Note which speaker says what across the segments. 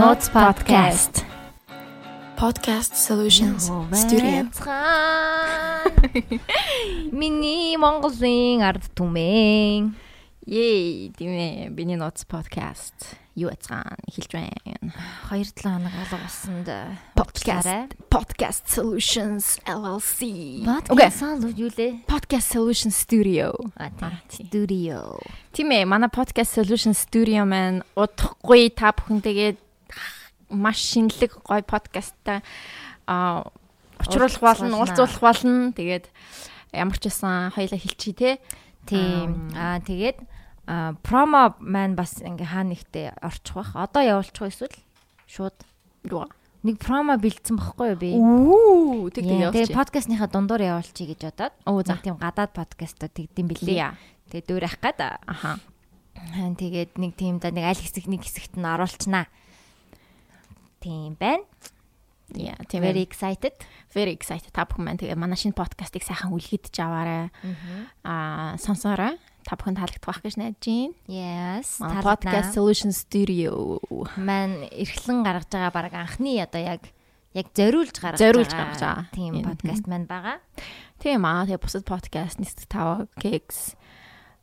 Speaker 1: Notes podcast.
Speaker 2: Podcast Solutions Studio.
Speaker 1: Миний Монголын ард түмэн.
Speaker 2: Yay, тийм ээ. Биний Notes podcast юу яцгаан эхэлж байна.
Speaker 1: 2-7 хоног алга болсонд
Speaker 2: Podcast Podcast Solutions LLC.
Speaker 1: Podcast юу лээ?
Speaker 2: Podcast Solutions Studio.
Speaker 1: Studio.
Speaker 2: Тийм ээ, манай Podcast Solutions Studio маань удахгүй та бүхэнтэйгээ маш шинэлэг гоё подкасттай а учруулах болно, уулзуулах болно. Тэгээд ямар ч байсан хоёлаа хэлчихье те.
Speaker 1: Тийм. Аа тэгээд промо маань бас ингээ хаа нэгтээ орчих бах. Одоо явуулчих эсвэл шууд
Speaker 2: юу
Speaker 1: нэг промо бэлдсэн багхгүй юу би.
Speaker 2: Үу тэг тэг явуулчих.
Speaker 1: Тэгээд подкастныхаа дундуур явуулчих гэж бодоод.
Speaker 2: Оо за
Speaker 1: тийм гадаад подкастууд тэгдэм билээ. Тэгээд дөөрэх гээд
Speaker 2: аха.
Speaker 1: Тэгээд нэг тийм да нэг аль хэсэг нэг хэсэгт нь оруулчнаа Тийм байна.
Speaker 2: Yeah, тийм
Speaker 1: very excited.
Speaker 2: Very excited. Та бүхэн маань тэгээ манай шинэ подкастыг сайхан үлгэдэж аваарай. Аа, сонсоорой. Та бүхэн таалагдах байх гэж найдаж байна.
Speaker 1: Yes.
Speaker 2: Podcast Solution Studio
Speaker 1: маань эрхлэн гаргаж байгаа баг анхны одоо яг яг зориулж гаргаж
Speaker 2: зориулж гаргаж байгаа.
Speaker 1: Тийм подкаст маань байгаа.
Speaker 2: Тийм аа. Тэгээ бусад подкаст нийт 5 Kicks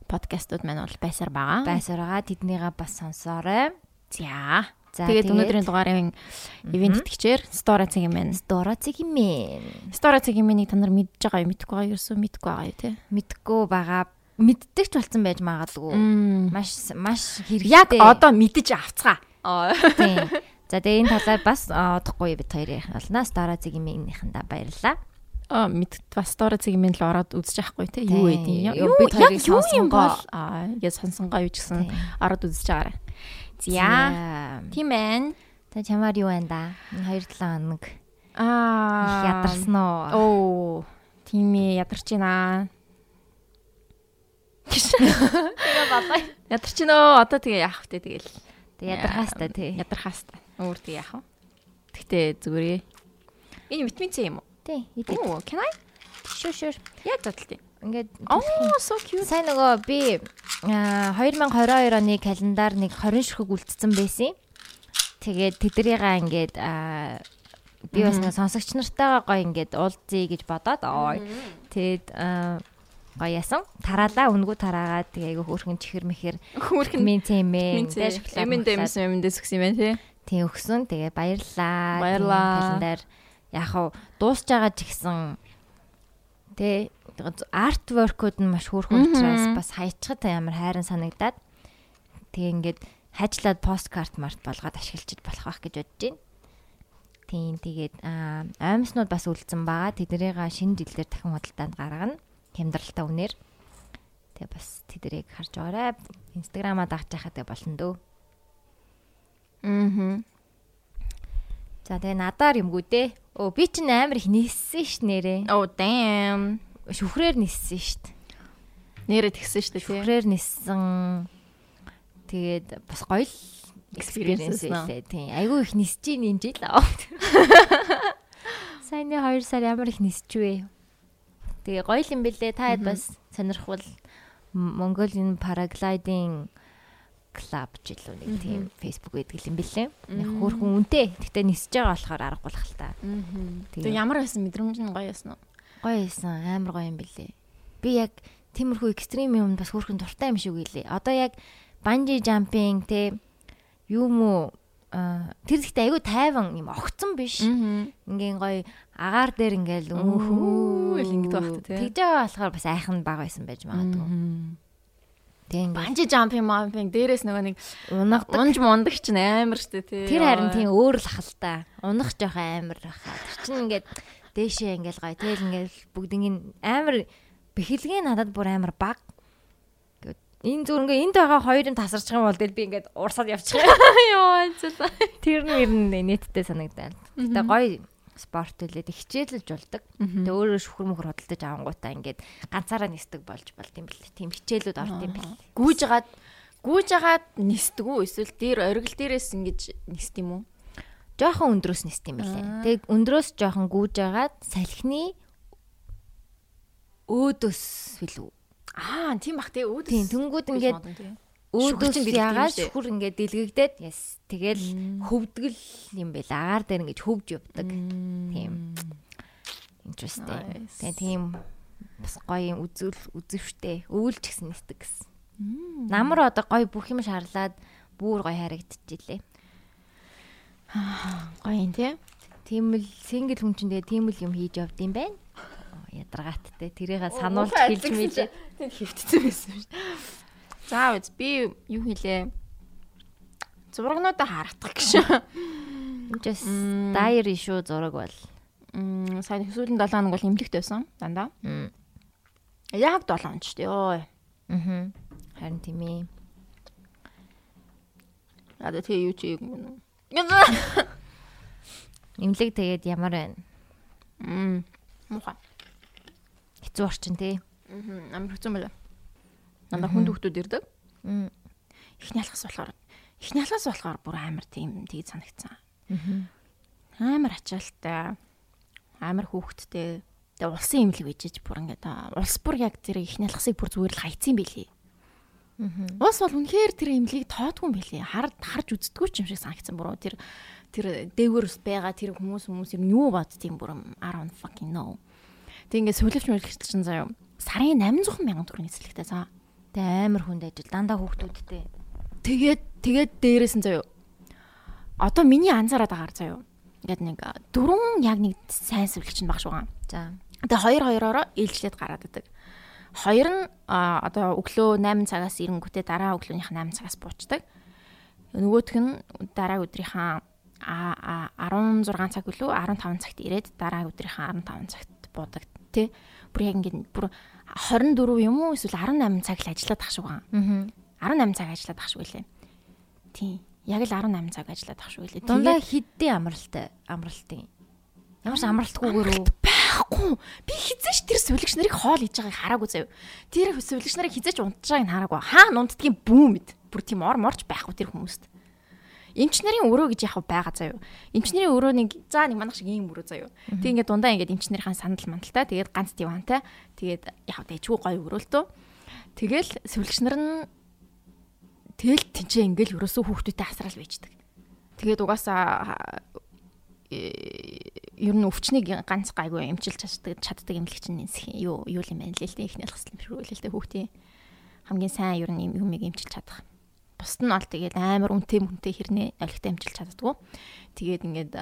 Speaker 2: подкастууд маань бол байсаар байгаа.
Speaker 1: Байсаар байгаа. Тэднийгээ бас сонсоорой.
Speaker 2: За. Тэгээд өнөөдрийн дугаарын ивент итгэжээр Стора цэгийн мэн.
Speaker 1: Стора цэгийн мэн.
Speaker 2: Стора цэгийн мэнийг та нар мэдж байгаа юу? Мэдгүй байгаа юу? Ерөөсөө мэдгүй байгаа юу те?
Speaker 1: Мэдгүй байгаа. Мэддэгч болсон байж магадгүй. Маш маш
Speaker 2: хэрэгтэй. Яг одоо мэдэж авцгаа.
Speaker 1: Тийм. За тэгээ энэ талаар бас удахгүй бид хоёр ярих болно. Стора цэгийн мэнийхэндээ баярлалаа.
Speaker 2: Аа мэд бас стора цэгийн мэн л ороод үзэж авахгүй те. Юу вэ?
Speaker 1: Бид хоёрыг сонсонгоо
Speaker 2: аа яа сонсонгоо юу ч гэсэн ороод үзэж аваарай. За. Тийм ээ.
Speaker 1: Та чамаар юу байна да? 2 7 хоног.
Speaker 2: Аа.
Speaker 1: Ядарсан уу?
Speaker 2: Оо. Тийм ээ, ядарч байна. Тэгээ бабай. Ядарч байна оо. Одоо тэгээ яах вэ тэгэл.
Speaker 1: Тэг ядархаас та тий.
Speaker 2: Ядархаас та. Өөр тэг яах вэ? Тэгтээ зүгээрээ. Энэ витамин С юм уу?
Speaker 1: Тий.
Speaker 2: Оо, can I?
Speaker 1: Sure, sure.
Speaker 2: Яг задлаа.
Speaker 1: Ингээд. Сайн нөгөө би 2022 оны календар нэг 20 ширхэг үлдсэн байсан. Тэгээд тэдрийгээ ингээд би бас нэг сонсогч нартайгаа гоё ингээд уулзъя гэж бодоод ой. Тэгээд гоё ясан. Тараалаа үнгүү тараагаад тэгээ айгу хөөрхөн чихэр мэхэр
Speaker 2: хөөрхөн
Speaker 1: мен тэмээ.
Speaker 2: Эмэн дэмс эмэн дэс өгсөн юм байна тий.
Speaker 1: Тийм өгсөн. Тэгээ баярлаа.
Speaker 2: Баярлаа.
Speaker 1: Календар яг хав дуусж байгаа ч гэсэн Тэ артворкуд нь маш хөөрхөн учраас бас хайчхад ямар хайран санагдаад тэгээ ингээд хажлаад посткарт март болгоод ашиглаж болох байх гэж бодож байна. Тийм тэгээд аймснууд бас үлдсэн байгаа. Тэднийг шинэ жилээр дахин худалдаанд гаргана. Хямдралтай үнээр. Тэгээ бас тэднийг харж байгаарай. Инстаграмаа дагж яхад болно дөө.
Speaker 2: Аа.
Speaker 1: За тэгээ надаар юмгүй дээ. Оо би чинь амар их ниссэн ш нэрээ.
Speaker 2: Oh damn.
Speaker 1: Шүхрээр ниссэн штт.
Speaker 2: Нэрээ тэгсэн штт тий.
Speaker 1: Шүхрээр ниссэн. Тэгээд бас гоё л experience байлээ тий. Айгүй их нисэж ийн энэ жил. Саяны 2 сар ямар их нисчвэ. Тэгээ гоё юм бэлээ. Та хэд бас сонирхвол Mongolian paragliding клуб ч илүү нэг тийм Facebook гэдэг юм бэлээ. Яг хөөрхөн үнэтэй. Гэхдээ нисэж байгаа болохоор аргагүй л та.
Speaker 2: Тэгээ ямар байсан мэдрэмж нь гоё байсан уу?
Speaker 1: Гоё байсан. Амар гоё юм бэлээ. Би яг тиймэрхүү экстрим юм бас хөөрхөн дуртай юм шиг үлээ. Одоо яг банжи жампинг те юм уу тэр ихтэй айгүй тайван юм огцсон биш. Ингийн гоё агаар дээр ингээл
Speaker 2: өөхөө ингэ багт те.
Speaker 1: Тэгж байгаа болохоор бас айхан баг байсан байж магадгүй.
Speaker 2: Тийм. Банжи жампинг мампинг дээрээс нөгөө нэг унагдаг. Унж мундаг ч амар штэ тий.
Speaker 1: Тэр харин тийм өөр л ахaltaа. Унах жоох амар баха. Тэр чинь ингээд дээшээ ингээл гоё. Тэгэл ингээл бүгднийг амар бэхэлгээ надад бүр амар баг. Энэ зүгээр ингээ энд байгаа хоёрын тасарчих юм бол тэгэл би ингээд урсаад явчих юм.
Speaker 2: Йоо зэлээ.
Speaker 1: Тэр нь ер нь нэттэй санагдаад. Гэтэ гоё спорт үлээд хичээлж болдог. Тэгээ өөрөө шүхэр мөхөр хөдөлтөж авангуудаа ингээд ганцаараа нисдэг болж болд юм бэл. Тийм хичээлүүд орд юм бэл.
Speaker 2: Гүүж агаад гүүж агаад нисдэг үү? Эсвэл дээр оргил дээрээс ингэж нисд юм уу?
Speaker 1: Жохон өндрөөс нисд юм бэлээ. Тэгээ өндрөөс жохон гүүж агаад салхины өөдөөс билүү.
Speaker 2: Аа, тийм бах тий өөдөөс.
Speaker 1: Тийм, тэнгууд ингээд өөдөөс ягаад шүхүр ингээд дэлгэгдээд яс тэгэл хөвдгөл юм байл агаар дээр ингэж хөвж явдаг. Тийм. Interesting.
Speaker 2: Nice.
Speaker 1: Тэгээ тийм бас гоё юм үзүүл үзэвштэй өвөлч гэсэн нисдэг гэсэн. Намар одоо гоё бүх юм шаарлаад бүр гоё харагдчихжээ.
Speaker 2: Гоё юм тий.
Speaker 1: Тийм л single хүн чинь тэгээ тийм л юм хийж явд юм байна. Ядаргааттай тэрийг сануулж хэлж мэж.
Speaker 2: Тэнд хөвтсөн байсан шиг. За үз би юу хийлээ? Зурагнуудаа харахдах гэж.
Speaker 1: Just diary шүү зураг бол.
Speaker 2: Мм сайн сүүлийн 7 хоног бол эмнэлэгт байсан дандаа. Яг 7 хоног ч тий. Йоо.
Speaker 1: Аа. Харин тийм ээ.
Speaker 2: Яа тэгээ юу чи юм.
Speaker 1: Имлэг тэгээд ямар байна?
Speaker 2: Мм. Муха.
Speaker 1: Хэцүү орчин тий.
Speaker 2: Мм амар хэцүү мэлээ. Дандаа хүнд хүүхдүүд ирдэг.
Speaker 1: Мм.
Speaker 2: Эхний алхас болохоор эхний алхас болохоор бүр амар тийм тийг санагдсан.
Speaker 1: Аа.
Speaker 2: Амар ачаалттай. Амар хүүхдтэй. Тэгээ улсын имлэг bijиж бүр ингээд аа, улс бүр яг тэр эхний алхасыг бүр зүгээр л хайцсан байлээ. Улс бол үнэхээр тэр имлэгийг тоодгүй байлээ. Хар харж үздэггүй ч юм шиг санагдсан бүр тэр тэр дээгүүр байгаа тэр хүмүүс хүмүүс юм юу бод тийм бүр I don't fucking know. Тэг ингээд сөлөвч мөлөвч чинь заяа сарын 800 мянган төгрөгийн эзлэгтэй цаа.
Speaker 1: Тэ амар хүнд ажил дандаа хүүхдүүдтэй.
Speaker 2: Тэгээд тэгээд дээрээс нь заяа. Одоо миний анзаараад агаар заяа. Ингээд нэг дөрвөн яг нэг сайн сөвлөгч нь баг шугаан.
Speaker 1: За.
Speaker 2: Тэгээ хоёр хоёроо ээлжлээд гараад идэг. Хоёр нь одоо өглөө 8 цагаас ирэнгүүтээ дараа өглөөнийх нь 8 цагаас буучдаг. Нөгөөх нь дараа өдрийнхаа а а 16 цаг үлээ 15 цагт ирээд дараа өдрийнхаа 15 цагт буудаг тий. Бүр яг ингэ бүр 24 юм уу эсвэл 18 цаг л ажиллаад ах шиг байгаа.
Speaker 1: Аа.
Speaker 2: 18 цаг ажиллаад ах шиг үлээ. Тий. Яг л 18 цаг ажиллаад ах шиг үлээ.
Speaker 1: Дундаа хиддээ амралтай амралтын. Ямар ч амралтгүйгээр үү?
Speaker 2: Байхгүй. Би хизээч тэр сувлэгч нарыг хоол хийж байгааг хараагүй заяа. Тэр сувлэгч нарыг хизээч унтж байгааг хараагүй. Хаана унтдгийг бүү мэд. Бүр тийм ор морч байхгүй тэр хүмүүст. Эмч нарын өрөө гэж яг байгаа заяа. Эмч нарын өрөө нэг заа нэг манах шиг ийм өрөө заяа. Тэг ингээд дундаа ингээд эмч нарийнхаа сандал мандалтай. Тэгээд ганц дивантай. Тэгээд яг дэжгүй гоё өрөөлтөө. Тэгэл сувлэгч нар нь тэгэл тэнцээ ингээд өрөөсөө хүүхдүүдэд асраал байждаг. Тэгээд угаасаа ер нь өвчнийг ганц гайгүй эмчилж чаддаг чаддаг эмнэлэгч нь юу юу юм байна лээ л дээ ихний л дээ хүүхдийн хамгийн сайн ер нь юм юмыг эмчилж чадах. Бусд нь бол тэгээд амар үнэтэй мүнтэй хэрнээ олигтой эмчилж чаддгүй. Тэгээд ингээд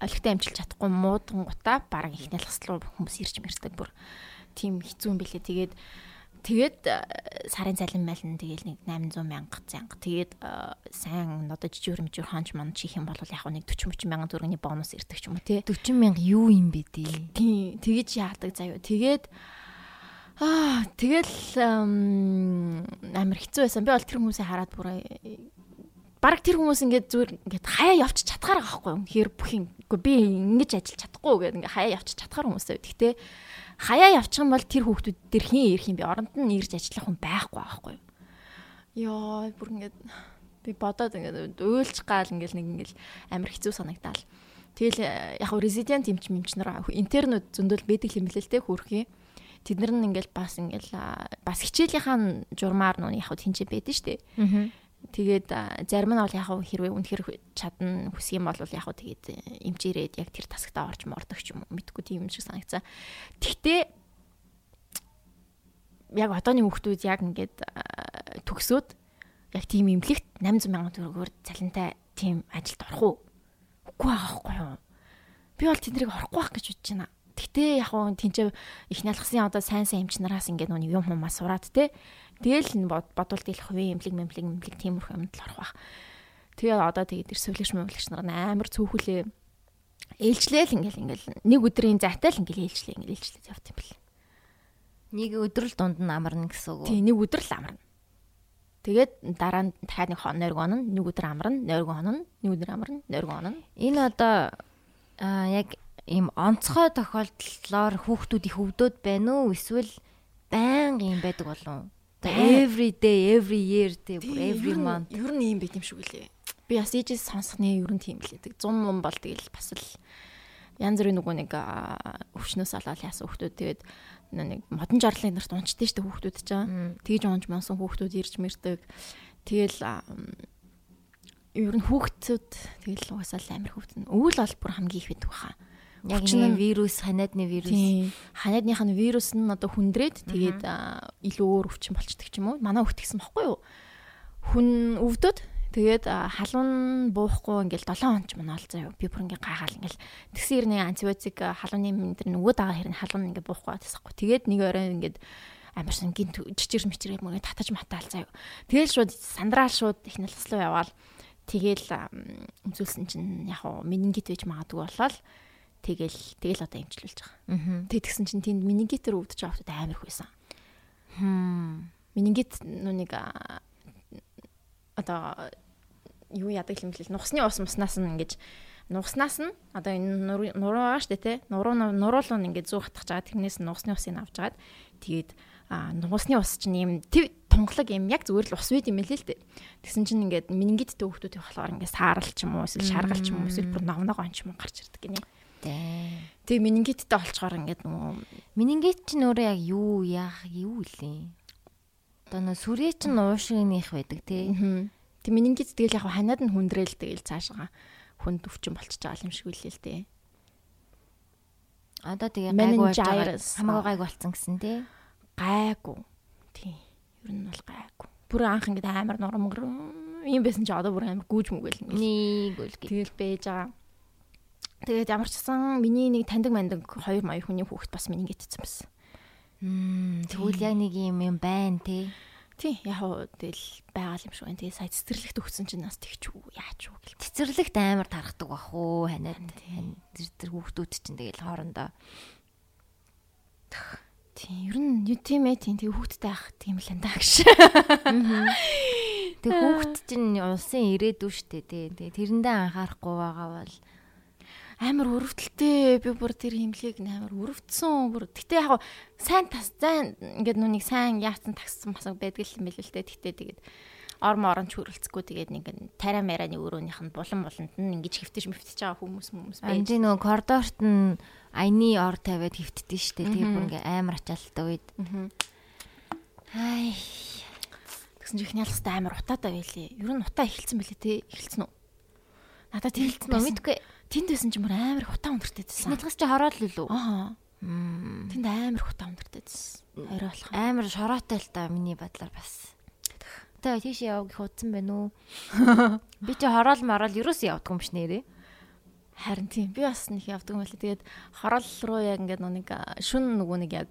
Speaker 2: олигтой эмчилж чадахгүй муудан гутаа баг ихний алхас руу хүмүүс ирж мэрдэг бүр тийм хэцүү юм бэлээ. Тэгээд тэгээд а, сарын цалин мэлэн тэгээд нэг 800 мянга зянга. Тэгээд а, сайн одоо жижиг хөрмжөр хонч мон чих юм бол яг нэг 40 30 мянган төгрөгийн бонус ирдэг ч юм уу тий.
Speaker 1: 40 мянга юу юм бэ дээ?
Speaker 2: Тийм тэгэж яадаг заяа. Тэгээд аа тэгэл ам, амар хэцүү байсан. Би бол тэр хүмүүсээ хараад бүр баг тэр хүмүүс ингээд зүгээр ингээд хаяа явчих чадхаар байгаа байхгүй юу. Хэр бүх юм. Үгүй би ингэж ажиллаж чадахгүй гэдэг ингээд хаяа явчих чадхаар хүмүүсээ. Гэхдээ хаяа явчих юм бол тэр хүүхдүүд дээр хин ирэх юм би оронд нь ирж ажиллах хүн байхгүй байхгүй. Йоо бүр ингээд би бодоод ингээд уйлж гал ингээд нэг ингээд амар хэцүү санагдаал. Тэгэл э, яг резидент эмч мэмч нар интернүүд зөндөл байдаг те хөрхий. Тэд нар нь ингээл бас ингээл бас хичээлийнхаа журмаар нуу яг хөө тэнцээ байдэн штэ.
Speaker 1: Аа.
Speaker 2: Тэгээд зарим нь бол яг хөө хэрвээ үнэхэр чадна хүсэх юм бол яг хөө тэгээд э, эмчээрээд яг тэр тасагтаа орж мордог ч юм уу мэдгүй тийм юм шиг санагцаа. Тэгтээ яг одооны хүүхдүүд яг ингээд төгсөөд яг тийм имлэгт 800 сая төгрөгөөр цалинтай тийм ажилд орох уу? Үгүй байхгүй юу? Би бол тэднийг орохгүй байх гэж бодож байна. Гэтэ яг хуу тэнцээ их налгсын одоо сайн сайн эмчнараас ингээд нүг юм юмаа сураад те. Тэгэл н бод- бодвол дийлэх хувийн эмнэлэг мэмлэг мэмлэг тиймэрхүү юмд л орох байх. Тэгээ одоо тэгээд тэр сувлэгч мөвлөгч нар амар цөөхөлөө ээлжлээл ингээл ингээл нэг өдрийн зайтай л ингээл ээлжлээ ингээл ээлжлээд явт юм бэл.
Speaker 1: Нэг өдрөл дунд нь амарна гэсэн үг.
Speaker 2: Тий нэг өдөр л амарна. Тэгээд дараа нь дахиад нэг хон нойргоо онно, нэг өдөр амарна, нойргоо онно, нэг өдөр амарна, нойргоо онно.
Speaker 1: Энэ одоо аа яг ийм онцгой тохиолдлоор хүүхдүүд их өвдөд байна уу эсвэл байнга юм байдаг болов уу?
Speaker 2: Байн.
Speaker 1: Every day, every year, day, every
Speaker 2: ер нь-
Speaker 1: month.
Speaker 2: Ер нь ийм байт юм шиг үлээ. Би бас ээжээс сонсхны ер нь тийм лээ. 100 мөн бол тэгэл бас л янз бүрийн нөгөө нэг өвчнөөс алал яасан хүүхдүүд тэгээд нэг модон жарлын нарт унчдээ штэ хүүхдүүд ч аа.
Speaker 1: Мм.
Speaker 2: Тэгж унж монсон хүүхдүүд ирж мэрдэг. Тэгэл ер нь хүүхдүүд тэгэл угаасаа л амар хүүхдэн. Өвөл бол бүр хамгийн их байдаг баха.
Speaker 1: Яг нэг вирус, ханиадны вирус.
Speaker 2: Ханиадных нь вирус нь одоо хүндрээд тэгээд илүү өөр өвчин болчдөг ч юм уу. Манай гэсэн бохгүй юу? Хүн өвдөд тэгээд халуун буухгүй ингээл 7 хоног ч мөн ол заяа. Би бүр ингээ гайхаал ингээл тэгсэн ирнэ антибиотик халууны мэнтэр нөгөө дагаа хэрнэ халуун ингээ буухгүй тасахгүй. Тэгээд нэг орой ингээд амарсан гинт жижигэр мичрээ мөрөө татаж матаал заяа. Тэгэл шууд сандраал шууд их налс руу яваал. Тэгэл өмсүүлсэн чинь яг хуу менингит байж магадгүй болол Тэгэл тэгэл одоо эмчилүүлж байгаа. Аа. Тэгсэн чинь тэнд менингитээр өвдөж байгаа хүмүүс амар их байсан. Хм. Менингит нүг одоо юу яадаг юм бэл нухсны ус муснаас нь ингэж нухснаас нь одоо энэ нуруу байгаа штэ тий. Нуруу нуруулуу нь ингэж зүү хатгаж байгаа. Тэрнээс нухсны усыг авч жагаад тэгээд а нуусны ус чинь юм тунгалаг юм яг зүгээр л ус үйд юм л л дээ. Тэгсэн чинь ингээд менингиттэй хүмүүс болохоор ингээд саарл ч юм уу эсвэл шаргал ч юм уу эсвэл бүр ногног он ч юм уу гарч ирдэг гинэ. Тий. Тэгээ менингиттэй олцохоор ингээд нөгөө
Speaker 1: менингит чинь өөрөө яг юу яах юу лээ. Одоо нөө сүрээ чинь уушгиных байдаг тий.
Speaker 2: Тэг менингит тэгэл яг ханаад нь хүндрээл тэгэл цаашгаа хүнд өвчин болчихж байгаа юм шиг үлээ л тий.
Speaker 1: Одоо тэгээ гайгүй хамаагүй гайг болцсон гэсэн тий.
Speaker 2: Гайгүй. Тий. Ер нь бол гайгүй. Бүр анх ингээд амар нурмгэр юм байсан чи одоо бүр амар гүүж мүгэл.
Speaker 1: Нэг үл
Speaker 2: тэгэл бэж байгаа. Тэгээд ямар ч сан миний нэг таньдаг мандаг хоёр маяг хүний хүүхэд бас миний гитцсэн байсан.
Speaker 1: Мм тэгвэл яг нэг юм юм байна тий.
Speaker 2: Тий яг хуу тэгэл байгаа юм шиг байна. Тэгээ сая цэцэрлэгт өгсөн чинь нас тэгч үү яач үү гэл.
Speaker 1: Цэцэрлэгт амар тархдаг бах уу ханиад тэр тэр хүүхдүүд чинь тэгэл хоорондоо
Speaker 2: тий ер нь юу тийм ээ тий тэг хүүхдтэй ах тийм л энэ гэж.
Speaker 1: Тэг хүүхд чинь улсын ирээдүй штэ тий. Тэрэндээ анхаарахгүй байгаа бол
Speaker 2: амар өрөвдөлтэй би бүр тэр химлийг амар өрөвдсөн бүр гэтээ яг сайн тас зайн ингээд нүуник сайн яатсан тагссан масаг байдаг юм билээ л дээ гэтээ тэгээд ор морон ч хөрөлцөхгүй тэгээд нэг тарай мараны өрөөнийх нь булан буланд нь ингэж хөвтөж мөвтөж байгаа хүмүүс хүмүүс
Speaker 1: байж. Энд нөгөө коридорт нь аяны ор тавиад хөвтдөө штэ тэгээд бүр ингээ амар ачаалттай үед. Ай.
Speaker 2: Тэгсэн чинь ихний ялгастай амар утаатай байлээ. Ер нь утаа эхэлсэн бэлээ те эхэлсэн үү? Надад хэлсэн
Speaker 1: үү мэдгүй.
Speaker 2: Тэнд байсан ч мөр амар хутаа өндөртэй байсан.
Speaker 1: Нэлгас чи хороол лүү?
Speaker 2: Аа. Тэнд амар хутаа өндөртэй байсан. Орой болох.
Speaker 1: Амар шороотой л та миний бодлоор бас. Тэ тийш яваг их удсан байна уу? Би чи хороол мороол юус явдаг юм биш нэрээ.
Speaker 2: Харин тийм би бас нэг явдаг юм байна. Тэгээд хорол руу яг ингээд нэг шүн нөгөө нэг яг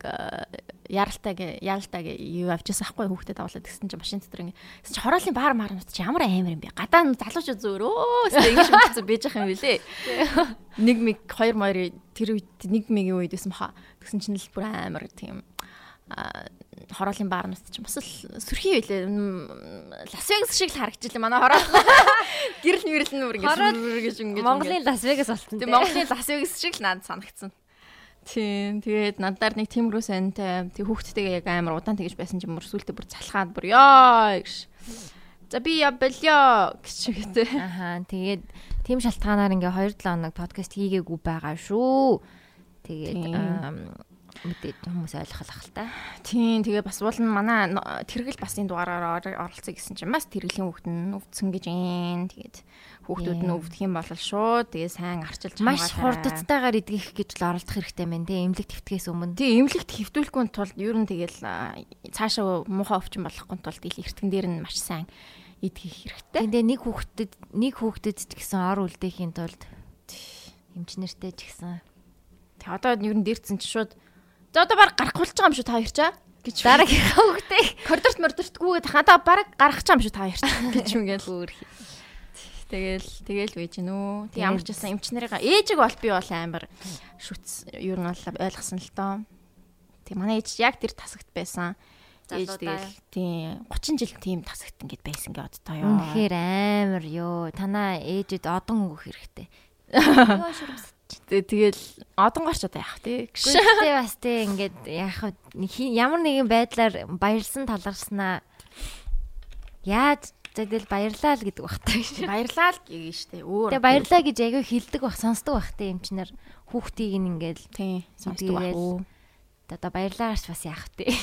Speaker 2: яралтайг яралтайг юу авчихсан ахгүй хүүхдэд давуулаад гэсэн чинь машин дотор ингээд чи хороолын баар маар нут чи ямар амар юм бэ? Гадаа нь залуучууд зөөр өө ингэж мэдсэн бийж ах юм билээ. Нэг миг хоёр морь тэр үед нэг мигийн үед байсан баха. Тэгсэн чинь л бүр амар тийм хороолын баарнууд ч бас л сөрхий байлээ. Лас Вегас шиг л харагдчихлаа манай хороол. Гэрэл мэрэл нүр
Speaker 1: гэж ингэж Монголын Лас Вегас болсон.
Speaker 2: Тийм Монголын Лас Вегас шиг л надад санагдсан. Тийм тэгээд надаар нэг тиймэрхүү сантай тэг хүүхдтэйгээ яг амар удаан тэгж байсан чинь мөр сүултээ бүр залхаад бүр ёо гэж. За би явбалё гэж үгтэй.
Speaker 1: Ахаа тэгээд тийм шалтгаанаар ингээ 2 7 хоног подкаст хийгээгүй байгаа шүү. Тэгээд мэдээд хүмүүс ойлгох л та.
Speaker 2: Тийм тэгээ бас уул нь манай тэргэл бас энэ дугаараар оролцсон гэсэн чинь бас тэргэлийн хүүхд нь өвдсөн гэж юм. Тэгээд хүүхдүүд нь өвдөх юм бол шууд тэгээ сайн арчилж
Speaker 1: маш хурдтайгаар идэх гэж л оролдох хэрэгтэй мэн тий эмнэлэг твтгэхээс өмнө.
Speaker 2: Тий эмнэлэгт хэвдүүлэхгүй тулд ер нь тэгэл цаашаа муухай өвчин болохгүй тулд ил эртгэн дээр нь маш сайн идэх хэрэгтэй.
Speaker 1: Тэгээ нэг хүүхдэд нэг хүүхдэд ч гэсэн ор үлдээхийн тулд эмчнэртэй ч гэсэн.
Speaker 2: Тэгээ одоо ер нь дэрцэн чи шууд За одоо баг гарах болж байгаа юм шүү та хоёр чаа
Speaker 1: гэж дараагийнхаа хөвгтэй
Speaker 2: коридорт мордортгүйгээд хадаа баг гарах чам шүү та чаа гэж үгээл өөр Тэгэл тэгэл байж гэнэ үү. Тэг ямар ч байсан эмчнэрийн ээжиг бол би бол амар шүтс ер нь ойлгосон л доо. Тэг манай ээж яг тэр тасагт байсан. Ээж тэгэл тийм 30 жил тийм тасагт ингээд байсан гэ одтой ёо.
Speaker 1: Үнэхээр амар ёо. Танаа ээжэд одон өгөх хэрэгтэй. Ёо шүрмс
Speaker 2: Тэгэл одон гарч одоо яах тий.
Speaker 1: Гэхдээ бас тий ингээд яах ямар нэгэн байдлаар баярлсан таларснаа яаж тэгэл баярлаа л гэдэг бах таа шүү.
Speaker 2: Баярлаа л гэгээ штэ. Өөр.
Speaker 1: Тэгээ баярлаа гэж аягүй хилдэг бах сонсдог бах тий эмчнэр хүүхдийг ингээд
Speaker 2: тий сонсдог бах.
Speaker 1: Одоо баярлаа гарч бас яах вэ?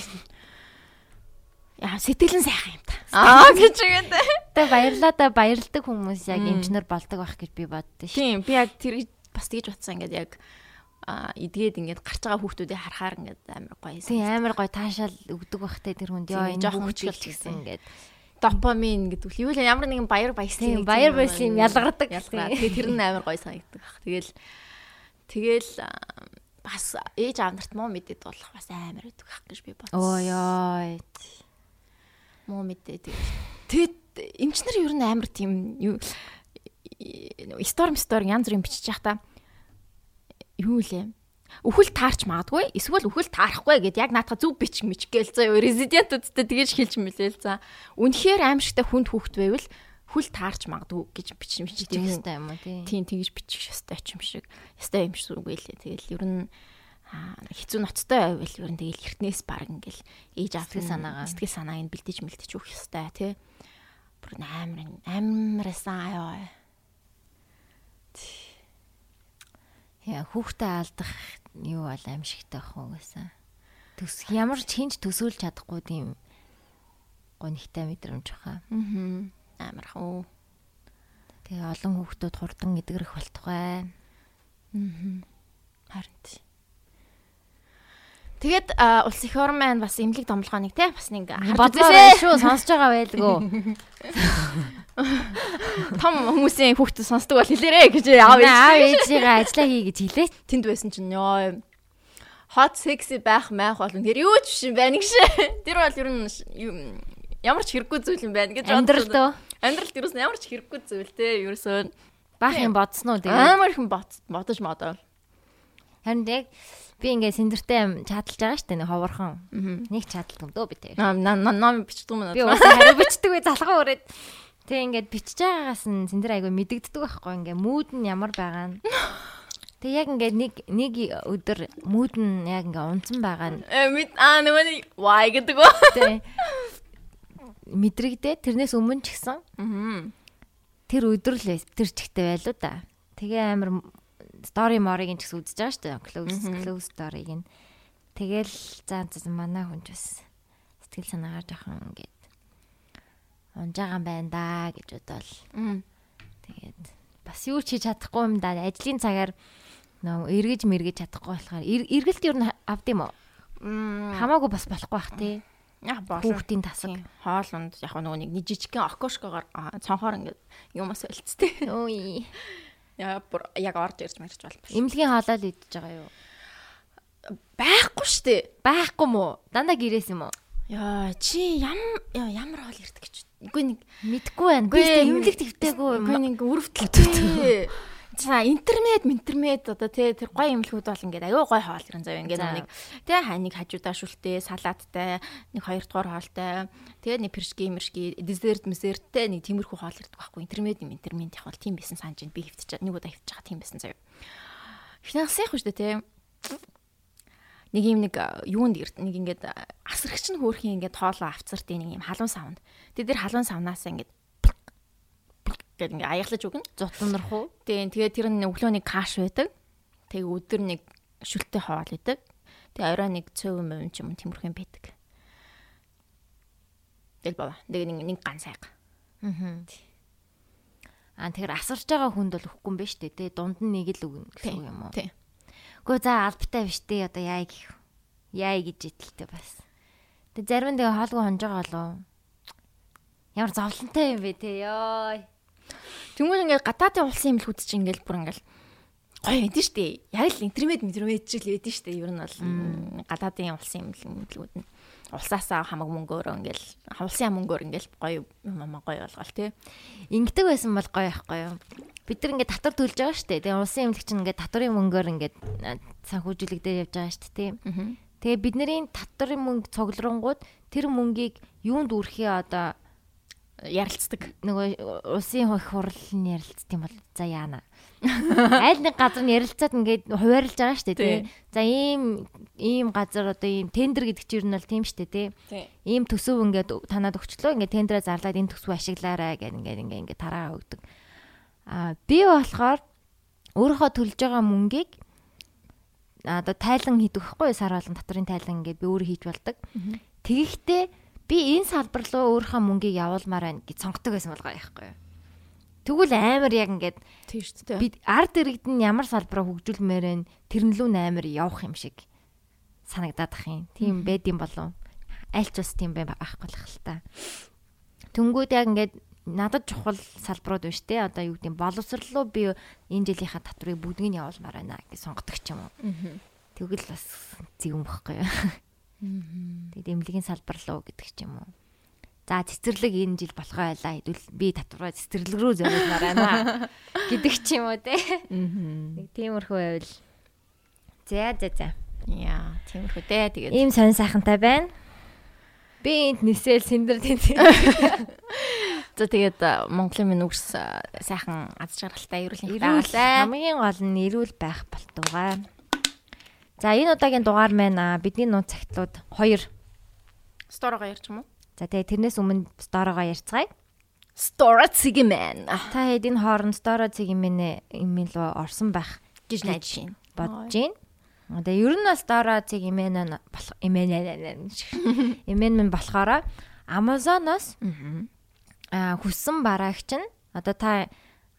Speaker 2: Яа сэтгэлэн сайхан юм та. Аа гэж үгээд.
Speaker 1: Тэ баярлаа да баярлдаг хүмүүс яг эмчнэр болдог байх гэж би боддоо шүү.
Speaker 2: Тийм би яг тэр бас тэгж утсан ингээд яг а эдгээд ингээд гарч байгаа хүүхдүүдийг харахаар ингээд амар гоё.
Speaker 1: Тийм амар гоё таашаал өгдөг бахтай тэр хүнд ёо энэ
Speaker 2: жоохон хүчтэй
Speaker 1: гэсэн ингээд
Speaker 2: допамин гэдэг үл юу л ямар нэгэн баяр баясгалын
Speaker 1: Тийм, баяр баясгалын юм ялгардаг.
Speaker 2: Тэгээ тэр нь амар гоё санагддаг баг. Тэгэл тэгэл бас ээж аав нарт муу мэдээд болох бас амар байдаг ах гэж би бодсон.
Speaker 1: оо ёо.
Speaker 2: муу мэдээ тэгээд тэгэд эмчнэр ер нь амар тийм юу сторм стор янз бүрийн бичиж явах та. Юу лээ үхэл таарч магадгүй эсвэл үхэл таарахгүй гэд яг наатаа зүв бичих мич гээл заа резидентуудтай тэгэж хэлж мэлээ л за үнэхээр аимшигтай хүнд хүүхд байвал хүл таарч магадгүй гэж
Speaker 1: Бичих
Speaker 2: бичиж
Speaker 1: ёстой юм уу тий.
Speaker 2: тийм тэгж бичих ёстой ч юм шиг. Ёстой юм шиг үгүй лээ. Тэгэл ер нь аа, хэцүү ноцтой байвал ер нь тэгэл эртнээс баг ингээл ээж
Speaker 1: Сэтгэл санаагаа.
Speaker 2: сэтгэл санааг нь бэлдэж мэлдэж өгөх ёстой тий. Бүр амар амарсан аяа
Speaker 1: Яа хүүхдээ алдах юу бол аимшигтай байх уу гэсэн. Төс ямар ч хинч төсөөлж чадахгүй тийм гонхтой мэдрэмж баха.
Speaker 2: Аа. Амар хөө.
Speaker 1: Тэгээ олон хүүхдүүд хурдан эдгэрэх болтугай.
Speaker 2: Харин тий. Тэгээд а, улс их орн маань бас эмнэлэг домлогооныг те бас нэг
Speaker 1: Бодлоо шүү сонсож байгаа байлгүй.
Speaker 2: Том хүмүүсийн хүүхдүүд сонсдог бол хэлээрэ гэж аав
Speaker 1: Аав
Speaker 2: ээж.
Speaker 1: ээжигээ ажиллаа хий гэж хэлээ.
Speaker 2: Тэнд байсан чинь ёо hot sexy байх маях бол тэр юу ч биш юм байна гэж. Тэр бол ер нь ямар ч хэрэггүй зүйл юм байна гэж
Speaker 1: Амьдрал
Speaker 2: Амьдралд ерөөс ямар ч хэрэггүй зүйл те ерөөсөө
Speaker 1: баах юм бодсон уу тэгээ.
Speaker 2: амар их бодож модоо.
Speaker 1: Харин яг би ингээ синдэртэй чадалж байгаа штэ нэг ховорхон. Нэг чадалт юм дөө би тэгээ.
Speaker 2: Ном бичдэг юм
Speaker 1: Би уусаа хариу бичдэг бай залхаа өрөөд. Тэг ингээд бичиж байгаагаас нь синдэр айгүй мэдэгддэг байхгүй ингээ мууд нь ямар байгаа нь. Тэг яг ингээ нэг нэг өдөр мууд нь яг ингээ унцсан байгаа нь
Speaker 2: Э аа нөгөө why гэдэг үү?
Speaker 1: тэг мэдрэгдээ тэрнээс өмнө ч гэсэн тэр өдөр л тэр чигтэй байлуу да. Тэгээ амар морыг нь ч гэсэн үзэж байгаа шүү дээ. Close close story-г нь. Тэгэл за за манай хүн ч бас сэтгэл санаагаар жоохон ингээд унж байгаа юм байна да гэж бодвол тэгээд бас юу ч хийж чадахгүй юм да. Ажлын цагаар нөө эргэж мэргэж чадахгүй болохоор эр- эргэлт юу н авд юм уу? Хамаагүй бас болохгүй бах тий.
Speaker 2: Яг боолоо.
Speaker 1: Хүүхдийн тасаг.
Speaker 2: Хоолунд яг нөгөө нэг жижигхэн окошкогоор цонхоор ингээд юмас өлцтэй.
Speaker 1: Ой.
Speaker 2: Яг орж ирж марч бол.
Speaker 1: Имлэгийн хаалал идэж байгаа юу?
Speaker 2: Байхгүй штэ.
Speaker 1: Байхгүй мó? Дандаа гэрээс юм уу?
Speaker 2: Яа чи ям яа, ямар хоол ирдэг гэж. Үгүй нэг
Speaker 1: Мэдгүй байна.
Speaker 2: Нэг-
Speaker 1: имлэг твтэйгүй юм.
Speaker 2: үгүй нэг өрөвдөлтөө. За интернет интернет одоо тий тэр гоё имлгүүд бол ингээд аюу гоё хоол ирэн зав ингээд нэг тий ханиг хажуудаа шүлтэй салааттай нэг хоёр дахь хоолтой тэгээ нэг пиршки мэршки десерт месерттэй нэг тиймэрхүү хоол ирдэг байхгүй. Интернет юм интернет яг бол тийм байсан санаж би хөвтөж нэг удаа хөвтөж байгаа тийм байсан заяа финанс яг шүү дээ тий нэг юм нэг а, юунд нэг ингээд а, асрагч нь хөөрхийн ингээд хоолоо авцартын нэг юм халуун савнд. Тэгээ тэр халуун савнаас ингээд гэдэг ингээд аяглаж өгнө
Speaker 1: зутанрах уу?
Speaker 2: Тийм тэгээд тэр нь өглөө нэг каш байдаг. Тэгээ өдөр нэг шүлтэй хоол байдаг. Тэгээ орой нэг цөв юм ч юм тиймэрхүү юм байдаг. Тэгэл бава. Тэгээ нэг нэг ган сайг.
Speaker 1: Аа тэгэхээр асарч байгаа хүнд бол өгөхгүй юм байна шүү дээ. Тэ дунд нь нэг л өгнө гэсэн үг юм уу?
Speaker 2: Тийм.
Speaker 1: Гэхдээ за албатай биш дээ. Одоо яа гэх. Яа гэж итэлтэй бас. Тэг зарим нь тэгээ хоолгүй хонж байгаа болов. Ямар зовлонтой юм бэ те ёо.
Speaker 2: Тэнгүүл ингээд гадаадын улсын имлгүүд чинь ингээд бүр ингээд гоё байдэн штэ. Яг л интернет интернет ч л байдэн штэ. Ер нь бол гадаадын улсын имлгүүд нь улсаасаа хамаг мөнгөөрөө ингээд улсын мөнгөөр ингээд гоё юм гоё болгоол тий.
Speaker 1: Ингэдэг байсан бол гоё байхгүй юу? Бид нар ингээд татвар төлж байгаа шүү дээ. Тэгээ улсын эмнэлэг чинь ингээд татварын мөнгөөр ингээд а, санхүүжилэгдээд явж байгаа шүү дээ. Тийм. Тэгээ бидний татварын мөнгө цугларангууд тэр мөнгийг юунд үрхээ одоо
Speaker 2: Ярилцдаг.
Speaker 1: нөгөө улсын хөх хурлын ярилцт юм бол за яана. Айл нэг газар нь ярилцаад ингээд хуваарлаж байгаа шүү дээ тий. За ийм ийм газар одоо ийм тендер гэдэг чинь ер нь бол тийм шүү дээ тий. Ийм төсөв ингээд танаад өгчлөө ингээд тендерээ зарлаад энэ төсвөө ашиглаарай гэх ингээд ингээд ингээд тараа өгдөг. Аа би болохоор өөрийнхөө төлж байгаа мөнгийг одоо тайлан хийдэг юу? сар болгон татрын тайлан ингээд би өөрөө хийж болдог. Тэгэхдээ би энэ салбар руу өөрийнхөө мөнгийг явуулмаар байна гэж сонгодог байсан болгоо яахгүй юу. Тэгвэл амар яг ингээд
Speaker 2: Тийм шүү дээ.
Speaker 1: би ард иргэд нь ямар салбараа хөгжүүлмээр байна тэрэн лүү амар явах юм шиг санагдаад ах юм. Тийм байд юм болов. Аль ч бас тийм байх болох л та. Тэнгүүд яг ингээд надад чухал салбарууд байна штэ. Одоо юу гэдэг боловсрлоо би энэ жилийнхаа татврыг бүгдийг нь явуулмаар байна гэж сонгодог ч юм уу. Тэгвэл бас зэг юм багхгүй юу. Тэгээд эмнэлгийн салбар руу гэдэг ч юм уу. За цэцэрлэг энэ жил болохоо байлаа хэдүүл би татвараа цэцэрлэг рүү зориулмаар байна гэдэг ч юм уу те. Нэг тиймэрхүү байвал. За за за.
Speaker 2: Яа, тиймэрхүү дээ. Тэгээд
Speaker 1: Ийм сонь сайхантай байна. Би энд нисэл сэндэр тэнцээ.
Speaker 2: за тэгээд а, Монголын минь үгс а, сайхан аз жаргалтай Эрүүл байгалаа.
Speaker 1: хамгийн гол нь эрүүл байх болтугай. За энэ удаагийн дугаар маань а, бидний нууц цагтлууд хоёр.
Speaker 2: Сторого ярьч юм уу?
Speaker 1: За тэгээ тэрнээс өмнө сторогоо ярьцгаая.
Speaker 2: Store Tsigiman
Speaker 1: Та хэд энэ хооронд стoro цэг имэнэ имэн рүү орсон байх
Speaker 2: гэж найдаж байна.
Speaker 1: бодож байна. Одоо ер нь бас стoro цэг имэнэ болох имэнэ имэн мэн болохоор Amazon-оос
Speaker 2: Мгм.
Speaker 1: а хүссэн бараагч нь одоо та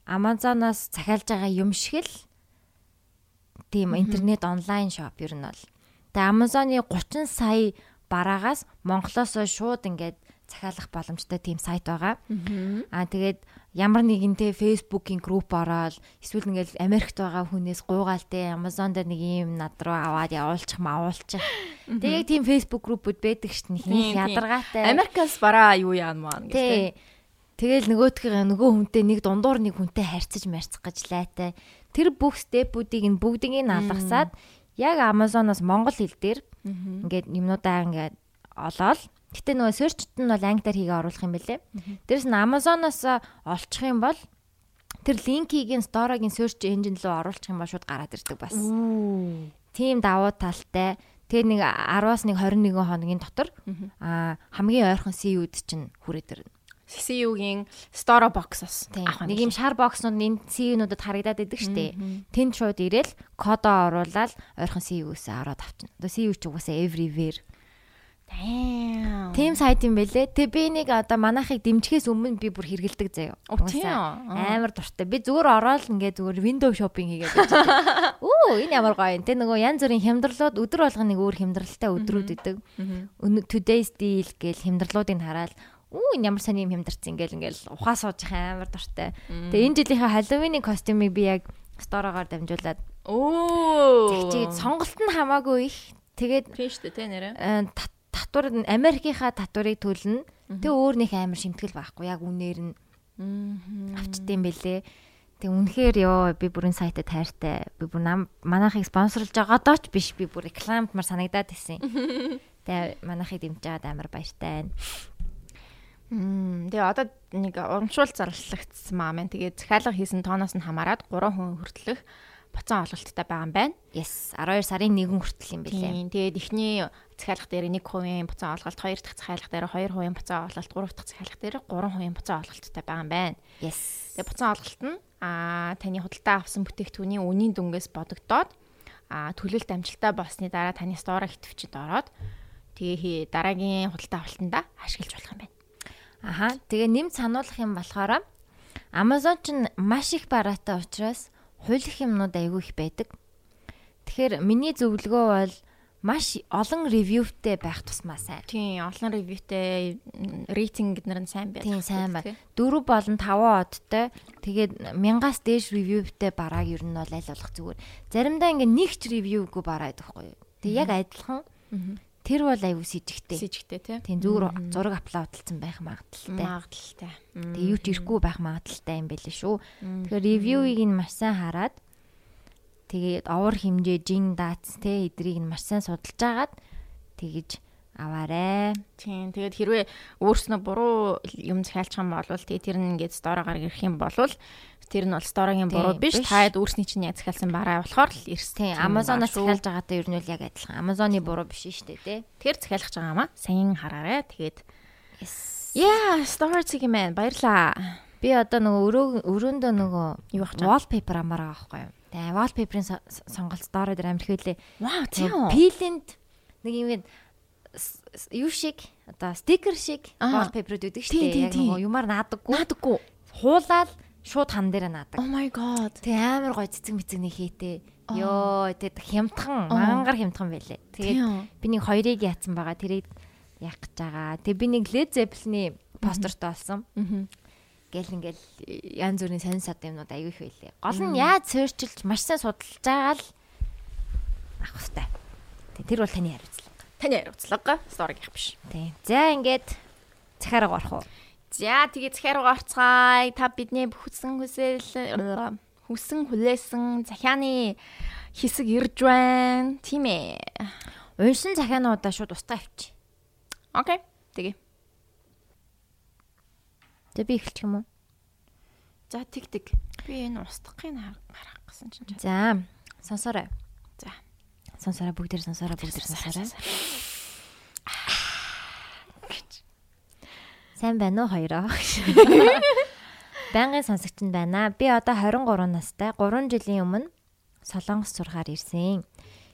Speaker 1: Amazon-оос захиалж байгаа юм шиг л тийм интернет онлайн шоп ер нь бол. Тэгээ Amazon-ы 30 сая бараагаас Монголоос шууд ингээд захиалах боломжтой тийм сайт байгаа. Аа тэгээд ямар нэгэнтэй Facebook-ийн групп ороод эсвэл ингээл Америкт байгаа хүнээс гуйгаал те Amazon дээр нэг юм над руу аваад явуулчих маавуулчих. Тэгээд тийм Facebook группүүд байдаг шин
Speaker 2: тийм.
Speaker 1: ядаргаатай.
Speaker 2: Америкаас бараа юу яамаа.
Speaker 1: Тий. Тэгэл нөгөөдгөө нөгөө хүнтэй нэг дундуур нэг хүнтэй харьцаж марцах гэж лайтай. Тэр бүх степүүдийг нь бүгдийг нь алгасаад яг Amazon-оос монгол хэл дээр ингээд юмнуудаа ингээд олоод гэтээ нөгөө search-т нь бол англиар хийгээ оруулах юм бэлээ. Дээрэс нь Amazon-оос олчих юм бол тэр линкийг нь store-гийн search engine руу оруулчих юм бол шууд гараад ирдэг бас. Тийм давуу талтай. Тэгээ нэг 10-аас нэг 21 хоногийн дотор аа хамгийн ойрхон CU-д чинь хүрээд ирнэ.
Speaker 2: CCU-гийн Store Box-оос
Speaker 1: Тийм.
Speaker 2: авах
Speaker 1: Нэг юм шар бокснууд энэ CU-нуудад харагдаад идэг штэ. Тэнд шууд ирээл кодоо оруулаад ойрхон CU-ээс аваад авчна. Одоо CU ч угаасаа everywhere. Тийм сайт юм бэлээ. Тэг би нэг одоо манайхыг дэмжихээс өмнө би бүр хэргэлдэг заяа.
Speaker 2: Үү?
Speaker 1: Амар дуртай. Би зүгээр ороод ингээ зүгээр window shopping хийгээд байж. Оо энэ ямар гоё юм. Тэ нөгөө янз бүрийн хямдралууд өдөр болгоно нэг өөр хямдралтай өдрүүд идэг. Today's deal гээл хямдралуудыг хараад Үу энэ ямар сони юм хямдарсан ингээл ингээл ухаа сууж их амар дуртай. Тэгээ энэ жилийнхээ Halloween-ийн костюмыг би яг сторогоор дамжуулаад
Speaker 2: Оо.
Speaker 1: чиг сонголт нь хамаагүй их. Тэгээд
Speaker 2: Тийм шүү дээ, тэ нэрэ.
Speaker 1: э, тат- татвар нь Америкийнхаа татварыг төлнө. Тэгээ өөр нэг амар шимтгэл байхгүй яг үнээр нь авчдсан бэлээ. Тэг үнэхээр ёо би бүрэн сайтад хайртай. Би бүр нам манайхыг спонсорлж байгаадаа ч биш би бүр рекламдмар санагдаад байсан. Тэгээ манайхыг дэмжиж байгаад амар баяртай байна.
Speaker 2: Тэгээ одоо нэг урамшуул зарлагдсан маа маань. Тэгээ захиалга хийсэн тооноос нь хамаарат 3 хүн хүртэлх боцон олголттой байгаа юм байна.
Speaker 1: Yes 12 сарын 1 хүртэл юм.
Speaker 2: Тийм. Тэгээд эхний захиалга дээр 1% боцон олголт, хоёр дахь захиалга дээр 2% боцон олголт, гурав дахь захиалга дээр 3% боцон олголттой байгаа юм байна.
Speaker 1: Yes.
Speaker 2: Тэгээ боцон олголт нь аа таны худалдаа авсан бүтээгдэхүүний үнийн дүнгээс бодогдоод аа төлөлт амжилттай болсны дараа таны стора хитвчэд ороод тэгээ дараагийн худалдаа авалтанда ашиглаж болох юм байна.
Speaker 1: Аха. Тэгээ нэмж сануулах юм болохоор Amazon ч маш их бараатай учраас хуулих юмнууд айгүй их байдаг. Тэгэхээр миний зөвлөгөө бол маш олон ревьютэй байх тусмаа сайн.
Speaker 2: Тийм, олон ревьютэй рейтинг гэднэр нь сайн байх.
Speaker 1: Тийм сайн байна. 4 болон 5 одтой. Тэгээд мянгаас дээш ревьютэй барааг ер нь бол аль болох зүгээр. Заримдаа ингээ нэг ч ревьюгүй бараа байдаг хгүй юу. Тэгээ яг адилхан. Тэр бол аюу с ิจ гтэй.
Speaker 2: Сэжигтэй тий.
Speaker 1: Тийм зүгээр зураг аплодталсан байх магадaltaй.
Speaker 2: Магадaltaй.
Speaker 1: Тэгээ юу ч ирэхгүй байх магадaltaй юм байлээ шүү. Тэгэхээр ревьюийг нь маш сайн хараад тэгээд овор хэмжээ, жин дац те эдрийг нь маш сайн судалж агаад тэгэж аваарэ.
Speaker 2: Тийм. Тэгээд хэрвээ өөрснөө буруу юм захиалчих юм бол тэгээ тэр нь ингээд сторогоор ирэх юм бол тэр нь бол сторогийн буруу биш. Таад өөрсний чинь яг захиалсан бараа болохоор л ирсэн.
Speaker 1: Тийм Amazon-оос захиалж байгаатай ер нь бол яг адилхан. Amazon-ы буруу биш шүү дээ те.
Speaker 2: Тэр захиалгаж байгаа маа. Сайн хараарэ. Тэгээд яа, storage юм байна. Баярлаа.
Speaker 1: Би одоо нөгөө өрөө өрөөндөө нөгөө
Speaker 2: Юу ах чам?
Speaker 1: wallpaper амаар байгаа байхгүй юу. Тэгээ wallpaper-ын со- сонголт дороо дээр амирх байлээ.
Speaker 2: Вау, тийм үү?
Speaker 1: Пилэнд нэг юм с- юу шиг одоо стикер шиг
Speaker 2: Аа.
Speaker 1: wallpaper гэдэг шүү дээ. Яг нөгөө юмар наадаггүй.
Speaker 2: Наадаггүй.
Speaker 1: Хуулаад шууд хан дээр наадаг.
Speaker 2: Oh my god.
Speaker 1: Тэг амар гой цэцэг мэцэг нэг хийтэй. Йоо тэг хямдхан мангар хямдхан байлээ. Тэгээд би нэг хоёрыг яатсан байгаа. Тэрийг яах гэж байгаа. Тэг би нэг Led Zeppelin-ы постертой олсон. Гэл ингээл янз бүрийн сонин сад юмнууд аягүй их байлээ. Гол нь яаж сөрчилж маш сайн судалж байгаа л авах хэрэгтэй. Тэг тэр бол таны хариуцлага.
Speaker 2: Таны хариуцлага сториг явах биш.
Speaker 1: Тэг. За ингээд цахаараа гарах уу?
Speaker 2: За тэгээ захиа руу орцгаая. Та бидний хүссэн хүсэл хүссэн хүлээсэн захианы хэсэг ирж байна. Тийм ээ.
Speaker 1: Уншин захиануудаа шууд устгаа авчи.
Speaker 2: Окей. Тэгээ.
Speaker 1: Тэг би эхэлчих юм уу?
Speaker 2: За тэг тэг. Би энэ устгахыг гаргах гэсэн чинь.
Speaker 1: За сонсоорой.
Speaker 2: За.
Speaker 1: Сонсоорой бүгдээр сонсоорой бүгдээр сонсоорой. Сайн байна уу хоёроо? Байнгын сонсогч нь байна. Би одоо 23 настай. 3 жилийн өмнө Солонгос сурахаар ирсэн.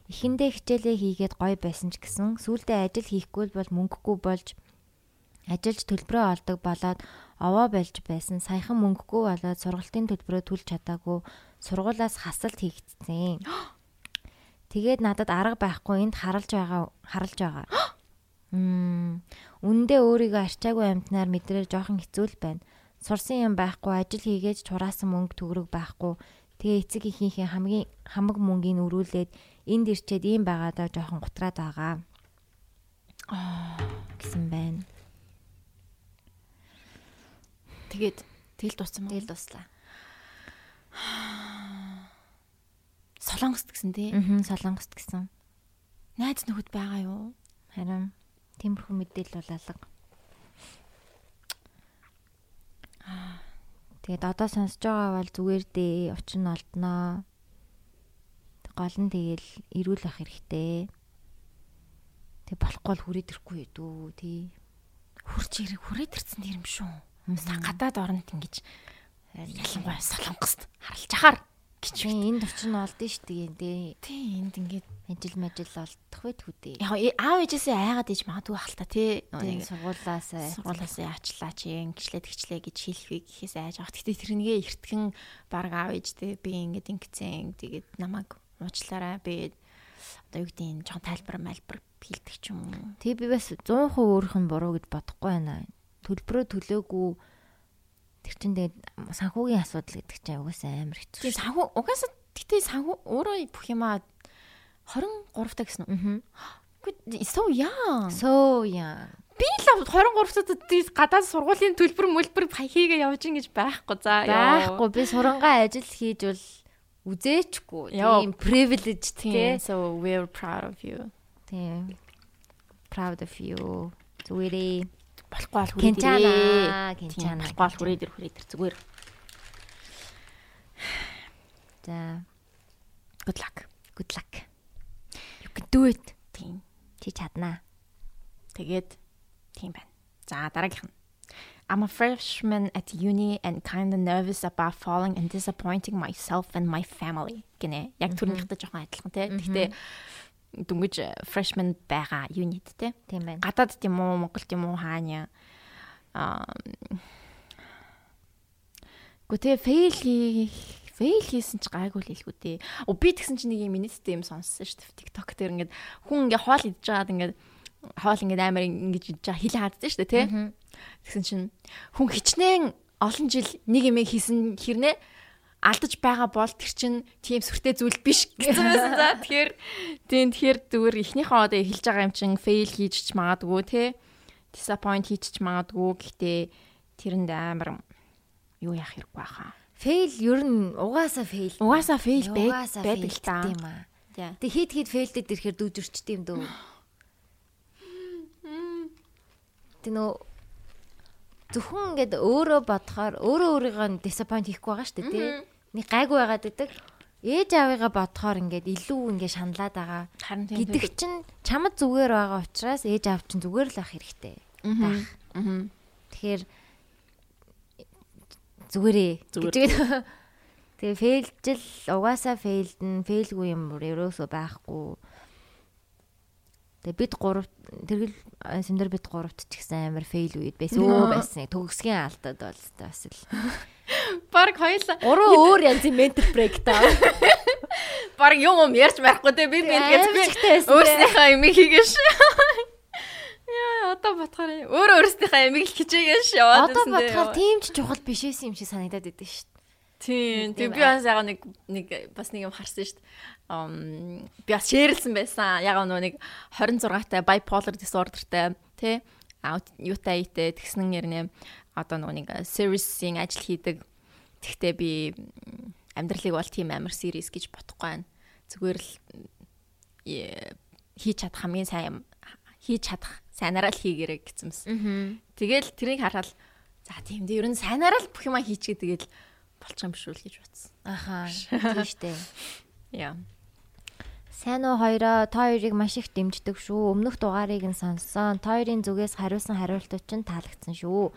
Speaker 1: Эхэндээ хичээлээ хийгээд гоё байсан ч гэсэн сүүлдээ ажил хийхгүй бол мөнгөгүй болж ажилж төлбөрөө олдог болоод овоо болж байсан. Саяхан мөнгөгүй болоод сургалтын төлбөрөө төлж чадаагүй сургуулаас хасалт хийгдсэн. Тэгээд надад арга байхгүй энд харалж байгаа харалж байгаа. Үндэ өөрийгөө арчаагүй амтнаар мэдрээ жоохон хэцүү л байна. Сурсан юм байхгүй, ажил хийгээд чураасан мөнгө төгрөг байхгүй. Тэгээ эцэг ихийнхээ хамгийн хамаг мөнгийг өрүүлээд энд ирчээд ийм байгаадаа жоохон гутраад байгаа. Аа гэсэн байна.
Speaker 2: Тэгээд тэгэл дууссан мó.
Speaker 1: Тэгэл дуслаа.
Speaker 2: Солонгост гэсэн тий.
Speaker 1: Аа солонгост гэсэн.
Speaker 2: Найз нөхөд байгаа юу?
Speaker 1: Харин тиймэрхүү мэдээлэл бол алга. Тэгээд одоо сонсож байгаа бол зүгээр дээ очин олдноо. Гол нь тэгэл ирүүл ах хэрэгтэй. Тэг болохгүй бол хүрээд ирэхгүй дүү тий.
Speaker 2: Хурж ирэх хүрээд ирсэн юм шүү. Гадаад оронд ингэж ялангуяа солонгост харалж ахаар
Speaker 1: Чи энд очин олдсон шүү дээ тий.
Speaker 2: тий энд ингээд
Speaker 1: Ажил мажил олдох бай тхүүдээ.
Speaker 2: яг аав ээжээсээ айгаад иж магадгүй ахalta тий
Speaker 1: Тэг сургуулаас
Speaker 2: сургуулаас яачлаа чи ингэчлээ тэгчлээ гэж хэлхийг гэхээс айж авах. Гэтэ тэрнгээ эртгэн баг аав ээжтэй би ингээд ингэцэн тэгээд намайг уучлаарай би одоо юу гэдэг нь жоон тайлбар мэлбэр хийлдэг ч юм уу.
Speaker 1: Тэг би бас 100% өөрөх нь буруу гэж бодохгүй байна. Төлбөрөө төлөөгүй тэр чин тэгээд санхүүгийн асуудал гэдэг чинь угаасаа амар хэцүү.
Speaker 2: Тэгээд санхүү угаасаа гэтээ санхүү өөрөө бүх юмаа 23 та гэсэн үү?
Speaker 1: Аа.
Speaker 2: Үгүй so young.
Speaker 1: So яа.
Speaker 2: Би л 23 тад гадаад сургуулийн төлбөр мөлбөр хийгээ явж ин гэж байхгүй. За
Speaker 1: Байхгүй би сурангаа ажил хийж бол үзээчгүй. Тийм privilege
Speaker 2: тийм.
Speaker 1: тий.
Speaker 2: So we're proud of you.
Speaker 1: Тийм. Proud of you. Зүгээрээ.
Speaker 2: Болохгүй бол хүрээд ирээ.
Speaker 1: Кинчана.
Speaker 2: Болохгүй бол хүрээд ир хүрээд ир зүгээр.
Speaker 1: За,
Speaker 2: Good luck.
Speaker 1: good luck. You can do it.
Speaker 2: Тийм.
Speaker 1: Чи чаднаа.
Speaker 2: Тэгээд тийм байна. За дараагийнх нь. I'm a freshman at uni and kind of nervous about falling and disappointing myself and my family. гинэ. Яг түрнийхтэй жоохон адилхан тий. Гэхдээ дүнгэж э, freshman байгаа юнит тий.
Speaker 1: Тийм байна.
Speaker 2: Гадаад тийм үү, Монголд тийм үү хаана аа Гэхдээ фейл хийх фейл хийсэн ч гайгүй л хэлгүү дээ. Оо би тэгсэн чинь нэг юм минуттай юм сонссон шүү дээ. TikTok дээр ингээд хүн ингээд хоол идж байгаад ингээд хоол ингээд амар ингэж идж байгаа хил хаадсан шүү дээ, тий? Тэгсэн чинь хүн хичнээн олон жил нэг юм хийсэн хэрнээ алдаж байгаа бол тэр чинь тийм сүртэй зүйл биш гэсэн байсан за. Тэгэхээр тийм тэгэхээр зүгээр эхнийхээ одоо хэлж байгаа юм чинь хийж ч магадгүй тий. Disappoint хийж ч магадгүй гэхдээ тэрэнд амар юу яах хэрэггүй хаа.
Speaker 1: Фейл ер нь угаасаа фейл.
Speaker 2: Угаасаа
Speaker 1: Угаасаа
Speaker 2: байдаг л та.
Speaker 1: Тэг хит хит фейлдэд ирэхээр дүүжирчтэй юм дөө. Тэг нөө зөвхөн ингээд өөрөө бодохоор өөрөө өөрийгөө disappoint хийхгүй байгаа шүү дээ тий. Нэг гайгүй байгаад гэдэг. Ээж аавыгаа бодохоор ингээд илүү ингээд шаналаад байгаа. Гэдэг чинь чамд зүгээр байгаа учраас ээж аав чинь зүгээр л ах хэрэгтэй.
Speaker 2: Аа. Аа.
Speaker 1: Тэгэхээр зүгээрээ.
Speaker 2: Зүгээр.
Speaker 1: гэж- Тэгээ фейлжил угаасаа фейлдэн фейлгүй юм ерөөсөө байхгүй. Тэгээ бид гурав тэргэл сэмдэр бид гуравт ч гэсэн амар фейл үед байсан. Өө байсан. Төгсгийн алдаад бол бас л.
Speaker 2: Бараг хоёлаа.
Speaker 1: Гурван өөр янзын ментал брейкдаун.
Speaker 2: Бараг юм юм ярьж байхгүй те би би өөрснийхөө юм хийгээш. Яа одоо батгаар өөр өөрснийхөө юм хичээгээш яваад
Speaker 1: байсан. Одоо батгаар тийм ч чухал биш байсан юм шиг санагдаад идэв шүү дээ.
Speaker 2: Тийм. Тэг би бас яг нэг нэг бас нэг юм харсан шүү дээ. Um би бас шеэрлсэн байсан. Яг нөгөө нэг 26 тай bipolar disorderтэй тий аут юутай ийтэй тэгснэн нэрнэ одоо нөгөө нэг servicing ажил хийдэг. Тэгтээ би амьдралыг бол тийм амар serious гэж бодохгүй байна. Зүгээр л хийж чадах хамгийн сайн хийж чадах сайнараа л хийгэрэй гэсэнс. Тэгэл тэрийг хараад за тийм дээ ер нь сайнараа л бүх юма хийчихээ тэгэл болчих юм биш үл гэж бодсон.
Speaker 1: Аха. Тийм штэ.
Speaker 2: Яа.
Speaker 1: Сайн уу хоёроо та хоёрыг маш их дэмждэг шүү. Өмнөх дугаарыг нь сонссон. Та хоёрын зүгээс хариулсан хариултууд ч таалагдсан шүү.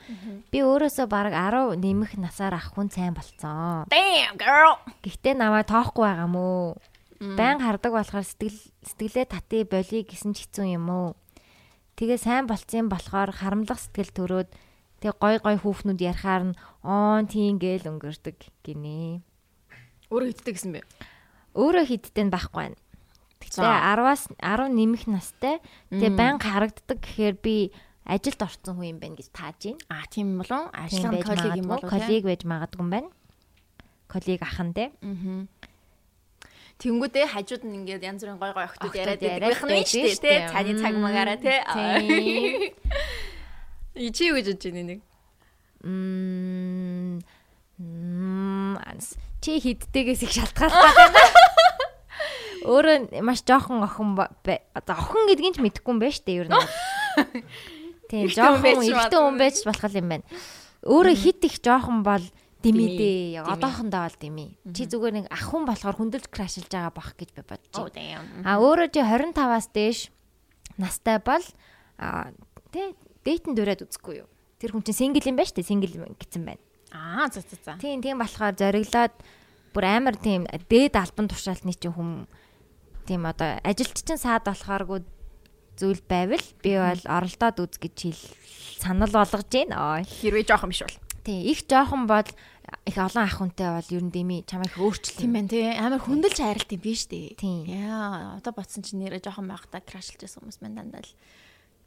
Speaker 1: Би өөрөөсөө бараг 10 нэмэх насаар ах хүн сайн болцсон.
Speaker 2: Damn girl.
Speaker 1: Гэхдээ намайг тоохгүй байгаа мó. Байн хардаг болохоор сэтгэл сэтгэлээ тати болиё гэсэн ч хэцүү юм уу. Тэгээ сайн болцсон болохоор харамлах сэтгэл төрөөд Тэгээ гой гой хүүхнүүд ярахаар нь оон тийм гээл өнгөрдөг гинэ.
Speaker 2: Өөрөө хиддэг гэсэн бэ?
Speaker 1: Өөрөө хиддэг нь байхгүй байна. Гэтэ 10-аас 10 нэмэх настай. Тэгээ байнга харагддаг гэхээр би ажилд орсон хүн юм байна гэж тааж байна.
Speaker 2: Аа тийм болов? Ажлын коллег юм болов?
Speaker 1: Коллег байж магадгүй юм байна. Коллег ахын те.
Speaker 2: Аа. Тэнгүүдээ хажууд нь ингээд янз бүрийн гой гой охтууд яриад байдаг нь шүү дээ. Цааны цаг магаараа те. Чи юу гэж бодож байна нэг?
Speaker 1: Мм чи хиддэгээс их шалтгаалтай байна. Өөрөө маш жоохон охин одоо охин гэдгийг ч мэдэхгүй юм байна шүү дээ ер нь. Тийм жоохон ихтэй хүн байж болох юм байна. Өөрөө хит их жоохон бол дими дээ. Одоохондоо бол дими. Чи зүгээр нэг ах хүн болохоор хүндэлж крашилж байгаа бах гэж би бодож байна. А өөрөө чи 25-аас дээш настай бол а тий дээтэн дөрөөд үзэхгүй юу. Тэр хүн чинь сингл юм байна шүү дээ. Сингл гэсэн байна.
Speaker 2: Аа за за за.
Speaker 1: Тийм тийм болохоор зориглоод бүр амар тийм дээд албан тушаалтны чинь хүм тийм одоо ажилч чинь саад болохооргүй зүйл байвал би бол оролдоод үз гэж хэл санал болгож байна.
Speaker 2: Хэрвээ жоохон биш бол.
Speaker 1: Тийм их жоохон бол их олон ах хүнтэй бол ер нь дими чамайг өөрчлөлт.
Speaker 2: Тийм байна тий. Амар хүндэлж хайралт юм биш үү?
Speaker 1: Тийм.
Speaker 2: Яа одоо бодсон чинь нэрээ жоохон байхдаа крашлж байсан хүмүүс маань дандаа л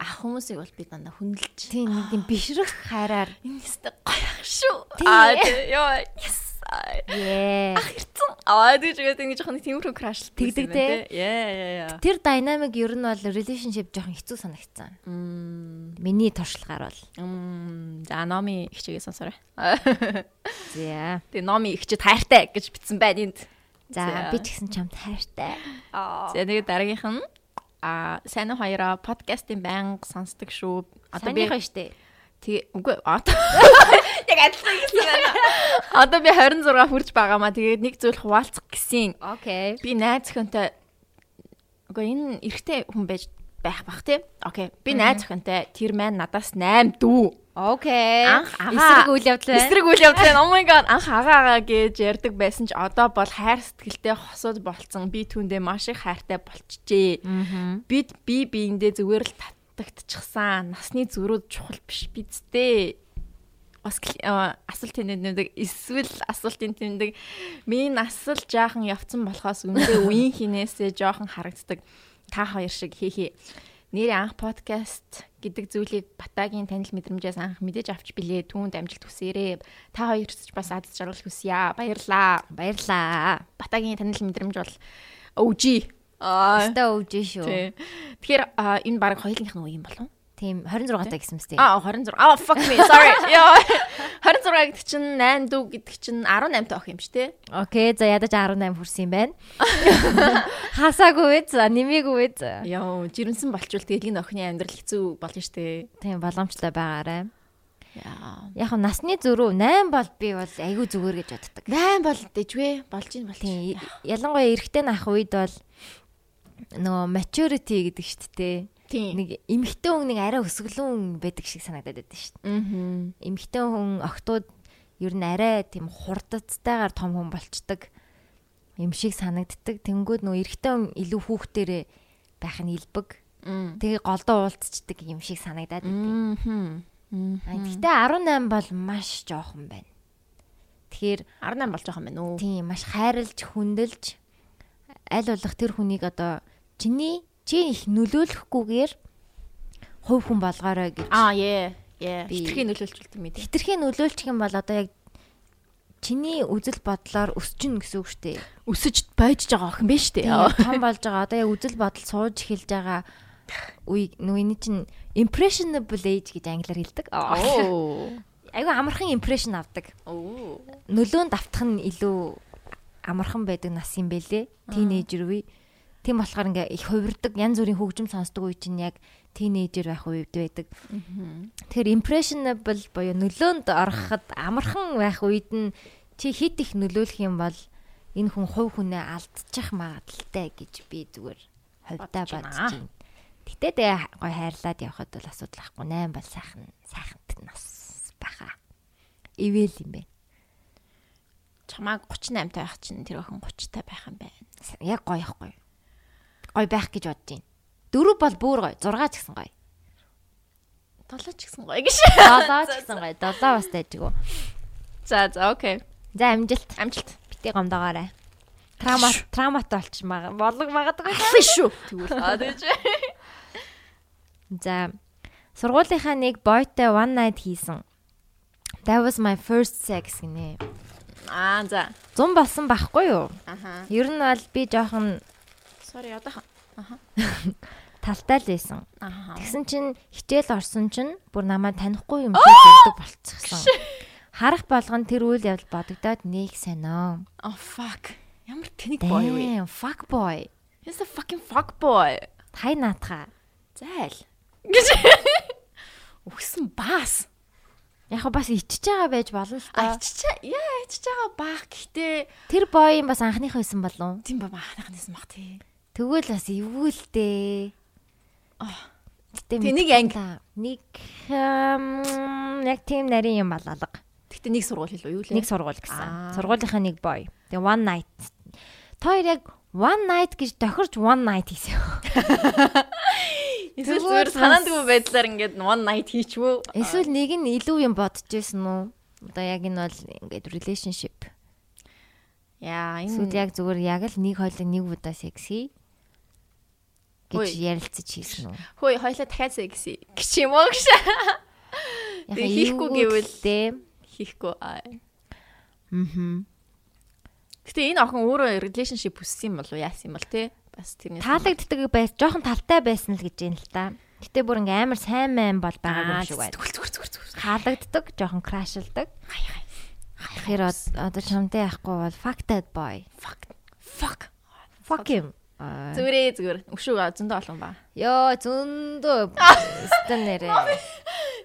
Speaker 2: ах хүмүүсийг бол би дандаа хүндэлж.
Speaker 1: Тийм нэг юм бишрэх хайраар
Speaker 2: энэ өстө гоё ах шүү. Аа ёо yes.
Speaker 1: Яа.
Speaker 2: Ах ирсэн. Аа тэгж тэгээд ингэ жоохон тиймэрхүү краш
Speaker 1: тэгдэг те.
Speaker 2: Яа яа яа.
Speaker 1: Тэр динамик ер нь бол relationship жоохон хэцүү санагдсан. Миний туршлагаар бол.
Speaker 2: За номи ихчээгээ сонсоорой.
Speaker 1: За.
Speaker 2: Тэгээ номи ихчэд хайртай гэж бичсэн байна энд.
Speaker 1: За би ч гэсэн чамд хайртай.
Speaker 2: За тэгээд дараагийнх нь а сайн уу хоёроо подкастын байнга сонсдог шүү.
Speaker 1: Одоо би штэ.
Speaker 2: Тэгээ үгүй одоо яг адилхан гэсэн байна. Одоо би 26 хүрч байгаамаа. Тэгээд нэг зүйл хуваалцах гэсэн.
Speaker 1: Окей.
Speaker 2: Би найз өхөнтэй үгүй энэ эрэгтэй хүн байж байх бах тий. Окей. Би найз өхөнтэй тэр маань надаас 8 дүү.
Speaker 1: Окей.
Speaker 2: Анх
Speaker 1: эсрэг үйл явдал.
Speaker 2: Эсрэг үйл явдал. Oh my god. Анх агаа агаа гэж ярьдаг байсан ч одоо бол хайр сэтгэлтэй хосууд болцсон. Би түүндээ маш их хайртай болчихжээ. Бид би биендээ зүгээр л татагдчихсан. Насны зөрүүд чухал биш бидтэй. Бас асуулт тэмдэг эсвэл асуултын тэмдэг миний нас л жаахан явцсан болохоос үндэ үеийн хинээсээ жаахан харагддаг. Та хоёр шиг хээ хээ нэрээ анх подкаст гэдэг зүйлийг Батагийн танил мэдрэмжээс анх мэдээж авч билээ. Түүнд амжилт хүсээрээ. Та хоёрт ч бас аз жаргал хүсье. Баярлаа.
Speaker 1: Баярлаа.
Speaker 2: Батагийн танил мэдрэмж бол OG.
Speaker 1: Аа. Өстө OG шүү.
Speaker 2: Тэгэхээр энэ баг хоёулынх нь үе юм болов?
Speaker 1: Тийм 26 таа гэсэн мэт.
Speaker 2: Аа 26. Аа fuck me. Sorry. Яа. 26 гэдэг чинь 8 дүү гэдэг чинь 18 таа ах юм шүү, тэ?
Speaker 1: Окей. За ядаж 18 хүрсэн юм байна. Хасаагүй үз, нэмээгүй үз.
Speaker 2: Яа, жирэмсэн болчвол тэгээд энэ охины амьдрал хэцүү болно шүү, тэ?
Speaker 1: Тийм боломжтой байгаарай.
Speaker 2: Яа.
Speaker 1: Яг нь насны зөрүү 8 бол би бол айгүй зүгээр гэж боддог.
Speaker 2: 8 бол дэжвэ болж ин бол.
Speaker 1: Ялангуяа эрэгтэй нах үед бол нөгөө maturity гэдэг шүү дээ нэг эмэгтэй хүн нэг арай өсгөлүүн байдаг шиг санагдаад байдаг шүү дээ. Аа. Эмэгтэй хүн охтууд ер нь арай тийм хурдцтайгаар том хүн болчдөг юм шиг санагддаг. Тэнгүүд нөө эрэгтэй хүн илүү хүүхдэрээ байх нь илбэг. Тэгээ голдоо уулзчихдаг юм шиг санагдаад идэв.
Speaker 2: Мм.
Speaker 1: Гэтэ 18 бол маш жоохон байна. Тэгэхээр
Speaker 2: 18 болж байгаа юм байна уу?
Speaker 1: тийм маш хайрлж хүндэлж аль болох тэр хүнийг одоо чиний чи их нөлөөлөхгүйгээр хувь хүн болгоорой гэж
Speaker 2: Аа. Yeah.
Speaker 1: Би-
Speaker 2: Хитрхийн нөлөөлчүүлдэг мэт.
Speaker 1: хитрхийн нөлөөлчих юм бол одоо яг чиний үзэл бодлоор өсчин гэсэн үг шүү дээ.
Speaker 2: Өсөж бойж байгаа охин биш үү?
Speaker 1: Том болж байгаа. Одоо яг үзэл бодол сууж эхэлж байгаа үе нүуний чинь impressionable age гэж англиар хэлдэг. Айгүй амархан impression авдаг. Нөлөөнд автах нь илүү амархан байдаг нас юм бэлээ. Тинейжер үе. Тийм болохоор ингээ их хувирдаг, янз бүрийн хөгжим сонсдог үе чинь яг тинейжер байх үед байдаг. Тэгэхээр impressionable буюу нөлөөнд ороход амархан байх үед нь чи хит их нөлөөлөх юм бол энэ хүн хувь хүнээ алдчих магадaltaй гэж би зүгээр хувьдаа
Speaker 2: Бодож байна.
Speaker 1: Гэтэ тэгээ гой хайрлаад явхад бол асуудал ахгүй 8 бол сайхан сайхант нас баха. Ивэл юм бэ.
Speaker 2: Чамааг 38 таах чинь тэр охин 30 та байх юм байна.
Speaker 1: Яг гоё ихгүй. Гоё байх гэж бодож байна. Дөрөв бол бүр гоё, 6 ч гэсэн гоё.
Speaker 2: 7 ч гэсэн гоё гэж.
Speaker 1: 7 ч гэсэн гоё, 7 бас дайжгүй.
Speaker 2: За, за, окей.
Speaker 1: За амжилт.
Speaker 2: Амжилт.
Speaker 1: Бити гомдоогоорой. Трама трамат болчих мага болог магадгүй.
Speaker 2: Шүү. Тэгвэл аа тэгэж.
Speaker 1: За сургуулийнхаа нэг бойтой one night хийсэн. That was my first sex гинэ.
Speaker 2: Аа, за.
Speaker 1: Зун болсон байхгүй юу?
Speaker 2: Аха.
Speaker 1: Ер нь бол би жоохон
Speaker 2: Sorry, одоохон.
Speaker 1: талтай л байсан.
Speaker 2: Аха.
Speaker 1: Тэгсэн чинь хичээл орсон чинь бүр намайг танихгүй юм шиг хэлдэг болчихсон. Харах болгон тэр үйл явдал бодогдоод нэг санаа.
Speaker 2: Oh fuck. Ямар тэнэг boy вэ?
Speaker 1: Fuck boy.
Speaker 2: He's a fucking fuck boy.
Speaker 1: Хай наатха.
Speaker 2: Зайл. Гэж. Өгсөн баас.
Speaker 1: Яг бас ичж байгаа байж болно л та.
Speaker 2: Аччаа. Яа, ачж байгаа баах. Гэхдээ
Speaker 1: Тэр боён бас анхных байсан болов.
Speaker 2: тийм ба маахнахнаас мах тий.
Speaker 1: Тэгвэл бас эвгүүлтэй.
Speaker 2: Аа.
Speaker 1: Гэтэ
Speaker 2: Тэ нэг
Speaker 1: та. Нэг яг тийм нарийн юм бололго.
Speaker 2: Гэхдээ нэг сургууль хэлв юу лээ?
Speaker 1: Нэг сургууль гэсэн. Сургуулийнхаа нэг boy. Тэгээ one night. Тэр яг one night гэж тохирч one night хийсэн.
Speaker 2: Эсвэл
Speaker 1: Зүгээр
Speaker 2: санаандгүй байдлаар ингээд one night хийчвөө.
Speaker 1: Эсвэл нэг нь илүү юм бодож байсан уу? Одоо яг энэ бол ингээд relationship.
Speaker 2: Яа, энэ
Speaker 1: яг зүгээр яг л нэг хойлог нэг удаа секси гэж ярилцаж хийсэн үү?
Speaker 2: хөөе хоёлаа дахиад секси гэж юм уу гэж
Speaker 1: Яг
Speaker 2: хийхгүй гэвэл- хийхгүй. аа.
Speaker 1: Мм.
Speaker 2: Гэтэ энэ охин өөрөө relationship хүссэн юм болов яасан юм бол те? Бас тэрнээс
Speaker 1: Таалагддаг байс, жоохон талтай байсан л гэж юм л та. Гэтэ бүр ингээм амар сайн мэн бол байгаа юм шиг байна.
Speaker 2: Зүгээр зүгээр зүгээр зүгээр.
Speaker 1: Хаалагддаг, жоохон крашилдаг.
Speaker 2: Хай хай.
Speaker 1: Тэгэхээр од- одоо чамтай яахгүй бол fucked boy.
Speaker 2: Fuck. Fuck.
Speaker 1: Fuck him.
Speaker 2: Зүгээрээ зүгээр. Өшөө зөндөө олон ба.
Speaker 1: Йоо, зөндөө стан нэрээ.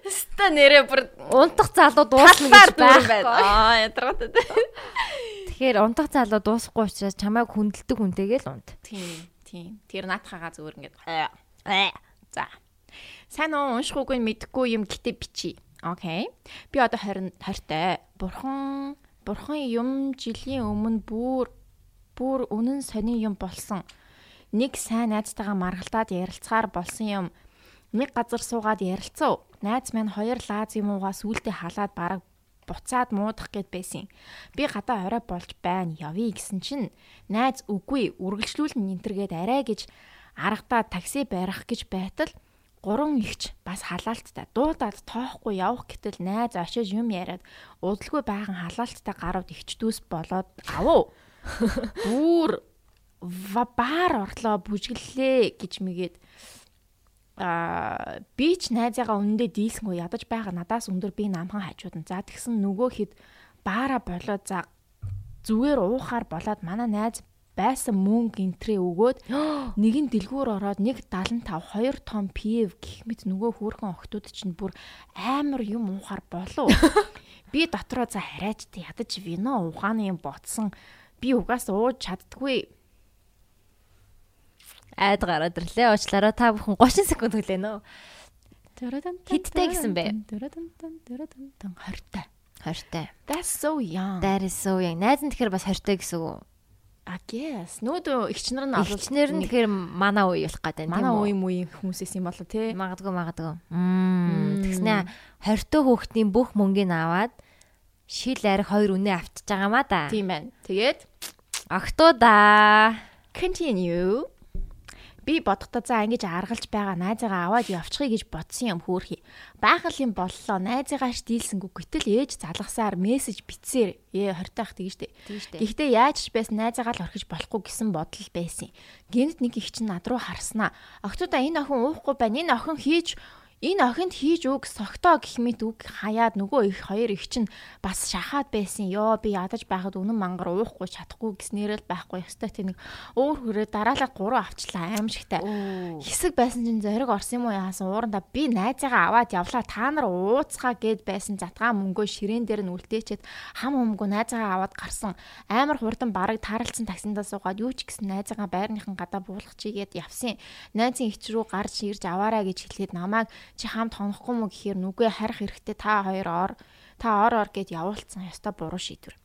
Speaker 2: Ста нэрээ бүр
Speaker 1: Унтах залуу
Speaker 2: талаар
Speaker 1: гэж байх.
Speaker 2: Аа, ядраад.
Speaker 1: Тэгэхээр унтах залуу дуусахгүй учраас чамайг хүндэлдэг хүнтэйгээ л унт.
Speaker 2: Тийм, тийм. Тэр наатахагаа зүгээр ингээд. За. Сайн уу уншихгүйг мэдэхгүй юм гэтээ бичи. Окей. Би одоо 20 20-тай. Бурхан бурхан юм жилийн өмнө бүр бүр үнэн сонин юм болсон. Нэг сайн найзтайгаа маргалтаад ярилцахаар болсон юм. Нэг газар суугаад ярилцав. Найз маань хоёр лаз юм уугаа сүултээ халаад бараг буцаад муудах гэд байсан. Би гадаа орой болж байна. Явъя гэсэн чинь найз үгүй үргэлжлүүлэн нэнтергээд арай гэж аргадаа такси барих гэж байтал гурван ихч бас халаалттай дуудаад тоохгүй явах гэтэл найз очиж юм яриад удалгүй байхан халаалттай гарууд ихч дүүс болоод. Бүр ва баар орлоо бүжгэллээ гэж мэгээд аа би ч найзаагаа үнэндээ дийлсэнгүй ядаж байгаа надаас өндөр би намхан хажууд нь за тэгсэн нөгөө хэд баара болоод за зүгээр уухаар болоод манай найз байсан мөнгө интрээ өгөөд нэг нь дэлгүүр ороод нэг 75 2 том пив гэх мэт нөгөө хөөрхөн охтууд чинь бүр амар юм уухаар болов. Би дотроо за хараач ядаж вино ухааны юм ботсон. Би угаас ууж чаддгүй.
Speaker 1: Айд гараад ирлээ. Уучлаарай та бүхэн 30 секунд хүлээнэ. Хиттэй гэсэн бэ?
Speaker 2: 20-тай.
Speaker 1: 20-тай.
Speaker 2: That's so young.
Speaker 1: That is so young. Найз нь тэгэхээр бас 20-тай гэсэн үг.
Speaker 2: I guess. Нүүдөө игч нар нь
Speaker 1: Игчнэр нь тэгэхээр манай үе болох гэдэг юм
Speaker 2: манай үе муу хүмүүсээс юм болоо тий.
Speaker 1: Магадгүй магадгүй. Тэгснэ 20 тө хүүхдийн бүх мөнгөний аваад шил арх хоёр үнэ автж байгаамаа да.
Speaker 2: Тийм байна. Тэгээд
Speaker 1: Октоуда.
Speaker 2: continue би бодохдоо за ингэж аргалж байгаа найзаагаа аваад явчихъя гэж бодсон юм хөөрхий. Баахал юм боллоо. Найзаагаа ш дийлсэнгүү гэтэл ээж залгасаар мессеж битсээр ээ 20 таах тэгэж штэ. Гэхдээ яаж ч байсан найзаагаа л орхиж болохгүй гэсэн бодол байсан. Гэнэт нэг их чинь над руу харснаа. Октоудаа энэ охин уухгүй байна. Энэ охин хийж энэ охинд хийж үг согтоо гэх мэт үг хаяад нөгөө их хоёр их чинь бас шахаад байсан. Йоо би ядаж байхад үнэн мангар уухгүй чадахгүй гэснээр л байхгүй ёстой тийм нэг өөр хүрээ дараалал гурав авчлаа аимшигтай. Хэсэг байсан чинь зориг орсон юм уу яасан ууранда би найзаагаа аваад явлаа та нар ууцгаа гэд байсан затгаа мөнгөө ширээн дээр нь үлдээчээд хам өмгөө найзаагаа аваад гарсан. Амар хурдан бараг таралцсан таксиндаа суугаад юу ч гэсэн найзаагаа байрныхан гадаа буулгах чигээд явсан. Найзын ич рүү гарч ирж аваарай гэж хэлээд намайг чи хамт хонохгүй мө гэхээр нүгэ харих хэрэгтэй та хоёр ор та ор ор гэд явуулсан ёстой буруу шийдвэр.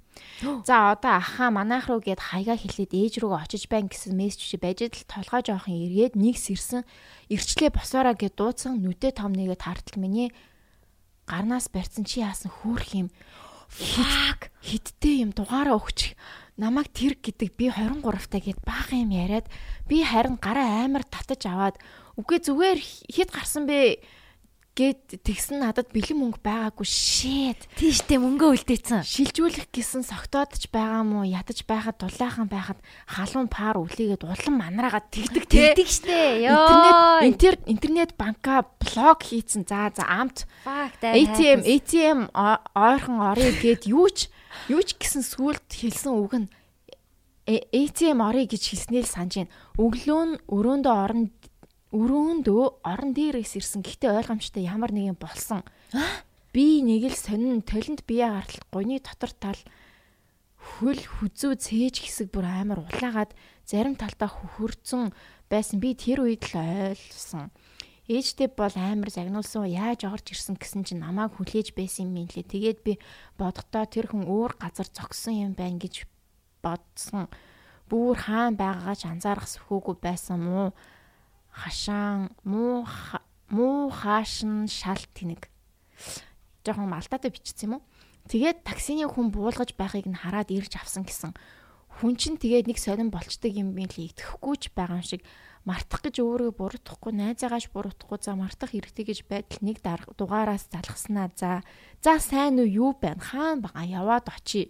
Speaker 2: За одоо ахаа манайх руу гээд хайгаа хэлээд ээж рүүгээ очиж байна гэсэн мессеж чи байж л толгой жоохон эргээд нэг сэрсэн ирчлээ босоороо гэд дуудсан нүдэ том нэгээ тартал миний гарнаас барьсан чи яасан хөөх юм. Fuck. Хиттэй юм дугаараа өгчих. Намайг тэр гэдэг би 23 таа гэд баахан юм яриад би харин гараа амар татаж аваад үгүй зүгээр хит гарсан бэ гэд тэгсэн надад бэлэн мөнгө байгаагүй shit.
Speaker 1: Тийштэй мөнгөө үлдээсэн.
Speaker 2: Шилжүүлэх гэсэн согтоодч байгаа мó ядаж байхад дулаахан байхад халуун паар үлээгээд улан манраагаад тэгдэг те.
Speaker 1: Тэгдэг штэ. Йоо.
Speaker 2: Интернет интернет банка блок хийцэн. За за амт. ATM ATM ойрхон орё гэд юу ч юу ч гэсэн сүулт хэлсэн үг нь ATM орё гэж хэлснээр санаж байна. Өглөө нь өрөөндөө орно өрөөндөө орон дээрээс ирсэн. Гэхдээ ойлгомжтой ямар нэгэн болсон. Би нэг л сонин толинд бие гартал гуйны дотор тал хөл хүзүү цээж хэсэг бүр амар улаагаад зарим талтаа хөрцөн байсан. Би тэр үед л ойлгосон. Ээжтэй бол амар загнуулсан яаж орж ирсэн гэсэн чинь намайг хүлээж байсан юм лээ. Тэгээд би бодохдоо тэр хүн өөр газар зогсон юм байна гэж бодсон. Бүүр хаан байгаагаа ч анзаарах сөхөөгүй байсан мó хашаан муу муу хаашин шал тэнэг. Жохон малтаатай бичсэн юм уу? Тэгээд таксины хүн буулгаж байхыг нь хараад ирж авсан гэсэн. Хүн чинь тэгээд нэг сонирн болчдөг юм би л итгэхгүй ч байгаа юм шиг мартах гэж өөрийгөө буруутгахгүй найзаагааш буруутгахгүй за мартах хэрэгтэй гэж байтал нэг дугаараас залгаснаа за за сайн уу юу байна хаан бага яваад очие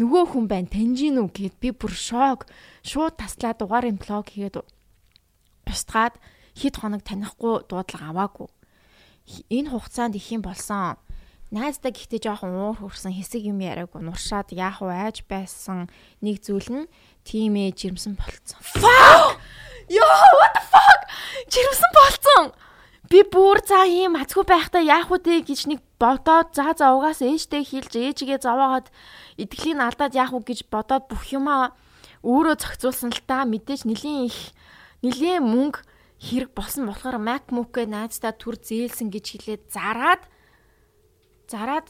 Speaker 2: нөгөө хүн байна таньжин үү гэд би бүр шок шууд таслаа дугаарын блог хийгээд устгаад хэд хоног танихгүй дуудлага аваагүй. Энэ хугацаанд их юм болсон. Найздаа гэхдээ жоохон уур хүрсэн хэсэг юм яриаггүй нуршаад яах вэ айж байсан нэг зүйл нь тийм ээ жирэмсэн болцсон. Fuck! Yo what the fuck? Жирэмсэн болцсон. Би бүр за ийм хацгүй байхдаа яах вэ гэж нэг бодоод за за угаас ээжтэй хэлж ээжигээ зовоогоод итгэлийн алдаад яах вэ гэж бодоод бүх юмаа өөрөө зохицуулсан л та мэдээж нэлийн их нэлийн мөнгө хэрэг болсон болохоор MacBook-гээ найздаа түр зээлсэн гэж хэлээд зараад зараад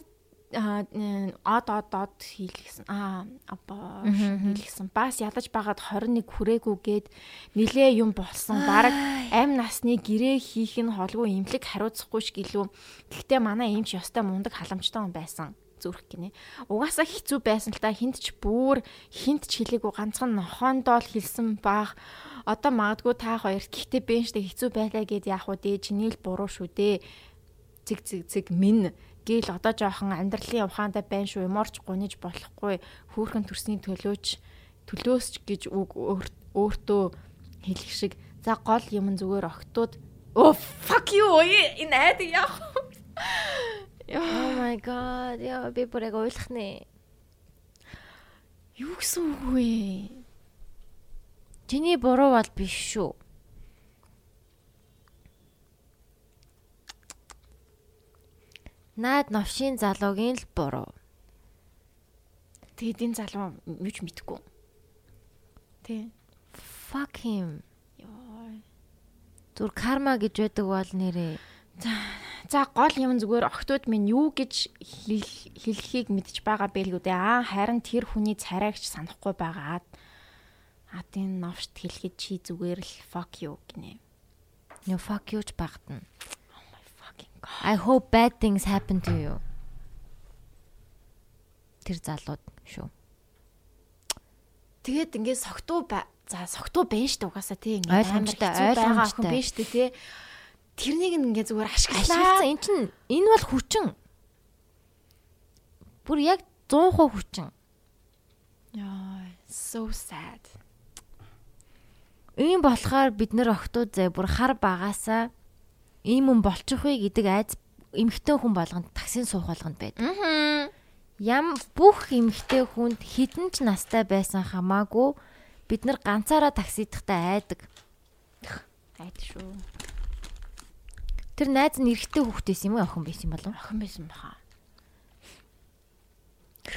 Speaker 2: од од од хийлгсэн. Аа апа хийлгсэн. Бас ядаж байгаад 21 хүрээгүйгээд нилээ юм болсон. Бараг амь насны гэрээ хийх нь холгүй имлэг хариуцахгүй ш гэлүү. Гэхдээ манай имч ёстой мундаг халамжтай хүн байсан зүрх гинэ. Угаасаа хэцүү байсан л та хинт ч бүр хинт ч хэлээгүй ганцхан нохоондоо л хэлсэн баах. Одоо магадгүй та хоёрт гэхдээ бэнштэй хэцүү байлаа гэд яах вэ чиний л буруу шүү дээ. Цэг цэг цэг минь гээл одоо жоохон амьдралын ухаантай байна шүү. Юморч гуниж болохгүй. Хүүхэн төрсний төлөөч төлөөсч гэж үг өөртөө хэлэх шиг. За гол юм зүгээр огтуд. Oh fuck you энэ айдаг яах
Speaker 1: Oh my god яа би бүрэг ойлгох нэ
Speaker 2: Юу гэсэн үг вэ?
Speaker 1: Чиний буруу бол биш шүү. Наад новшийн залуугийн л буруу.
Speaker 2: Тэгэд энэ залуу юу ч мэдэхгүй. Тэ.
Speaker 1: Fuck him. Зүр карма гэж байдаг бол нэрээ.
Speaker 2: За за гол юм зүгээр охтууд минь юу гэж хэлхийг мэдж байгаа бэлгүү дээ. Аа харин тэр хүний царайгч санахгүй байгаад Адын новшт хэлэхэд чи зүгээр л fuck you гинэ.
Speaker 1: No fuck you ч багтана.
Speaker 2: Oh my fucking god.
Speaker 1: I hope bad things happen to you. Тэр залууд шүү.
Speaker 2: Тэгээд ингээд согтуу за согтуу байна шүү дээ угаасаа тий
Speaker 1: Ойлгомжтой,
Speaker 2: байгаа
Speaker 1: ойлгомжтой.
Speaker 2: хүн байна шүү дээ тий. Тэрнийг ингээд зүгээр ашиглаа.
Speaker 1: Эн чин энэ бол хүчин. Бүр яг 100% хүчин.
Speaker 2: Яа, so sad.
Speaker 1: Ийм болохоор бид нэр охтууд зэ бүр хар багасаа ийм хүн болчих вэ гэдэг айц эмхтэн хүн болгонд таксин суух болгонд байд.
Speaker 2: Аа.
Speaker 1: Ям бүх эмхтэй хүнд хідэн ч настай байсан хамаагүй бид нар ганцаараа таксидахтаа айдаг.
Speaker 2: Айд шүү.
Speaker 1: Тэр найз нь эрэгтэй хүүхдээс юм уу охин байсан болов?
Speaker 2: Охин байсан баха.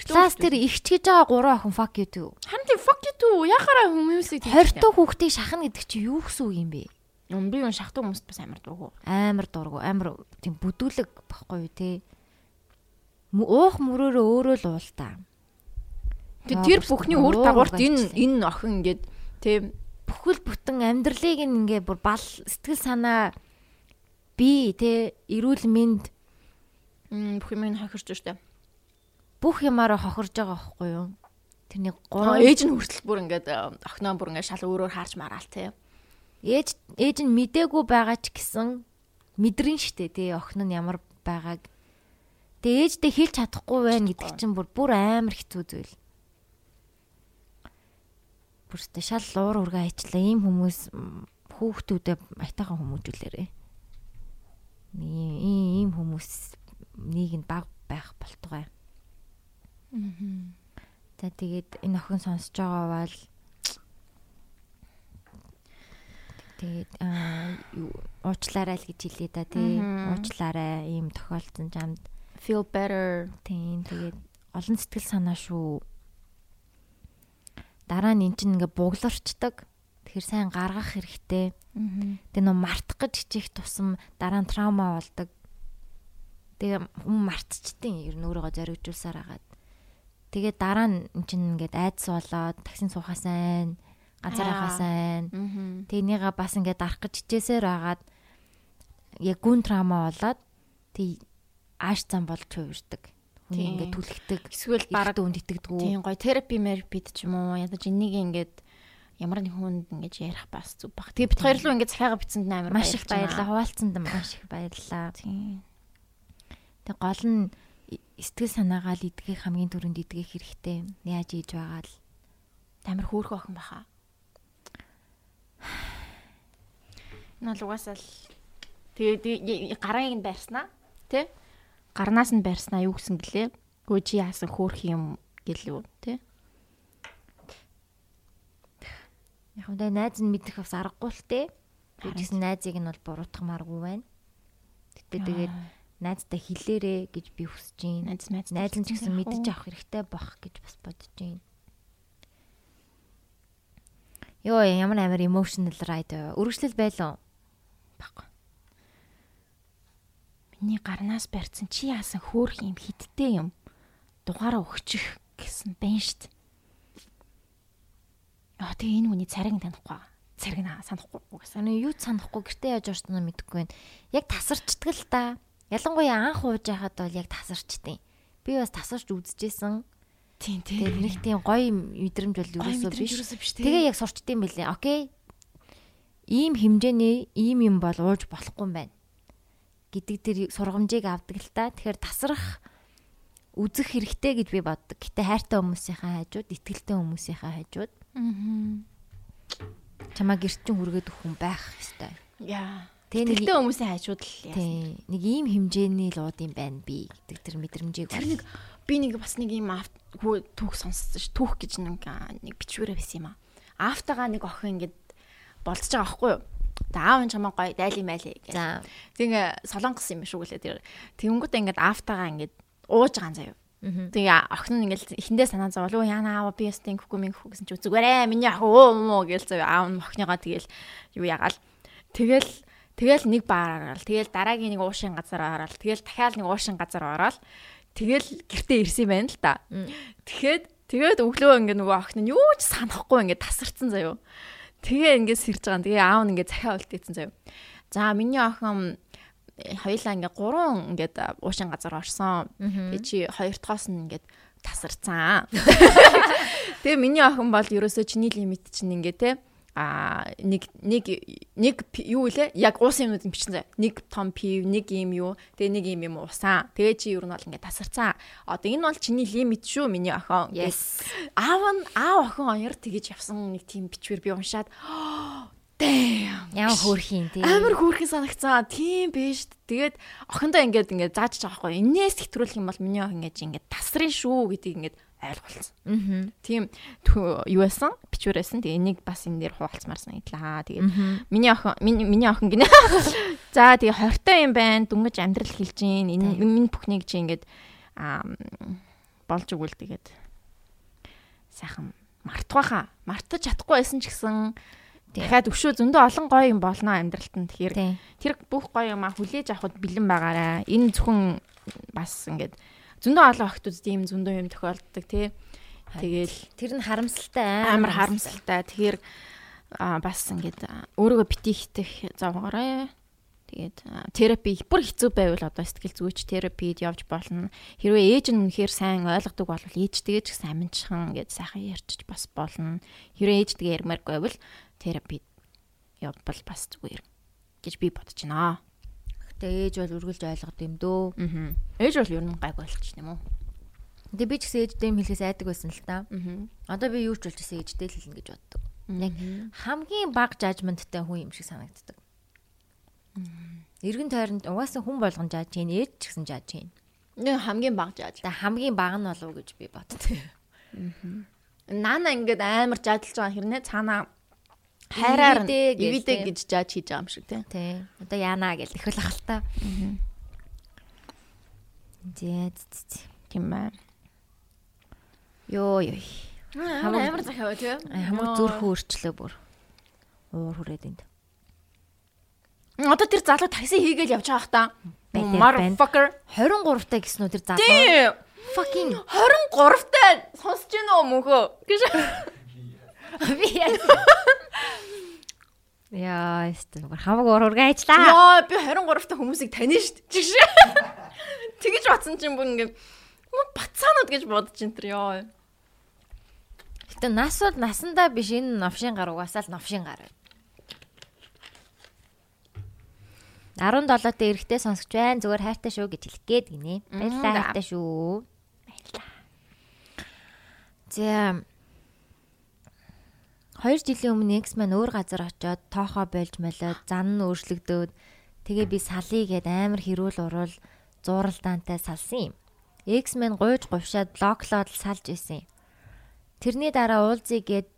Speaker 1: Лаас тэр ихч гэж байгаа гурван охин fuck you too.
Speaker 2: Харин тийм fuck you too. Яхаараа хүмүүсийг
Speaker 1: 20 хүүхдийг шахна гэдэг чи юу гэсэн үг юм бэ?
Speaker 2: Өмби юм шахтуу хүмүүст бас амар дургу.
Speaker 1: Амар дургу, амар тийм бүдүүлэг баггүй юу те. Уух мөрөөрөө өөрөө л уул та.
Speaker 2: Тэр бүхний үр дагаварт энэ энэ охин ингээд тийм
Speaker 1: Бүхэл бүтэн амьдралыг ингээ бүр бал сэтгэл санаа би те эрүүл мэнд
Speaker 2: бүх юм нь хохирч штэ.
Speaker 1: бүх юмараа хохирж байгаа байхгүй юу? Тэрний гурван
Speaker 2: ээж нь хүртэл бүр ингээд э, охиноо бүр ингээд шал өөрөөр харж мараал тий.
Speaker 1: ээж ээж нь мдээгүй байгаа ч гэсэн мэдрэн штэ тий охин нь ямар байгааг. Тэгээ ээждээ хэлж чадахгүй байна гэдэг чинь бүр бүр амар хэцүү зүйл. Бүртээ шал луур ургаа хийчлээ ийм хүмүүс хүүхдүүдэд айтайхан хүмүүжүүлээрээ. Ийм ийм хүмүүс нийгэнд баг байх болтугай. За тэгээд энэ охин сонсож байгаа бол тэгээд аа уучлаарай л гэж хэлээ да тий. Уучлаарай ийм тохиолдсон жамд
Speaker 2: Feel better.
Speaker 1: тийм тэгээд олон сэтгэл санаа шүү. Дараа нь эн чинь ингээ бугларчдаг. Тэгэхээр сайн гаргах хэрэгтэй. Тэгээ нөө мартах гэж хичээх тусам дараа нь траума болдог. Тэгээ хүн мартчихдээ ер нь өөрийгөө зоригжуулсаар агаад. Тэгээ дараа нь эн чинь ингээд айдас болоод таксин суухаасаа ганцаархаасаа
Speaker 2: Мгм.
Speaker 1: Тэгнийга бас ингээд дарах гэж хичээсээр агаад яг гүн траума болоод тэг ааш зам болж хувирдаг. Хүн ингээд түлхдэг.
Speaker 2: Эсвэл бараг
Speaker 1: Бараг үнд итгэдэггүй.
Speaker 2: тийм гоё терапи мерпид ч юм уу ядаж энийг ингээд ямар нэг хүнд ингэж ярих бас зүг баг. Тэгээ бит хоёр л ингээд захиага битсэнд амар
Speaker 1: Маш их баярлалаа. Хуваалцсанд маш их баярлалаа.
Speaker 2: Тийм.
Speaker 1: Тэг гол нь сэтгэл санаагаа л идэх хамгийн түрүүнд идэх хэрэгтэй. Яаж ийж байгаа л.
Speaker 2: Амар хөөрхөн охин баха. Энэ бол угаасаа л тэгээ гарааг нь байрснаа тий? Гарнаас нь байрснаа юу гэсэн гэлээ? Гөө чи яасан хөөрх юм гэлөө тий?
Speaker 1: Яг нь найз нь мэдэх бас аргагүй л те. Тэгсэн найзыг нь бол буруутгамааргүй байна. Гэтэ тэгээд найзтай хэлээрэ гэж би хүсэж байна.
Speaker 2: Найз найз
Speaker 1: Найз нь ч гэсэн мэдэж авах хэрэгтэй бах гэж бас бодож байна. Йоо ямар амар emotional ride? Үргэлжлэл байлаа.
Speaker 2: баг. Миний гарнаас барьсан чи яасан хөөрх юм хиттэй юм. Дугаараа өгчих гэсэн байна штт. Аа тэгээ энэ хүний нь танихгүй. Цариг нь санахгүй.
Speaker 1: Санаа юу санахгүй гэртээ яаж уурснаа мэдэхгүй байна. Яг тасарчдаг л та. Ялангуяа анх ууж байхад бол яг тасарчдیں۔ Би бас тасарч үзэжсэн.
Speaker 2: Тийм
Speaker 1: Тэгээд нэг тийм гоё мэдрэмж бол ерөөсөө биш. Тэгээ яг сурчдсан байлээ. Окей. Ийм хэмжээний ийм юм бол ууж болохгүй юм байна. гэдэг тэр сургамжийг авдаг л та. Тэгэхээр тасрах үзэх хэрэгтэй гэж би боддог. Гэтэ хайртай хүмүүсийнхаа хажууд, итгэлтэй хүмүүсийнхаа хажууд чамаа гэрчин хүргээд өгөх хүн байх хэвээр.
Speaker 2: Яа.
Speaker 1: Тэгээ нэг
Speaker 2: хүмүүсийн хажууд л яасан.
Speaker 1: нэг ийм хэмжээний лууд юм байна би гэдэг тэр мэдрэмжийг
Speaker 2: Тэр нэг би нэг бас нэг хүү- түүх сонссон ш. Түүх гэж нэг аа, нэг бичвэрээ байсан юм аа. Аавтайгаа нэг охин ингээд болцож байгаа байхгүй юу? Тэ аав нь чамаа гоё дайли майлээ гэж. Тэгээ солонгос юм шүү гэлээ тэр. Тэнгүүтээ ингээд аавтайгаа ингээд ууж байгаа юм заяа. Тэгээ охин нь ингээд эхэндээ санаа зовлоо яана аава би ястын гэхгүй минь гэхгүй гэсэн чи зүгээрээ миний ах өө мөө гээл заяа аав нь охиныгоо тэгэл юу ягаал. Тэгэл тэгэл нэг баар ороод тэгэл дараагийн нэг уушин газар ороод тэгэл дахиад нэг уушин газар ороод тэгэл гэртээ ирсэн байна л.
Speaker 1: Мм.
Speaker 2: Тэгэхэд Тэгээд өглөө ингээд нөгөө охин нь юу ч санахгүй ингээд тасарсан заяо. Тэгээ ингээд сэрж байгаа. Тэгээ аав нь ингээд захиа үлдээсэн заяо. За миний охин хоёлаа ингээ гурван ингээд уушин газар орсон. Тэгээ чи хоёр дахоос нь ингээд тасарцсан. Тэгээ миний охин бол ерөөсөө чиний лимит чинь ингээ те а нэг нэг нэг юу илээ яг уус юмнууд юм бичсэн заа. Нэг том пив, нэг юм юу, тэгээ нэг юм юм уусаа. Тэгээ чи ер нь бол ингээд тасарцсан. Одоо энэ бол чиний лимит шүү миний охин.
Speaker 1: Yes.
Speaker 2: Аав нь аав охин хоёр тэгэж явсан нэг тийм бичвэр би уншаад.
Speaker 1: Ямар хөөрхийн тий.
Speaker 2: Амар хөөрхийн санагцсан. Тийм биш. Тэгээд охиндоо ингээд ингээд зааж байгаа байхгүй. Энээс хэтрүүлэх юм бол миний охин ингэж ингээд тасрын шүү гэдгийг ингээд ойлголцсон. Аа. Тийм юу байсан? Бичвэрсэн. Тэгээ энийг бас энэ дээр хуваалцмаар санагдлаа. Тэгээд миний охин миний охин гинэ. За тэгээ хортой юм байна. Дүнгэж амьдрал хэлж гин. Энэ минь бүхнийг чи ингээд аа болж өгвөл тэгээд сайхан мартахаа. Мартаж чадахгүй байсан ч гэсэн дахиад өшөө зөндөө олон гоё юм болно амьдралт нь. Тэгэхээр тэр бүх гоё юм а хүлээж авахд бэлэн байгаарай. Энэ зөвхөн бас ингээд зөндөө олон охтууд тийм зөндөө юм тохиолддог тий. Тэгэл
Speaker 1: тэр нь харамсалтай
Speaker 2: амар харамсалтай. Тэгэхээр бас ингээд өөрийгөө бити хитэх завгаарай. Тэгээд терапи бүр хэцүү байвал одоо сэтгэл зүйч терапид явж болно. Хэрвээ ээж нь үнэхээр сайн ойлгодог бол ээжтэйгээ ч гэсэн аминчхан ингээд сайхан ярьчих бас болно. Хэрвээ ээжтэйгээ ярмааргүй байвал терапид явбал бас зүгээр гэж би бодож байна.
Speaker 1: Гэтэ ээж бол үргэлж ойлгоод юм дөө.
Speaker 2: Аа. Ээж бол ер нь гайг болчих юм уу?
Speaker 1: Тэгээ би ч гэсэн ээжтэй юм хэлхээс айдаг байсан л та. Аа. Одоо би юу ч болж гэсэн ээжтэй л хэлнэ гэж боддог. Яг хамгийн бага жажменттай хүн юм шиг санагддаг. Иргэн тойронд угаасаа хүн болгон жааж чинь ээж ч гэсэн жааж чинь.
Speaker 2: Нэг хамгийн бага жааж.
Speaker 1: Тэгээ хамгийн бага нь болов уу гэж би боддог.
Speaker 2: Аа. Наана ингээд амар жаадлж байгаа хэрнээ цаанаа хайраар ивидэ гэж жааж хийж байгаа юм шиг тий.
Speaker 1: Тий. Одоо яана гэж их л ахalta. Зээ
Speaker 2: тийм байна.
Speaker 1: Йоо ёо.
Speaker 2: Хамаг амар захиав тий.
Speaker 1: Хамаг зүрх өөрчлөө бүр. Уур хүрээд энд.
Speaker 2: Одоо тэр залуу такси хийгээл явж байгаа хта. Motherfucker
Speaker 1: 23 таа гэсэн үү тэр залуу?
Speaker 2: Тий.
Speaker 1: Fucking
Speaker 2: 23 таа сонсож гинэ үү мөнхөө? Гэж.
Speaker 1: Би яа. Яа, эсвэл хамаг урурга ажиллаа.
Speaker 2: Яа, би 23 та хүмүүсийг таних дээ. Чигш. Тэгэж батсан чинь бүр ингээд бацаанууд гэж бодож ин тэр яа.
Speaker 1: Гэтэ нас бол насандаа биш энэ новшин гар угаасаа л новшин гар. 17-т эрэхтэй сонсогч байна. Зүгээр хайртай шүү гэж хэлэх гээд гинэ. Баярлалаа хайртай шүү. Баярлалаа. За 2 жилийн өмнө X маань өөр газар очиод тоохоо болж молоод зан нь өөрчлөгдөөд тэгээ би салъя гэд амар хэрүүл урал зууралдаантай салсан юм. X маань гуйж говшаад блоклоод салж исэн. Тэрний дараа уулзъя гэд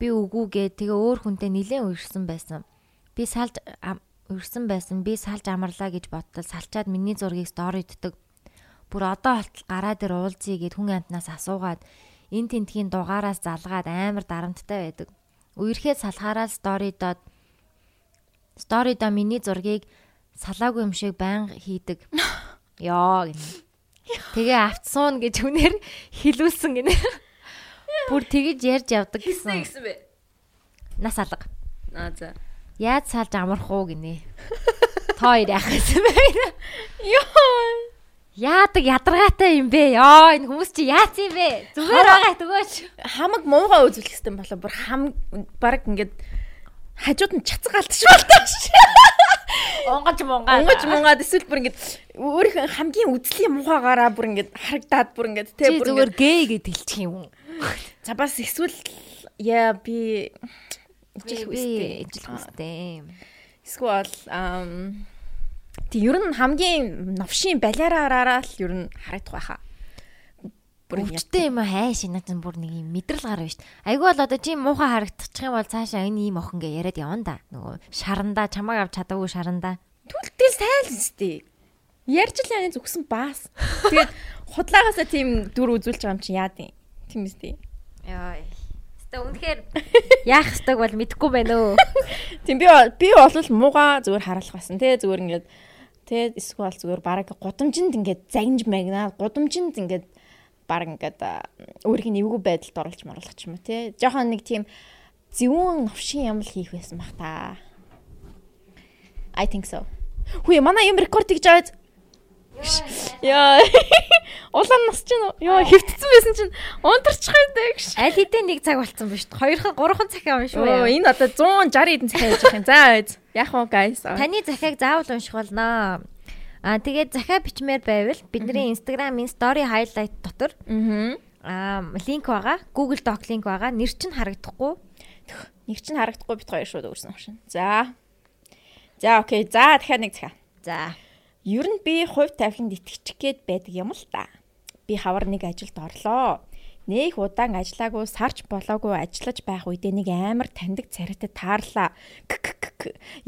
Speaker 1: би үгүй гэд тэгээ өөр хүнтэй нилээн үрсэн байсан. Би салж үрсэн байсан. Би салж амарлаа гэж бодтол салчаад миний зургийг сториддаг. Бүр одоо болтол гараа дээр уулзъя гэд хүн амтнаас асуугаад эн тентхийн дугаараас залгаад амар дарамттай байдаг. Үерхэд салхаараа сторидод сторидо миний зургийг салаагүй юм шиг байнга хийдэг. Йоо гэнэ. Тэгээ автсуун гэж хүнээр хилүүлсэн гинэ. Бүр тэгэж ярьж явдаг гэсэн.
Speaker 2: Гэсэн бэ?
Speaker 1: Нас алга.
Speaker 2: Аа за.
Speaker 1: Яаж салж амарх уу гинэ. Тоо яах гэсэн бэ?
Speaker 2: Йоо.
Speaker 1: Яадаг ядаргаатай юм бэ? Йоо энэ хүмүүс чи яац юм бэ? Зүгээр байгаа төгөөч.
Speaker 2: Хамаг муугаа үзүүлэх гэсэн болоо бүр хам баг ингээд хажууд нь чацаг алдчих болтоош.
Speaker 1: Онгож мунгаа.
Speaker 2: Онгож мунгаад эсвэл бүр ингээд өөрийнх хамгийн үзлийн мухаагаараа бүр ингээд харагдаад бүр ингээд
Speaker 1: тэ бүр зүгээр гээ гэд хэлчих юм.
Speaker 2: За бас эсвэл яа би
Speaker 1: ижил үстэй. Ижил үстэй.
Speaker 2: Эсвэл ам Тэг ер нь хамгийн новшийн балиараараа л ер нь харагдах байхаа.
Speaker 1: Өвчтэй юм хай шинаад бүр нэг юм мэдрэл гар байна шүү дээ. Айгүй бол одоо чи муухай харагдчих юм бол цаашаа энэ ийм охин гэ яриад явна да. Нөгөө шарандаа чамааг авч чадаагүй шарандаа.
Speaker 2: Түлтэл сайл өстэй. Ярьж л яаны зүгсэн баас. Тэгээд худлаагаасаа тийм дүр үзүүлж байгаа юм чи яа тийм. Тийм үстэй.
Speaker 1: Яа. Тэ үнэхээр яах ёстойг бол мэдэхгүй байна өө.
Speaker 2: Тийм би би бол мууга зүгээр харуулах байсан те зүгээр ингээд Тэ эсвэл зүгээр бараг гудамжинд ингээд загинж магнаа гудамжинд ингээд баг ингээд өөрийн нэвгүй байдалд оруулж маруулах ч юм уу тий. Жохон нэг тийм зөвүүн новшин юм л хийх байсан бах та. I think so. Хүү манай юм рекорд хийж аваад Яа. Улаан нас чинь яа хөвтсөн байсан чинь унтарчих юм даа гэж.
Speaker 1: Аль хэдийн нэг цаг болцсон ба шүү. 2хан 3хан цаг юм шүү.
Speaker 2: Оо энэ одоо 160 хэдэн цаг явж байгаа юм. За яах вэ guys?
Speaker 1: Таны захиаг заавал унших болно. Аа тэгээд захиа бичмээр байвал бидний Instagram-ийн story highlight дотор аа линк байгаа. Google Doc линк байгаа. Нэр чинь харагдахгүй.
Speaker 2: Нэг чинь харагдахгүй бит хоёр шууд өөрсөн шин. За. За окей. За дахиад нэг захиа.
Speaker 1: За.
Speaker 2: Ер нь би хувь тавиланд итгэчих гээд байдаг юм л та. Би хавар нэг ажилд орлоо. Нэх удаан ажиллаагүй сарч болоогүй ажиллаж байх үедээ нэг амар таньдаг царайтай таарлаа.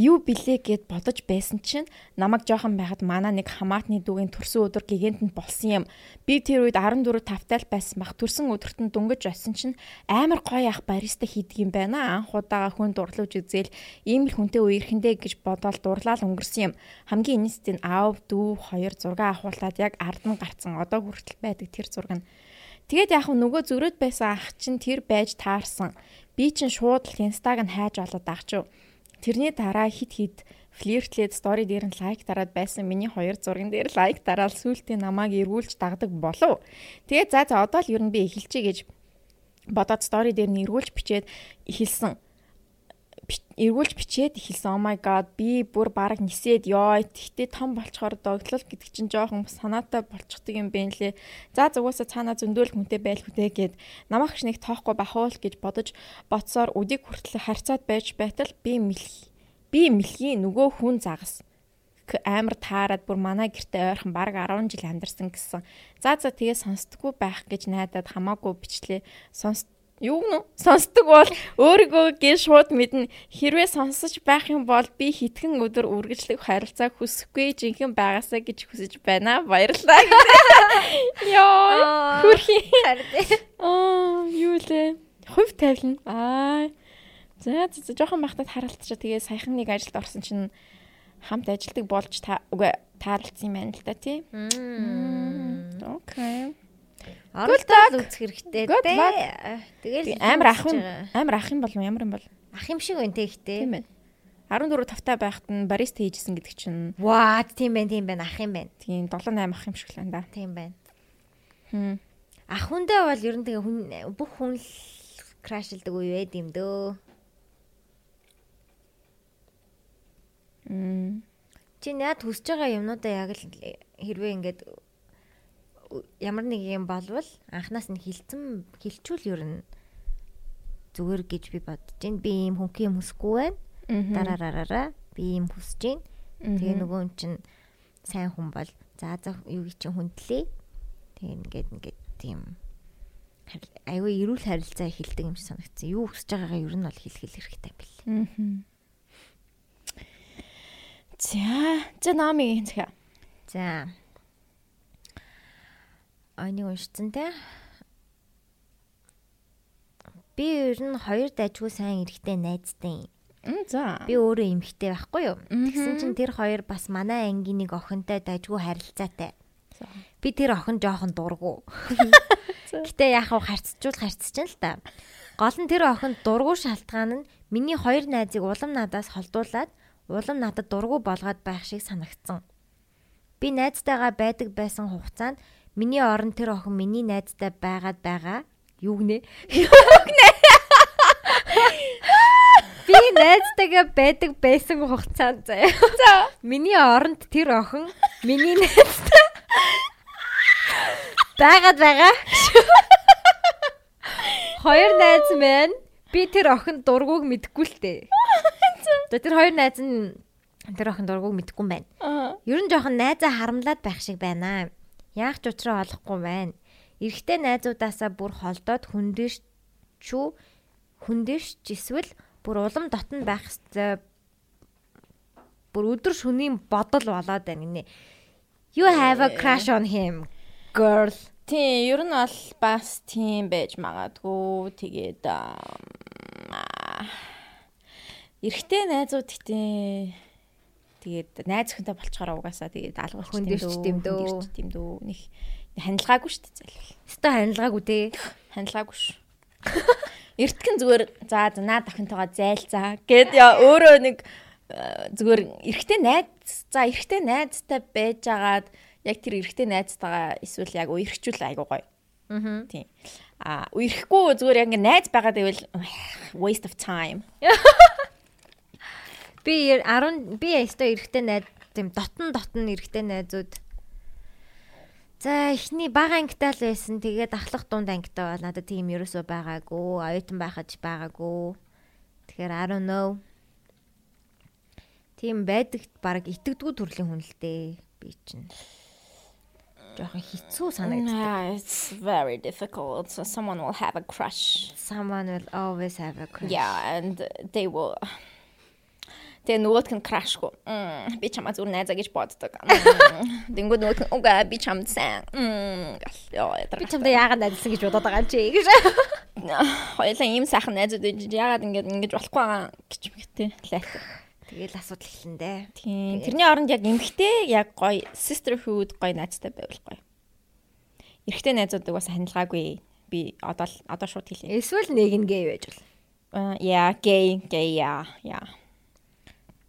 Speaker 2: Юу билээ гэд бодож байсан чинь намайг жоохон байхад манаа нэг хамаатны дүүгийн төрсөн өдөр гигантэнд болсон юм. Би тэр үед 14 тавтай л байсан бах. Төрсөн өдөрт нь дөнгөж осон чинь амар гоё ах бариста хийдэг юм байна. Анх удаага хүн дурлуулж үзэл ийм л хүнтэй үерхэндээ гэж бодоод дурлал өнгөрсөн юм. Хамгийн инээстэй нь аав дүү хоёр зураг авахуулаад яг ард нь гарцсан. Одоо хүртэл байдаг тэр зураг нь Тэгээд яг нөгөө зөрөөд байсан ах чинь тэр байж таарсан. Би чинь шууд л инстаг нь хайж олоод агчив. Тэрний дараа хит хит флиртлээд стори дээр нь лайк дараад байсан миний хоёр зурган дээр лайк дараал сүултээ намайг эргүүлж дагдаг болов. Тэгээд за за одоо л ер нь би эхэлчихье гэж бодоод стори дээр нь эргүүлж бичээд эхэлсэн эргүүлж бичээд эхэлсэн. Oh my god би бүр баг нисээд ёо. Тэгтээ том болчоор догтлол гэдэг чинь жоохон санаатай болчихдаг юм бэ лээ. За зүгөөсө цаанаа зөндөөл хүнтэй байл хүтэй гэд намайг ч нэг тоохгүй бахуул гэж бодож бодсоор үдийг хүртэл харьцаад байж байтал би мэлхий. Би мэлхий нөгөө хүн загас амар таарад бүр манай гэрте ойрхон баг 10 жил амьдарсан гэсэн. За за тэгээ сонсдггүй байх гэж найдаад хамаагүй бичлээ. Сонс юу гэнэ? Сонсдог бол өөрийгөө гээ шууд мэднэ. Хэрвээ сонсож байх юм бол би хитгэн өдөр үргэлжлэх харилцаа хүсэхгүй жинхэнэ байгаасаа гэж хүсэж байна. Баярлалаа ёо хүрхий. аа юу лээ хувь тавилна аа. За за жоохон бахтад харалтчаа. Тэгээ саяхан нэг ажилд орсон чинь хамт ажилдаг болж та үгүй таарлцсан юм байна л да тий. Окей
Speaker 1: Оролдол үзэх хэрэгтэй дээ.
Speaker 2: Тэгэл амар ах юм амар ах юм бол ямар юм бол
Speaker 1: ах юм шиг байна те ихтэй.
Speaker 2: Тийм байна. 14 тавтай байхад нь бариста хийжсэн гэдэг чинь
Speaker 1: ваа тийм байна тийм байна ах юм байна.
Speaker 2: Тийм 7 8 ах юм шиг л энэ да.
Speaker 1: Тийм байна.
Speaker 2: Хм.
Speaker 1: Ах хүндээ бол ер нь тэгээ хүн бүх хүн крашлдаг үе байд юм дөө.
Speaker 2: Мм.
Speaker 1: Чи яад хүсэж байгаа юмнуудаа яг л хэрвээ ингээд ямар нэг юм болвол анханаас нь хилцэн хилчүүл ер нь зүгээр гэж би бодож байна. Би ийм хөнхий юм хүсэхгүй байна. Дараараараа би ийм хүсэж байна. Тэгээ нөгөө юм чинь сайн хүн бол за за юу гэж чинь хүндлээ. Тэгээ ингээд ингээд тийм айгүй эрүүл харилцаа эхэлдэг юм шиг санагдсан. Юу хүсэж байгаагаа ер нь бол хэлхэл хэрэгтэй бэл.
Speaker 2: За, за намиг энэ
Speaker 1: За энийг уншицсан те. Би ер нь хоёр дайггүй сайн эрэхтэй найзтай
Speaker 2: юм. За.
Speaker 1: Би өөрөө эмхтэй байхгүй юу? Тэгсэн чинь тэр хоёр бас манай ангийн нэг охинтой дайггүй харилцаатай. Би тэр охин жоохон дургу. Гэтэ яах вэ харьцчул харьцчихна л та. Гол нь тэр охин дургу шалтгаан нь миний хоёр найзыг улам надаас холдуулаад улам надад дургу болгоод байх шиг санагдсан. Би найзтайгаа байдаг байсан хугацаанд Миний орон тэр охин миний найзтай байгаад байгаа. Юу гинэ? Юу гинэ? Би найзтайгаа байдаг байсан хугацаанд заяа. За. Миний оронд тэр охин миний найзтай байгаад байгаа. Хоёр найз маань би тэр охин дургууг мэдгүй л дээ. За тэр хоёр найз нь тэр охин дургууг мэдгүй юм байна. Ер нь жоохон найзаа харамлаад байх шиг байна. Яах ч учраа олохгүй байна. Эрэгтэй найзуудаасаа бүр холдоод хүндэж чүү хүндэж эсвэл бүр улам дотн байх хэвээр бүр өдөр шөнийн бодол болоод байна гинэ. You have a crush on him girl.
Speaker 2: Тийм, ер нь бол бас тийм байж магадгүй. Тэгээд эрэгтэй найзууд гэдэг Тэгээд найз хүнтэй болчоороо угаасаа тэгээд алгуулч
Speaker 1: тийм дөө.
Speaker 2: Тийм дөө. Нэг ханилгаагүй шүү дээ залбил.
Speaker 1: Өстой ханилгаагүй дээ.
Speaker 2: Ханилгаагүй шүү. Эртгэн зүгээр за наад охинтойгоо зайлцаа гэд яа өөрөө нэг э, зүгээр эрэгтэй найз за эрэгтэй найзтай байж агаад яг тэр эрэгтэй найзтайгаа эсвэл яг үерхчүүл айгуу гоё. Аа. Тийм. А үерхгүй зүгээр яг ингээ найз байгаад байвал waste of time.
Speaker 1: Би 10 би өстой эрэгтэй найз тийм дотн дотн эрэгтэй найзууд За эхний бага ангитай л байсан. Тэгээд ахлах дунд ангитай бол надад тийм ерөөсөө байгаагүй. Оюутан байхад байгаагүй. Тэгэхээр I don't know. Тийм байдагт баг итгэдэггүй төрлийн хүн л дээ. Би чинь жоохон хэцүү санагддаг.
Speaker 2: It's very difficult. So someone will have a crush.
Speaker 1: Someone will always have a crush.
Speaker 2: Yeah, and they will Тэгээ нөгөөтг нь крашгүй. Би чамаа зүр найзаа гэж боддог. Тэнгүүд нөгөөтг нь угаа би чамд сайн.
Speaker 1: Яа, би чамд яагаад найзсан гэж бодоод байгаа юм чи гэж.
Speaker 2: Хоёлаа ийм сайхан найзууд яагаад ингэж ингэж болохгүй байгаа гэж мэгтэй лайт.
Speaker 1: Тэгээл асуудал эхлэндээ.
Speaker 2: Тийм. Тэрний оронд яг эмгтэй яг гоё sisterhood гоё найзтай байвал гоё. Эрэгтэй найзуудыг бас ханилгаагүй. Би одоо одоо шууд хэлье.
Speaker 1: Эсвэл нэг нь гей байж бол.
Speaker 2: Аа, яа, гей, гей яа, яа.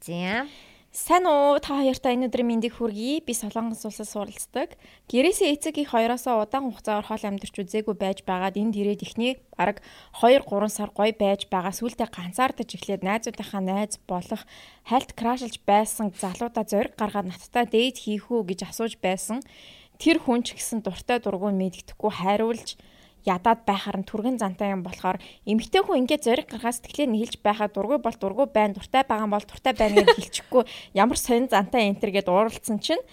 Speaker 1: За.
Speaker 2: Сайн уу та хоёртай энэ өдрийн мэндийг хүргэе. Би Солонгос улсад суралцдаг. Гэрээсээ эцэг их хоёроосоо удаан хугацаагаар хол амьдарч үзээгүй байж байгаад энд ирээд ихний бараг 2 3 сар гоё байж байгаа. Сүүлдээ ганцаардаж эхлээд найзуудынхаа найз болох хальт крашилж байсан залуудаа зориг гаргаад надтай дээд хийх үү гэж асууж байсан. Тэр хүн ч гэсэн дуртай дургуун мэддэхгүй хайруулж ядаад байхаар нь түргэн зантай юм болохоор эмэгтэй хүн ингээд зориг гаргаа сэтгэлээ нийлж байхаа дургүй бол дургүй байна дуртай байгаа бол дуртай байна гэж хэлчихгүй. Ямар сонин зантай энтер гэд ууралцсан чинь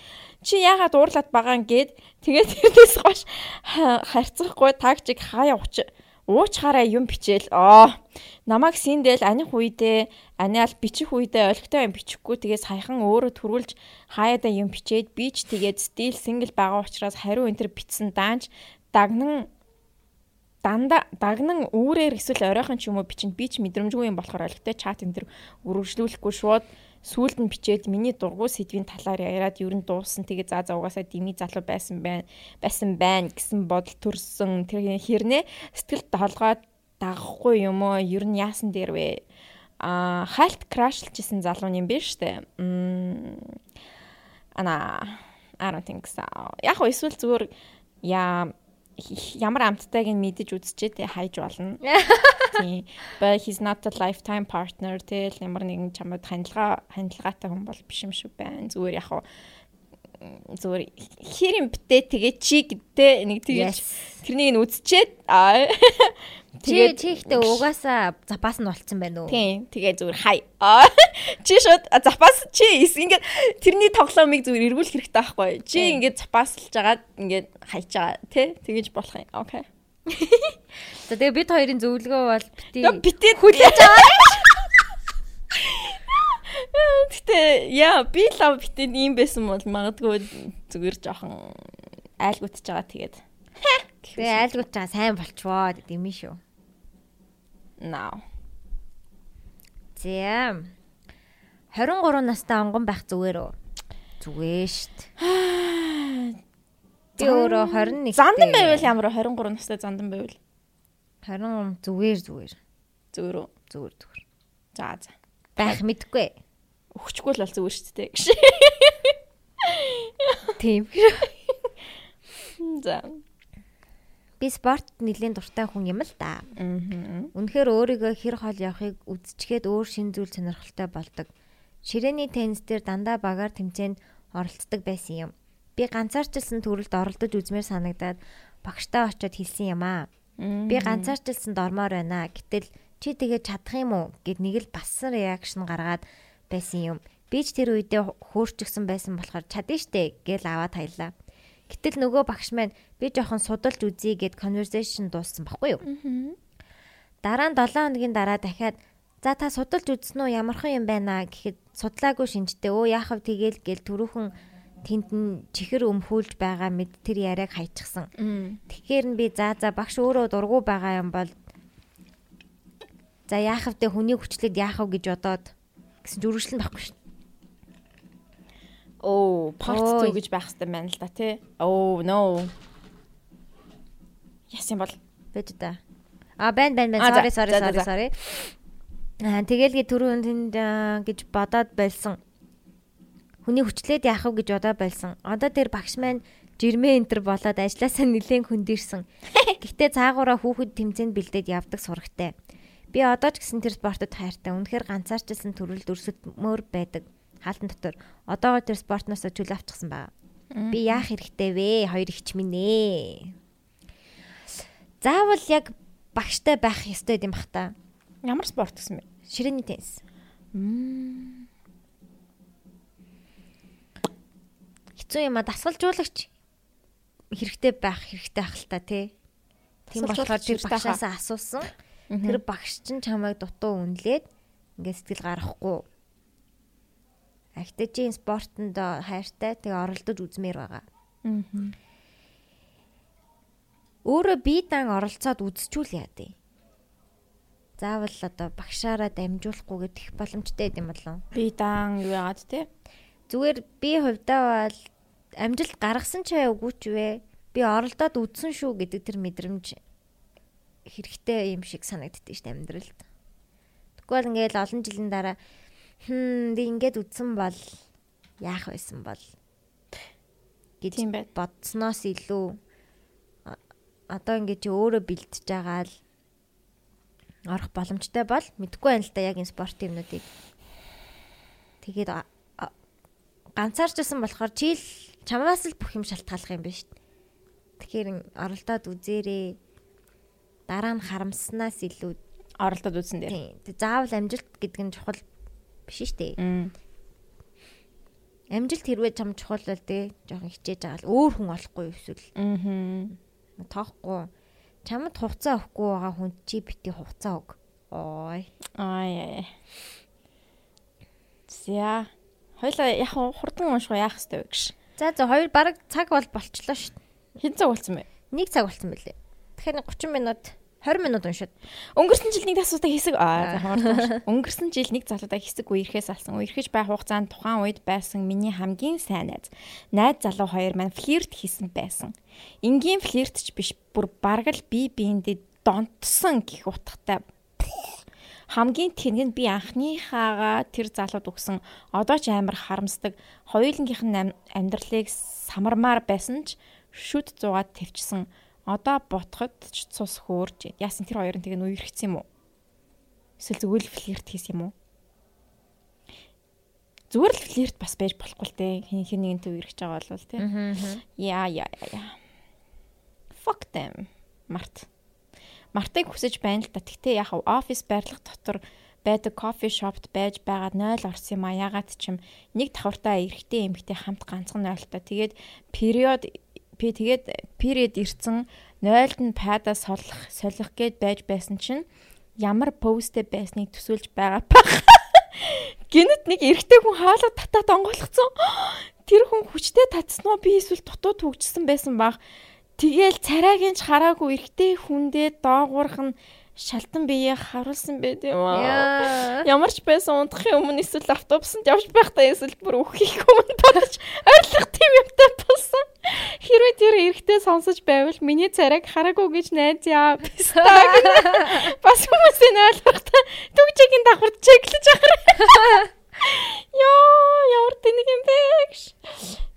Speaker 2: чи яагаад уурлаад байгаа юм гээд тэгээд тэрнээс гош харьцахгүй тагчиг хаяа уч уучхаараа юм бичээл. Аа намайг синдэл аних үедээ аниал бичих үедээ олигтой юм бичихгүй тэгээд саяхан өөрөө төрүүлж хаяада юм бичээд би ч тэгээд стил сингл байгаа учраас хариу энтер бичсэн даанч дагнан дандаа дагнан үүрээр эсвэл оройхон ч юм уу бичинд би ч мэдрэмжгүй юм болохоор олигтой чат энэ төр үргэлжлүүлэхгүй шууд сүүлд нь бичээд миний дургуй сэдвийн талаар яриад ер нь дууссан. Тэгээ за за угаасаа дими залуу байсан байна. Байсан байна гэсэн бодол төрсөн. Тэр хэрнээ сэтгэл толгой дагахгүй юм уу? Ер нь яасан дээр вэ? А хальт крашлжсэн залуу юм биш үү? Ана I don't think so. Яг эсвэл зүгээр яа ямар амттайг нь мэдэж үзчихэд хайж болно. Тийм. But he's not a lifetime partner тэгэл ямар нэгэн чамд хандлага хандлагатай хүн бол биш юм шиг байна. Зүгээр яг зүгээр хэр юм битээ тэгээ чи гэдэг нэг тэгэж тэрнийг нь үзчихэд аа
Speaker 1: тэгээ чи ихтэй угаасаа запас нь болцсон байна уу?
Speaker 2: Тийм. Тэгээ зүгээр хай. Чи шууд запас чи ингээд тэрний тоглоомыг зүгээр эргүүлэх хэрэгтэй байхгүй. Чи ингээд запаслж жагаад ингээд хайж байгаа тий тэгэж болох юм. Окей.
Speaker 1: За тэгээ бид хоёрын зөвлөгөө бол
Speaker 2: бити бити хүлээж аваа. Гэтэ яа би лав битэн ийм байсан бол магадгүй зүгээр жоохон айлгуутж байгаа тэгээд.
Speaker 1: Тэгээ айлгуутж байгаа сайн болчвоо гэдэг юм шүү.
Speaker 2: Now.
Speaker 1: Зэм. 23 настай онгон байх зүгээр үү? Зүгээр штт. Би өөрөө 21.
Speaker 2: Зандан байвал ямар 23 настай зандан байвал?
Speaker 1: 23 зүгээр зүгээр.
Speaker 2: Зүгээр үү?
Speaker 1: Зүгээр зүгээр.
Speaker 2: За за.
Speaker 1: Байх мэдгүй.
Speaker 2: Өгчгүй л бол зүгээр шүү дээ гэж.
Speaker 1: Тийм.
Speaker 2: За.
Speaker 1: Би спорт нэлийн дуртай хүн юм л да. Аа. Үнэхээр өөрийгөө хэр хол явахыг үзчихэд өөр шин зүйл сонирхолтой болдог. Ширээний теннис дээр дандаа багаар тэмцээнд оролцдог байсан юм. Би ганцаарчилсан төрөлд оролдож үзмээр санагдаад багштай очиод хэлсэн юм аа. Би ганцаарчилсан дормоор байна. Гэтэл чи тэгээд чадах юм уу гэд нэг л бассан реакшн гаргаад байсан юм. Би ч тэр үедээ хөөрчгсөн байсан болохоор чадна штэ гэл аваад хаялаа. Гэтэл нөгөө багш маань би жоохон судалж үзье гэд conversation дууссан баггүй юу? Дараа нь 7 хоногийн дараа дахиад за та судалж үзсэн үү ямархан юм байна гэхэд судлаагүй шинжтэй өө яахав тэгэл гэл түрүүхэн тэнд нь чихэр өмхүүлж байгаа мэд тэр яриаг хайчихсан. Тэгэхээр нь би за за багш өөрөө дургу байгаа юм бол за яахав те хүний хүчлээд яахав гэж бодоод гэсэн зүрхлэн баггүй шүү.
Speaker 2: Оо, part 2 гэж байх хэрэгтэй байна л да тий. Oh no. Яасан бол
Speaker 1: Бэж да. А байн байн байн
Speaker 2: А,
Speaker 1: sorry sorry sorry
Speaker 2: за.
Speaker 1: sorry. Аа тэгэлгээ түрүүн тэнд аа, гэж бодоод байсан. Хүний хүчлээд яах вэ гэж бодоод байсан. Одоо тэр багш маань жирмээ энтер болоод ажилласаа нэлээд хөндөрсөн. Гэхдээ цаагаараа хүүхэд тэмцээнд бэлдээд явдаг сурагтай. Би одоо ч гэсэн тэр спортод хайртай. Үнэхээр ганцаарчилсан төрөлд өрсөдмөр байдаг. Хаалтан дотор. Одоогоо тэр спортноосоо чөл авчихсан байна. Би яах хэрэгтэй вэ? Хоёр ихч минь ээ. Заавал яг багштай байх ёстой юм бах та.
Speaker 2: ямар спорт гэсэн бэ?
Speaker 1: Ширээний теннис. Хэцүү юм а дасгалжуулагч хэрэгтэй байх хэрэгтэй ах л та тий. Тийм болохоор тэр багшаасаа асуусан. Тэр багш чинь чамайг дутуу үнлээд ингээд сэтгэл гаргахгүй. Ахтай чи спортонд хайртай тэгээ оролдож үзмээр байгаа.
Speaker 2: Аа.
Speaker 1: Өөрөө бие дан оролцоод үзчихүүл яа дээ. Заавал одоо багшаараа дамжуулахгүй гэдэг боломжтой юм болов.
Speaker 2: Би даан юу яагаад те?
Speaker 1: Зүгээр би хувьдаа бол амжилт гаргасан ч үгүй ч вэ. Би оролдоод үдсэн шүү гэдэг тэр мэдрэмж хэрэгтэй юм шиг санагддээ шүү дээ амьдралд. Тэгвэл ингээл олон жилийн дараа хм би ингээд үдсэн бол яах байсан бол гэж бодсноос илүү одоо ингээд чи өөрөө бэлтэж байгаа л орох боломжтой бол мэдгүй байна л да яг энэ спорт юмнуудыг. Тэгээд ганцаарчсан болохоор чи л чамаас л бүх юм шалтгааллах юм биш. Тэгэхээр оролдоод үзээрэй. Дараа нь харамснаас илүү
Speaker 2: Оролдоод үзсэн дээр.
Speaker 1: заавал амжилт гэдэг нь чухал биш шүү дээ. Амжилт хэрвээ чам чухал бол тий жоохон хичээж байгаа л өөр хүн олохгүй эсвэл
Speaker 2: Мм.
Speaker 1: тоохгүй. Чамд хугацаа өгөхгүй байгаа хүн чи бити хугацаа өг. Ой.
Speaker 2: Аа яа. За. Хоёлаа яг хурдан уу, яах хэвтэй вэ гэж.
Speaker 1: За за хоёр баг цаг бол болчлоо шүү.
Speaker 2: Хэн цаг болсон бэ?
Speaker 1: Нэг цаг болсон мөлий. Тэгэхээр 30 минут 20 минут уншаад.
Speaker 2: Өнгөрсөн жил нэг асуултаа хэсэг аа хурдан. Өнгөрсөн жил нэг залуудаа хэсэг үерхээс алсан. Үерхэж байх хугацаанд тухайн үед байсан миний хамгийн сайн найз. Найз залуу хоёр маань флирт хийсэн байсан. Энгийн флиртч биш бүр бараг л бие биендээ донтсон гих утгатай хамгийн нь би анхныхаагаа тэр залууд өгсөн одоо ч амар харамсдаг хоёулангийнх нь ам- амьдралыг самармаар байсан ч шүд зугаад твчсэн одоо ботход ч цус хөөрж яасан тэр хоёр нь тэгээ нүерхсэн юм уу? Эсвэл зүгээр л флирт хийсэн юм уу? Зүгээр л флирт бас байж болохгүй л те хин хин нэгэнтэй үерхэж байгаа бол те. Яа яа яа fuck them март. Мартыг хүсэж байна л да. Тэгтээ яг офис байрлах дотор байдаг кофе шопт байж байгаад 0 орсон юм а. Ягаад ч юм. Нэг давхартай эрэгтэй эмэгтэй хамт ганцхан 0-той. Тэгээд период би тэгээд период ирсэн 0-д нь пайда солих солих гээд байж байсан чинь ямар посттэй байсныг төсөөлж байгаа пах. Гинэт нэг эрэгтэй хүн хаалга татаад онгойлгцсон. Тэр хүн хүчтэй татсан уу би эсвэл дутуу төгжсөн байсан баг. Тэгэл царайгийн ч хараагүй эргэтэй хүндээ доогуурх нь шалтан биеэ харуулсан байт юм аа. Ямар ч байсан унтахын өмнө эсвэл автобусанд явж байхдаа эсвэл бүр өөхөх өмнө бодож ойрлох тийм юмтай болсон. Хэрвээ тэр эргэтэй сонсож байвал миний царайг хараагүй гэж найз яа. Бас хүмүүсийн ойлгохтой түгжигийн давхарт чеклэж ахаар. Йоо, ямар тэнэг юм бэ.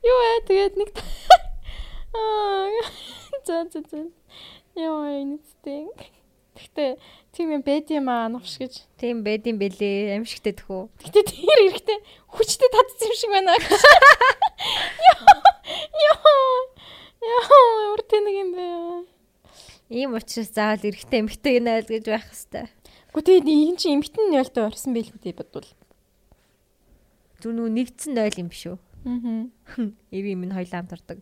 Speaker 2: Юу ээ тэгээд нэг Аа. За за за. Яа, энэтэй. Гэхдээ тийм юм байд юм аа новш гэж.
Speaker 1: Тийм байд юм бэлээ. Амшигтэй тхүү.
Speaker 2: Гэтэ тэр эрэхтэй хүчтэй татсан юм шиг байна. Яа. Яа, ямар тэнэг юм бэ?
Speaker 1: Ийм учраас заавал эрэгтэй эмэгтэй найл гэж байх хэвээр.
Speaker 2: Гэхдээ энэ чинь эмхтэн нөлтөө орсон байлгүй дээ бодвол.
Speaker 1: Зүр нүү нэгдсэн найл юм биш үү?
Speaker 2: Аа.
Speaker 1: Эри минь хоёлаа хамт ордог.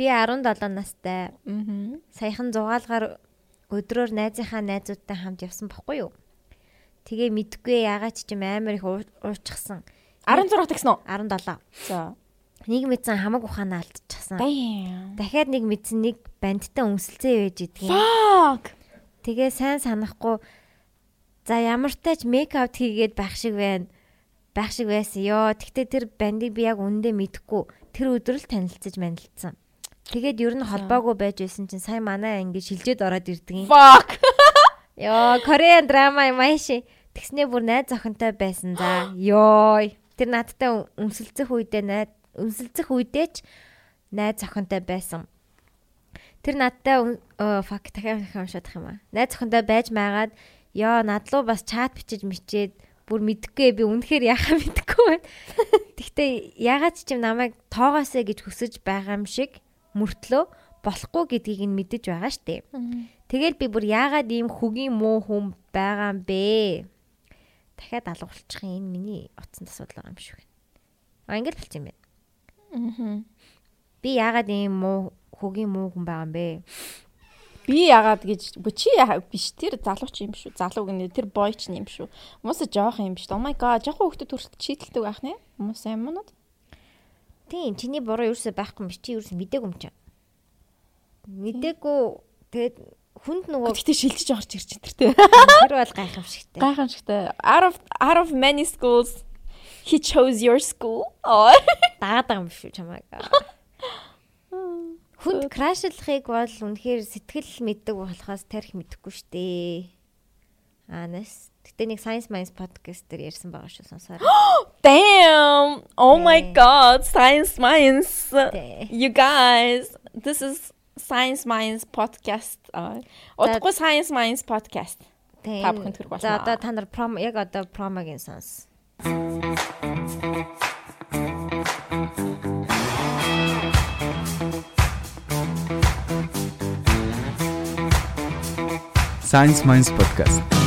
Speaker 1: Би 17 настай.
Speaker 2: Аа.
Speaker 1: Саяхан зугаалгаар өдрөөр найзынхаа найзуудтай хамт явсан бохгүй юу? Тэгээ мэдгүй ягаад ч юм амар их уу- ууччихсан.
Speaker 2: 16 тагсан уу?
Speaker 1: 17.
Speaker 2: За.
Speaker 1: Нэг мэдсэн хамаг ухаанаа алдчихсан. Дахиад нэг мэдсэн нэг бандтай үнсэлцээ байж идэгэн.
Speaker 2: Fuck.
Speaker 1: Тэгээ сайн санахгүй за ямар тач мейкап хийгээд байх шиг байна. Байх шиг байсан ёо. Тэгтээ тэр бандыг би яг үндэ мэдхгүй. Тэр өдөр л танилцаж манилцсан. Тэгээд ер нь холбоогүй байж байсан чинь сая манай ингэ шилжээд ороод ирдэг юм.
Speaker 2: Fuck.
Speaker 1: Йоо, Korean drama юм ааши. Тэгснээ бүр найз охинтой байсан за. Йоо. Тэр надтай өмсөлцөх үедээ найз өмсөлцөх үедээ ч найз охинтой байсан. Тэр надтай fuck дахиад дахиад уншаад юм аа. Найз охинтой байж maaгаад ёо надлуу бас чат бичиж мичээд бүр мэдхгүй би үнэхээр яхаа мэдхгүй байна. Гэхдээ ягаад ч юм намайг тоогоосэй гэж хүсэж байгаа юм шиг мөртлөө болохгүй гэдгийг нь мэдэж байгаа штэ. Тэгэл би бүр яагаад ийм хөгийн муу хүн байгаа юм бэ? Дахиад алгуулчих энэ миний утсан асуудал байгаа юм шиг байна. А ингэж болчих юм байна. Би яагаад ийм муу хөгийн муу хүн байгаа юм бэ?
Speaker 2: Би яагаад гэж чи биш тэр залууч юм шүү. Залуу гэнэ тэр бойч юм шүү. Мууса жоох юм биш. Oh my god, жоох хүүхдэд хүртэл чийдэлдэг байх нэ. Мууса юм уу?
Speaker 1: Тийм, чиний буруу юусоо байхгүй юм биш. Чи юус мдээгүй юм чам. Мдээгүй тэгээд хүнд нөгөө
Speaker 2: гэтээ шилжиж орж ирж тэр тэ.
Speaker 1: Тэр бол гайхамшигтай.
Speaker 2: Гайхамшигтай. Out of out of many schools he chose your school.
Speaker 1: Дагаад байгаа юм биш үү чамайг. Хүнд крашлахыг бол үнэхээр сэтгэл мэддэг болохоос тарих мэдэхгүй штэ. Анас. Гэтэ нэг Science Minds podcast дээр ярьсан байгаа шүү сонсоор.
Speaker 2: Damn. Oh my god, Science Minds. You guys, this is Science Minds podcast. Удахгүй Science Minds podcast.
Speaker 1: Та бүхэн төрөх болно. За одоо та нар promo яг одоо промогийн сонс.
Speaker 3: Science Minds podcast.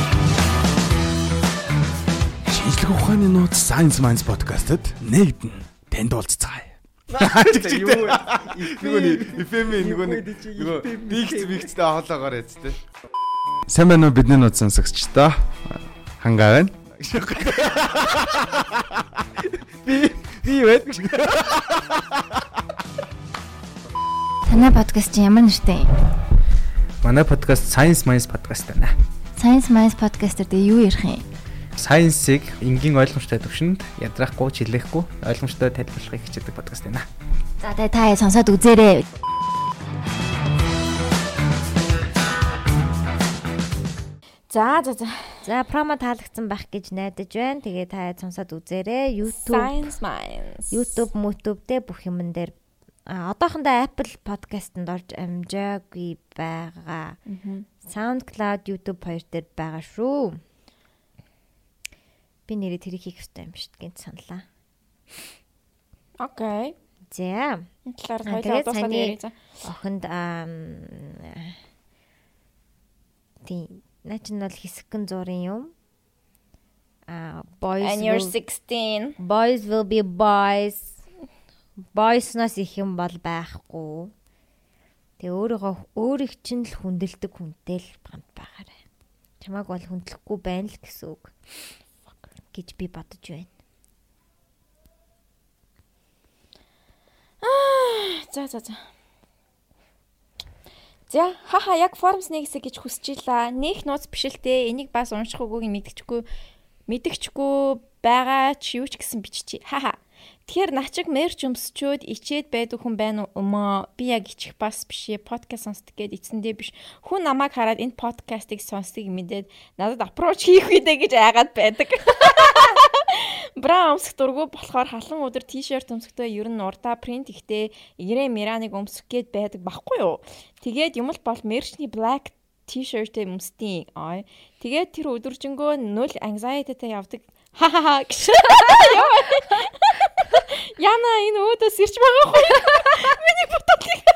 Speaker 3: Шинжлэх ухааны нууц Science Minds podcast-д нэгдэн танд уулзцаая. Юу нөгөө эфэм нөгөө нөгөө бигц бигцтэй хоолоогоор яцтэй. Сайн байна уу бидний нууц сонсогчдоо. Хангаа байна. Би би вэ?
Speaker 1: Танай подкаст ямар нэртэй юм?
Speaker 3: Манай подкаст Science Minds podcast байна.
Speaker 1: Science Minds podcast-ээр тэгээ юу ярих юм?
Speaker 3: Science-ыг энгийн ойлгомжтой төвшөнд ядрахгүй, чилээхгүй ойлгомжтой тайлбарлахыг хичээдэг подкаст байна.
Speaker 1: За тэгээ та сонсоод үзээрэй.
Speaker 2: За за за.
Speaker 1: За промо таалагдсан байх гэж найдаж байна. Тэгээ та сонсоод үзээрэй. YouTube
Speaker 2: Science Minds.
Speaker 1: YouTube, YouTube дээр бүх юмн дээр А одоохондоо Apple Podcast-нд орж амжаагүй байгаа. SoundCloud, YouTube хоёр дээр байгаа шүү. Би нэрээ тэрийг хийх хэрэгтэй юм шүү гэнт саналаа.
Speaker 2: Окей.
Speaker 1: За.
Speaker 2: Энэ талаар хоёулаа дуусгаад ярих за.
Speaker 1: Охинд аа тийм начин бол хэсэгэн зурын юм. А boys
Speaker 2: And you're 16.
Speaker 1: Boys will be boys бойсноос их юм бол байхгүй. Тэгээ өөрийгөө өөрийг чинь л хүндэлдэг хүнтэй л хамт байгаарай. Чамааг бол хүндлэхгүй байна л гэсэн үг гэж би бодож байна.
Speaker 2: За за за. За хаха яг формс нэгсэ гэж хүсэж илаа. Нөх нууц биш л те. Энийг бас унших үгүйг мэдчихгүй мэдчихгүй байгаа ч юу ч гэсэн биччихье. Хаха. Тэгэхээр начиг мерч өмсчөөд ичээд байдаг хүн байна уу? Би яг ичих бас биш ээ. Подкаст сонсдог гээд эцэндээ биш. Хүн намайг хараад энэ подкастыг сонсдгийг мэдээд надад аппроч хийх үедээ гэж айгаад байдаг. Бра өмсөх дургу болохоор халан өдөр тишерт өмсөхдөө ер нь урдаа принт ихтэй игрэ мираныг өмсөх гээд байдаг баггүй юу? Тэгээд юм л бол мерчний black t-shirt өмсдیں۔ Аа. Тэгээд тэр өдөржингөө нөл anxiety-тэй явдаг. Ха ха ха. Яна энэ өөдөөс ирж байгаа хөө. Миний фототлыг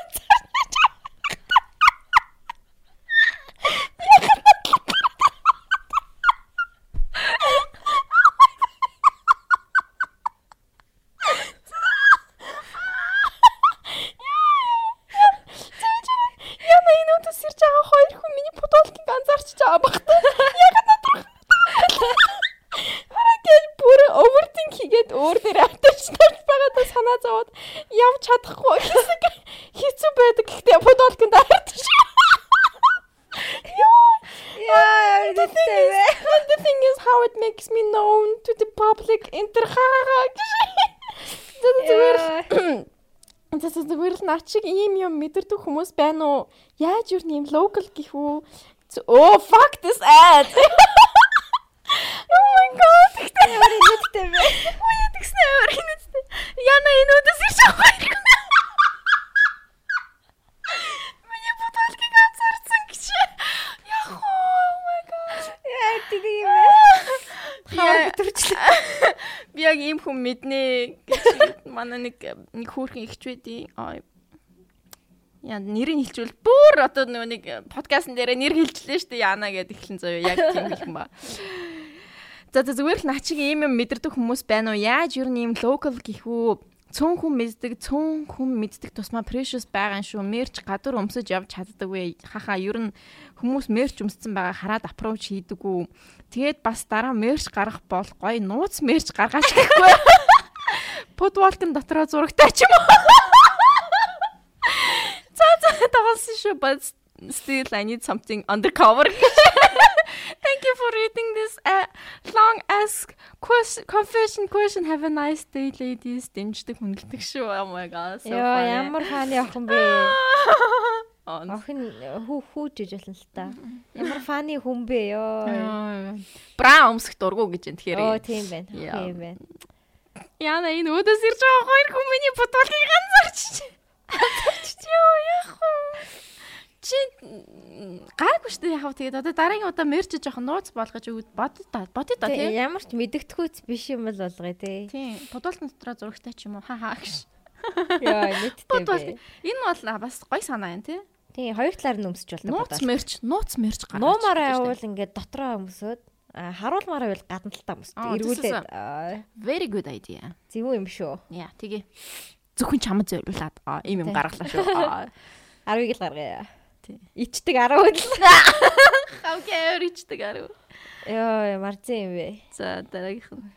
Speaker 2: чиг ийм юм мэдэрдэг хүмүүс байна уу? Яаж юу нэм local гэх үү? Oh fuck this ad. Oh my god. Тэгтээ
Speaker 1: Ямар нэгтэй бэ?
Speaker 2: Үе тэгснэ өөр хинэстэй. Яна энэ өдөөс ирж байгаа юм. Миний бодолтыг анзаарсан гэж. Яг oh my god.
Speaker 1: Яа тийм юм бэ? Хаа өдрчлээ.
Speaker 2: Би яг ийм хүн мэднэ гэж манай нэг нэг хүүхэн ихч байдیں۔ Яа нэрийг хэлчихвэл бүр одоо нөгөө нэг подкастн дээр нэр хэлчихлээ шүү дээ Яна гэдэг ихлэн заяа яг тийм хэлхэн ба. За зүгээр л начиг ийм юм мэдэрдэг хүмүүс байна уу? Яаж юу нэм local гэх үү? Цөөн хүн мэддэг, цөөн хүн мэддэг тусмаа precious байгаа юм шүү. Мерч гадуур өмсөж явж чаддаг вэ? Хаха ер нь хүмүүс мерч өмссөн байгаа хараад approach хийдэг үү? Тэгээд бас дараа мерч гарах бол гоё нууц мерч гаргаач гэхгүй. Подвалкын дотроо зурагтай ч юм уу? Тоглосон шүү. But still I need something undercover. Thank you for reading this uh, long ask question confession question. Have a nice day ladies. Дэмждэг хүнгэлдэг шүү. Oh my god.
Speaker 1: Йоо ямар хааны охин бэ? Охин хүү хүүж иж болно л та. Ямар фаны хүн бэ ёо.
Speaker 2: Бра өмсөх дургу гэж энэ тэгэхээр.
Speaker 1: Оо тийм байна. Тийм байна.
Speaker 2: Яна энэ өдөөс ирж байгаа хоёр хүн миний бодволыг ганцаарч. Ганцаарч ёо яах вэ? Чи гайгүй шүү дээ яхав тэгээд одоо дараагийн удаа мерч жоох нууц болгож өгд бод та бодё та
Speaker 1: Тэг,
Speaker 2: тий.
Speaker 1: Ямар ч мэдгэдэггүйц биш юм бол болгоё тий.
Speaker 2: Тийм. Бодволтын дотроо зурагтай ч юм уу. Ха ха гэж. Бодвол
Speaker 1: бэ.
Speaker 2: энэ бол бас гой санаа юм тий.
Speaker 1: Тий хоёр талаар нь өмсөж болно.
Speaker 2: Нууц мерч, нууц мерч гаргаж.
Speaker 1: Нуумаараа явуул ингээд дотроо өмсөд харуулмаараа байвал гадна талтаа өмсөд эргүүлээд
Speaker 2: Very good idea.
Speaker 1: зөв юм шүү.
Speaker 2: Яа, тэгээ. Зөвхөн чамд зориулаад аа ийм юм гаргалаа шүү. Аа.
Speaker 1: 10-ыг л гаргая.
Speaker 2: Тий.
Speaker 1: Ичдэг 10 л.
Speaker 2: Окей, өричдэг арай.
Speaker 1: Йоо марзин юм бэ.
Speaker 2: За дараагийнх нь.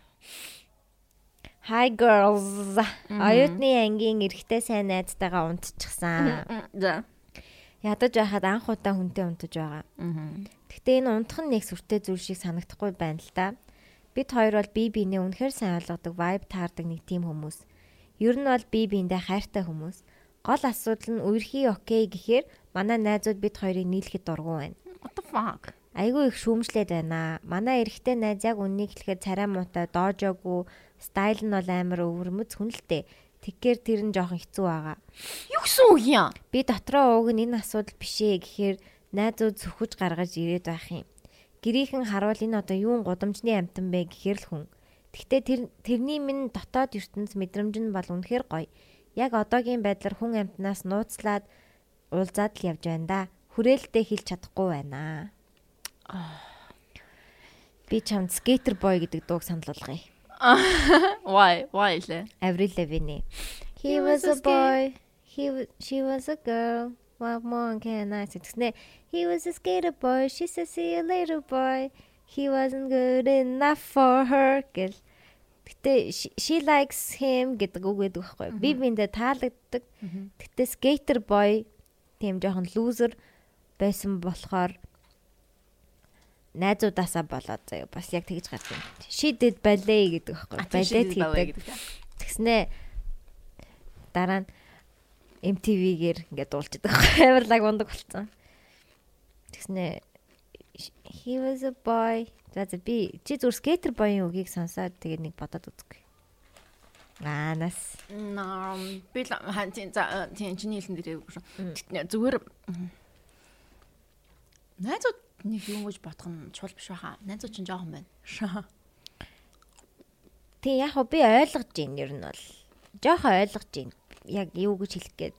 Speaker 1: Hi girls. Оюутны ангийн эрэгтэй сайн найзтайгаа унтчихсан.
Speaker 2: За.
Speaker 1: Ядаж байхад анх удаа хүнтэй унтаж байгаа. Гэхдээ энэ унтах нь нэг сүртэй зүйл шиг санагдахгүй байна л да. Бид хоёр бол бие биенээ үнэхээр сайн ойлгодог, vibe таардаг нэг тийм хүмүүс. Ер нь бол бие биендээ хайртай хүмүүс. Гол асуудал нь үерхий окей гэхээр манай найзууд бид хоёрыг нийлэхэд дургу байна.
Speaker 2: What the fuck?
Speaker 1: Айгүй их шүүмжлээд байна. Манай эрэгтэй найз яг үннийг хэлэхэд царай муутай, доожоогүй, стайл нь бол амар өвөрмөц хүнэлтэй. Тэгэхээр тэр нь жоохон хэцүү байгаа.
Speaker 2: Юу гэсэн үг юм?
Speaker 1: Би дотроо ууг нь энэ асуудал биш ээ гэхээр найзууд зөвхөж гаргаж ирээд байх юм. Гэрийнхэн харуул энэ одоо юун гудамжны амтан бэ гэхээр л хүн. Гэхдээ тэр тэрний минь дотоод ертөнц мэдрэмж нь бол үнэхээр гоё. Яг одоогийн байдлаар хүн амтнаас нууцлаад уулзаад л явж байна да. Хүрээлтээ хэлж чадахгүй байна. Би чамд skater boy гэдэг дууг санал болгоё.
Speaker 2: Why? Why лээ?
Speaker 1: Avril Lavigne. He was a boy. He was, she was a girl. What more can I say? He was a skater boy. She said see you later boy. He wasn't good enough for her гэл. Гэтэ she, likes him гэдэг үг гэдэг байхгүй. Би биндээ таалагддаг. Гэтэ skater boy тийм жоохон loser байсан болохоор найзуудаасаа болоод заяа бас яг тэгж гарч байна. She did ballet гэдэг байхгүй. Балет хийдэг. Тэгснэ дараа нь MTV-гээр ингээд дуулж идэг. Амар лаг ундаг болсон. Тэгснэ he was a boy. За за би чи зүр skater boy-ын үгийг сонсоод тэгээд нэг бодоод үзгүй. Аа нас.
Speaker 2: Ном би л хан тийм за тийм чиний хэлсэн дээр. Зүгээр найзууд нэг юм гэж бодох нь чул биш байхаа. Найзууд чинь жоохон байна.
Speaker 1: Тэг яг би ойлгож байна ер нь бол. Жохон ойлгож байна. Яг юу гэж хэлэх гээд.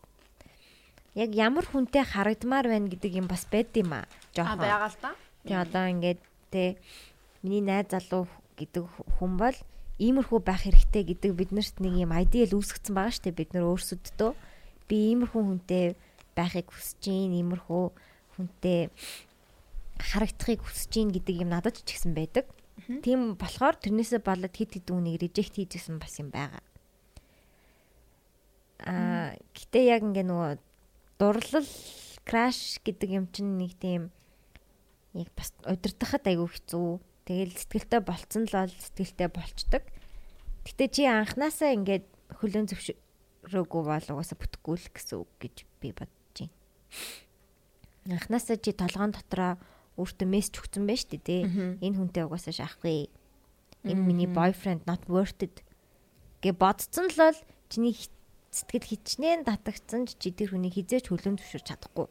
Speaker 1: Яг ямар хүнтэй харагдмаар байна гэдэг юм бас байд юм аа.
Speaker 2: А
Speaker 1: Жохон.
Speaker 2: байгаа л та.
Speaker 1: Тэг одоо ингээд те миний найз залуу гэдэг хүн бол иймэрхүү байх хэрэгтэй гэдэг биднэрт нэг юм айдиал үүсгэсэн байгаа шүү дээ бид нар өөрсөддөө би иймэрхүү хүнтэй байхыг хүсэж гин иймэрхүү хүнтэй харагдахыг хүсэж гин гэдэг юм надад ч ихсэн байдаг. Тийм болохоор тэрнээсээ болоод хит хит үнийг режект хийжсэн бас юм байгаа. Аа гэтээ яг ингээ нөгөө дурлал краш гэдэг юм чинь нэг тийм яг бас удирдахад айгүй хэцүү. Тэгэл сэтгэлтэй болцсон л бол сэтгэлтэй болчдөг. Гэтэ чи анханасаа ингээд хөлөө зөвш рүүгүү бол угаасаа бүтэхгүй л гэсэн үг гэж би бодож байна. Анхнаасаа чи толгоон дотроо өөртөө мессеж өгсөн байж тээ тий. Энэ хүнтэй угаасаа шахахгүй. Энэ миний boyfriend not worth it гэ бодцсон л бол чиний сэтгэл хичнээн татагдсан ч чи тэр хүний хизээч хөлөнд зөвшөөрч чадахгүй.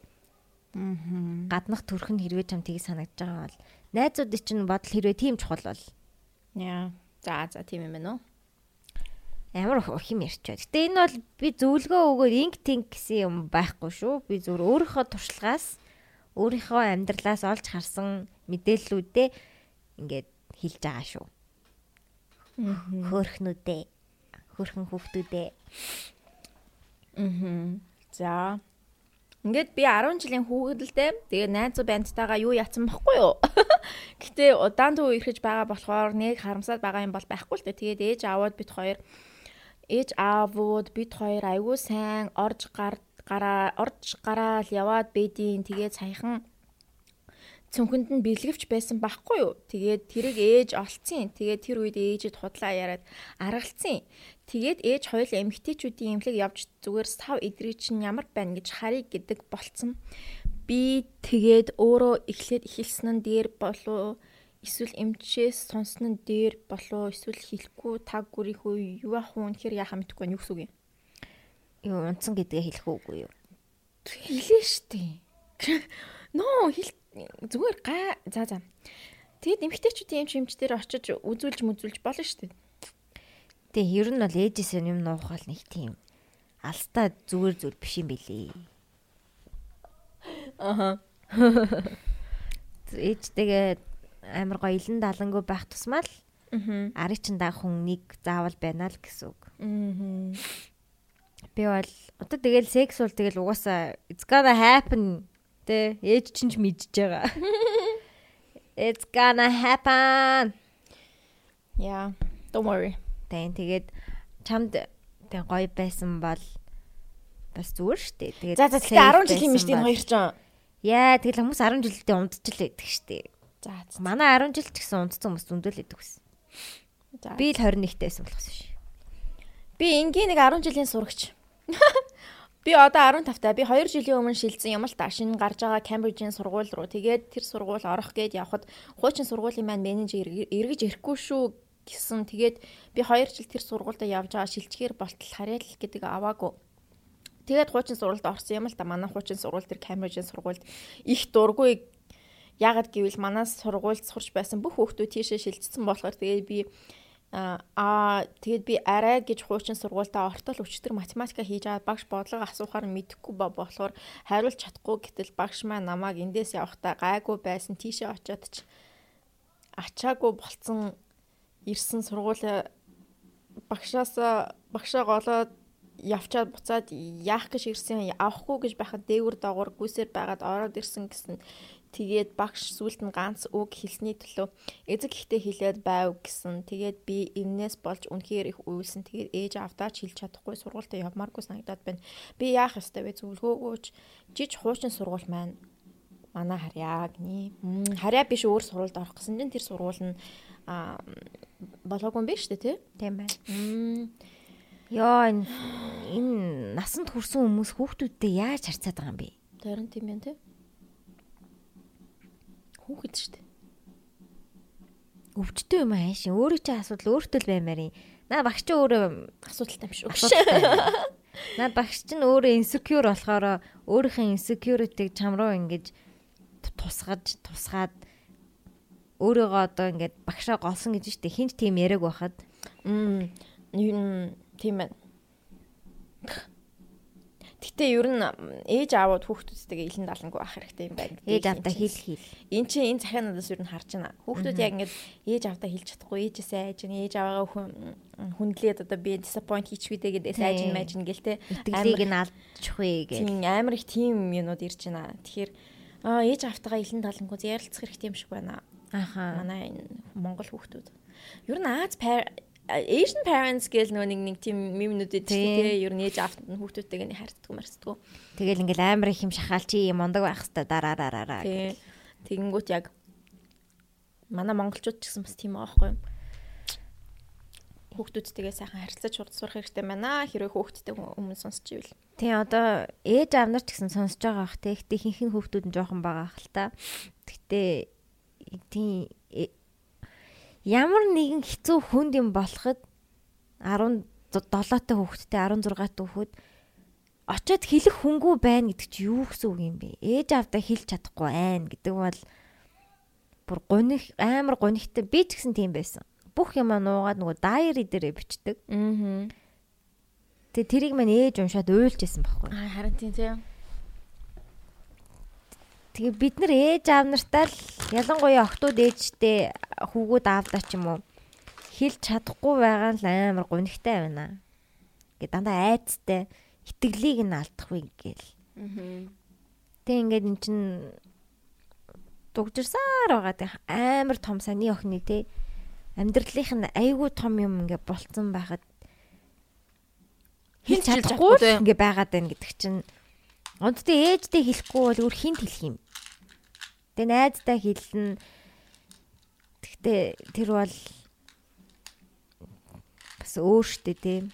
Speaker 1: Гаднах төрх нь хэрвээ чам тийг санагдж байгаа бол найзуудын чинь бодол хэрвээ тийм чухал бол.
Speaker 2: Яа. За за тийм юм байна уу?
Speaker 1: Ямар хим ярьч бай. Гэтэ энэ бол би зөвлөгөө өгөөд инг тинг гэсэн юм байхгүй шүү. Би зөвөр өөрийнхөө туршлагаас өөрийнхөө амьдралаас олж харсан мэдээллүүдээ ингээд хэлж байгаа шүү. Хөөхнүүдээ хөрхэн хүүхдүүдээ.
Speaker 2: Аа. За. Ингээд би 10 жилийн хүүхэдэлтэй. Тэгээ найзуу бандтайгаа юу яцсан бохгүй юу? Гэтэ удаан төв ирэхэж байгаа болохоор нэг харамсаад байгаа юм бол байхгүй л дээ. Тэгээд ээж аавууд бид хоёр ээж аавууд бид хоёр аягүй сайн орж гар гараа орж гараал яваад бэдийн тэгээд саяхан цүнхэнд нь бэлгэвч байсан байхгүй юу. Тэгээд тэрийг ээж олцсон. Тэгээд тэр үед ээжэд худлаа яриад аргалцсан. Тэгээд ээж хоёул эмгтээчүүдийн эмнэлэг явж зүгээр сав эдрий чинь ямар байна гэж харъя гэдэг болцсон. Би тэгээд өөрөө эхлээд ихэлсэн нь дээр болов эсвэл эмчээс сонсон нь дээр болов эсвэл хэлэхгүй таг гүрийнхөө юу ах вэ гэхээр яхаа мэдхгүй нь юу гэсэн үг юм.
Speaker 1: Юу унтсан гэдгээ хэлэх үгүй юу?
Speaker 2: Хэлээ штий. Ноо хэл зүгээр гай за за. Тэгэд эмгтээчүүдийн эмч эмч дээр очиж үзүүлж мүзүүлж болно шүү
Speaker 1: Тэгээ ер нь бол ээжээс юм нуухал нэг тийм алстаа зүгээр зүйл биш юм билий.
Speaker 2: Аха.
Speaker 1: Ээжтэйгээ амар гоё илэн далангуу байх тусмал ари чин даг хүн нэг заавал байна л гэсэн үг. Би бол одоо тэгэл секс бол тэгэл угаасаа it's gonna happen Тэ ээж чинь ч мэдж байгаа. It's gonna happen.
Speaker 2: Yeah, don't worry.
Speaker 1: Тэн тэгээд чамд тэг гоё байсан бол бас зүгээр штэ. Тэгээд
Speaker 2: За за тэгтээ 10 жил юм штэ энэ хоёр ч.
Speaker 1: Яа тэгэл хүмүүс 10 жилдээ унтчихл байдаг штэ.
Speaker 2: За
Speaker 1: манай 10 жил ч гэсэн унтсан хүмүүс зөндөл байдаг гэсэн. За би л 21-тэй байсан болохос ш.
Speaker 2: Би энгийн нэг 10 жилийн сурагч. Би одоо 15 таа. Би 2 жилийн өмнө шилжсэн юм л та. Шинэ гарч байгаа Cambridge-ийн сургууль руу. Тэгээд тэр сургууль орох гээд явхад хуучин сургуулийн маань менежер эргэж ирэхгүй шүү гэсэн. Тэгээд би 2 жил тэр сургуульд явж байгаа шилжгээр болтол харьяал гэдэг аваагүй. Тэгээд хуучин сургуульд орсон юм л та. Манай хуучин сургууль тэр Cambridge-ийн сургуульд их дургүй Ягад гэвэл манай сургуульд сурч байсан бүх хүүхдүүд тийшээ шилжсэн болохоор тэгээд би Аа тэгээд би арай гэж хуучин сургуультаа ортол өчтөр математика хийж аваад багш бодлого асуухаар мэдэхгүй болохоор хариулж чадахгүй гэтэл багш маань намайг эндээс явахдаа гайгүй байсан тийшээ очиод ч ачаагүй болцсон ирсэн сургууль багшаас багшаа голоод явчаад буцаад яах гэж ирсэн авахгүй гэж байхад дээгүр доогуур гүйсээр байгаад ороод ирсэн гэсэн Тэгээд багш сүлд нь ганц үг хэлсний төлөө эзэг ихтэй хэлээд байв гэсэн. Тэгээд би энээс болж үнэхээр их уйлсан. Тэгээд ээж авдаач хэлж чадахгүй сургуультаа явмааргүй санагдаад байна. Би яах ёстой вэ? Зөвлгөөгөөч жиж хуучин сургууль маань манай харьяа гинэ. Харьяа биш өөр сургуульд орох гэсэн чинь тэр сургууль нь а болоогүй юм биш үү те?
Speaker 1: Тийм байна. Йоо энэ энэ насанд хүрсэн хүмүүс хүүхдүүдтэй яаж харьцаад байгаа юм бэ?
Speaker 2: Харин тийм байна те хүүхэд шүү дээ.
Speaker 1: Өвчтөө юм аа шин өөрөө чи асуудал өөртөө л баймаар юм. Наа багш чи өөрөө
Speaker 2: асуудалтай юм шүү.
Speaker 1: Наа багш чинь өөрөө insecure болохоор өөрийнхөө insecurity-г чам руу ингэж тусгаж тусгаад өөрийгөө одоо ингээд багшаа голсон гэж штэ хинч тийм яриаг байхад
Speaker 2: м тийм байна. Гэтэ ер нь ээж аавууд хүүхдүүдтэйгээ илэн далангуу ах хэрэгтэй юм байна.
Speaker 1: Ээж аавдаа хэл хэл.
Speaker 2: Энд чинь энэ захианадаас ер нь харж байна. Хүүхдүүд яг ингээд ээж аавдаа хэлж чадахгүй ээжээсээ айж гэн ээж аваагаа хүндлээд одоо би disappoint хийчихвээ гэдээс айж нь майж нь гэлтэй.
Speaker 1: Итгэлийг нь алдчихвээ гэх.
Speaker 2: Тийм амар их тийм юмнууд ирж байна. Тэгэхээр ээж аавтайгаа илэн далангуу ярилцах хэрэгтэй юм шиг байна.
Speaker 1: Аха.
Speaker 2: Манай энэ Монгол хүүхдүүд. Ер нь Аз Asian parents гэл нөгөө нэг нэг тийм мемнүүдэд тэгээ ер нь ээж автанд нь хүүхдүүдтэйгээ нэг харьцдаг марцдаг.
Speaker 1: Тэгэл ингээл амар их юм шахаал чи юм ундаг байх хэвээр дараараараа.
Speaker 2: Тий. Тэгэнгүүт яг манай монголчууд ч гэсэн бас тийм байхгүй юу? хүүхдүүдтэйгээ сайхан харилцаж сурах хэрэгтэй байна. Хэрвээ хүүхдтэй өмнө сонсч ивэл.
Speaker 1: Тийм одоо ээж аав нар ч гэсэн сонсож байгаа бах те. Гэтэ ихэнх нь хүүхдүүд нь жоохон байгаа хэл та. Гэтэ тийм э, ямар нэгэн хэцүү хүнд юм болоход 17 та хүүхэдтэй 16 та хүүхэд очиод хэлэх хүнгүй байна гэдэг чи юу гэсэн үг юм бэ? Ээж аавдаа хэлж чадахгүй байна гэдэг бол бүр гоних амар гонихтай би ч гэсэн тийм байсан бүх юм нуугаад нөгөө дайри дээрээ бичдэг. Аа. Тэгээ тэрийг мань ээж уншаад уйлжсэн байхгүй.
Speaker 2: Аа харин тийм тийм.
Speaker 1: Тэгээ бид нар ээж аав нартай л ялангуяа охтууд ээжтэй хүүгүүд аавдаа ч юм уу хэлж чадахгүй байгаа л амар гонигтай байна. Гэ дандаа айцтай итгэлийг нь алдахгүй гээл. Аа. Тэг ингээд эн чин дугжирсаар байгаа амар том саний охины те амьдралынх нь айгүй том юм ингээ болцсон байхад хэлж чадахгүй ингээ байгаад байна гэдэг чинь Одтой ээжтэй хэлэхгүй бол өөр хинт хэлэх юм. Тэгээ найздаа хэлнэ. Тэгтээ тэр бол бас өөртөө тийм.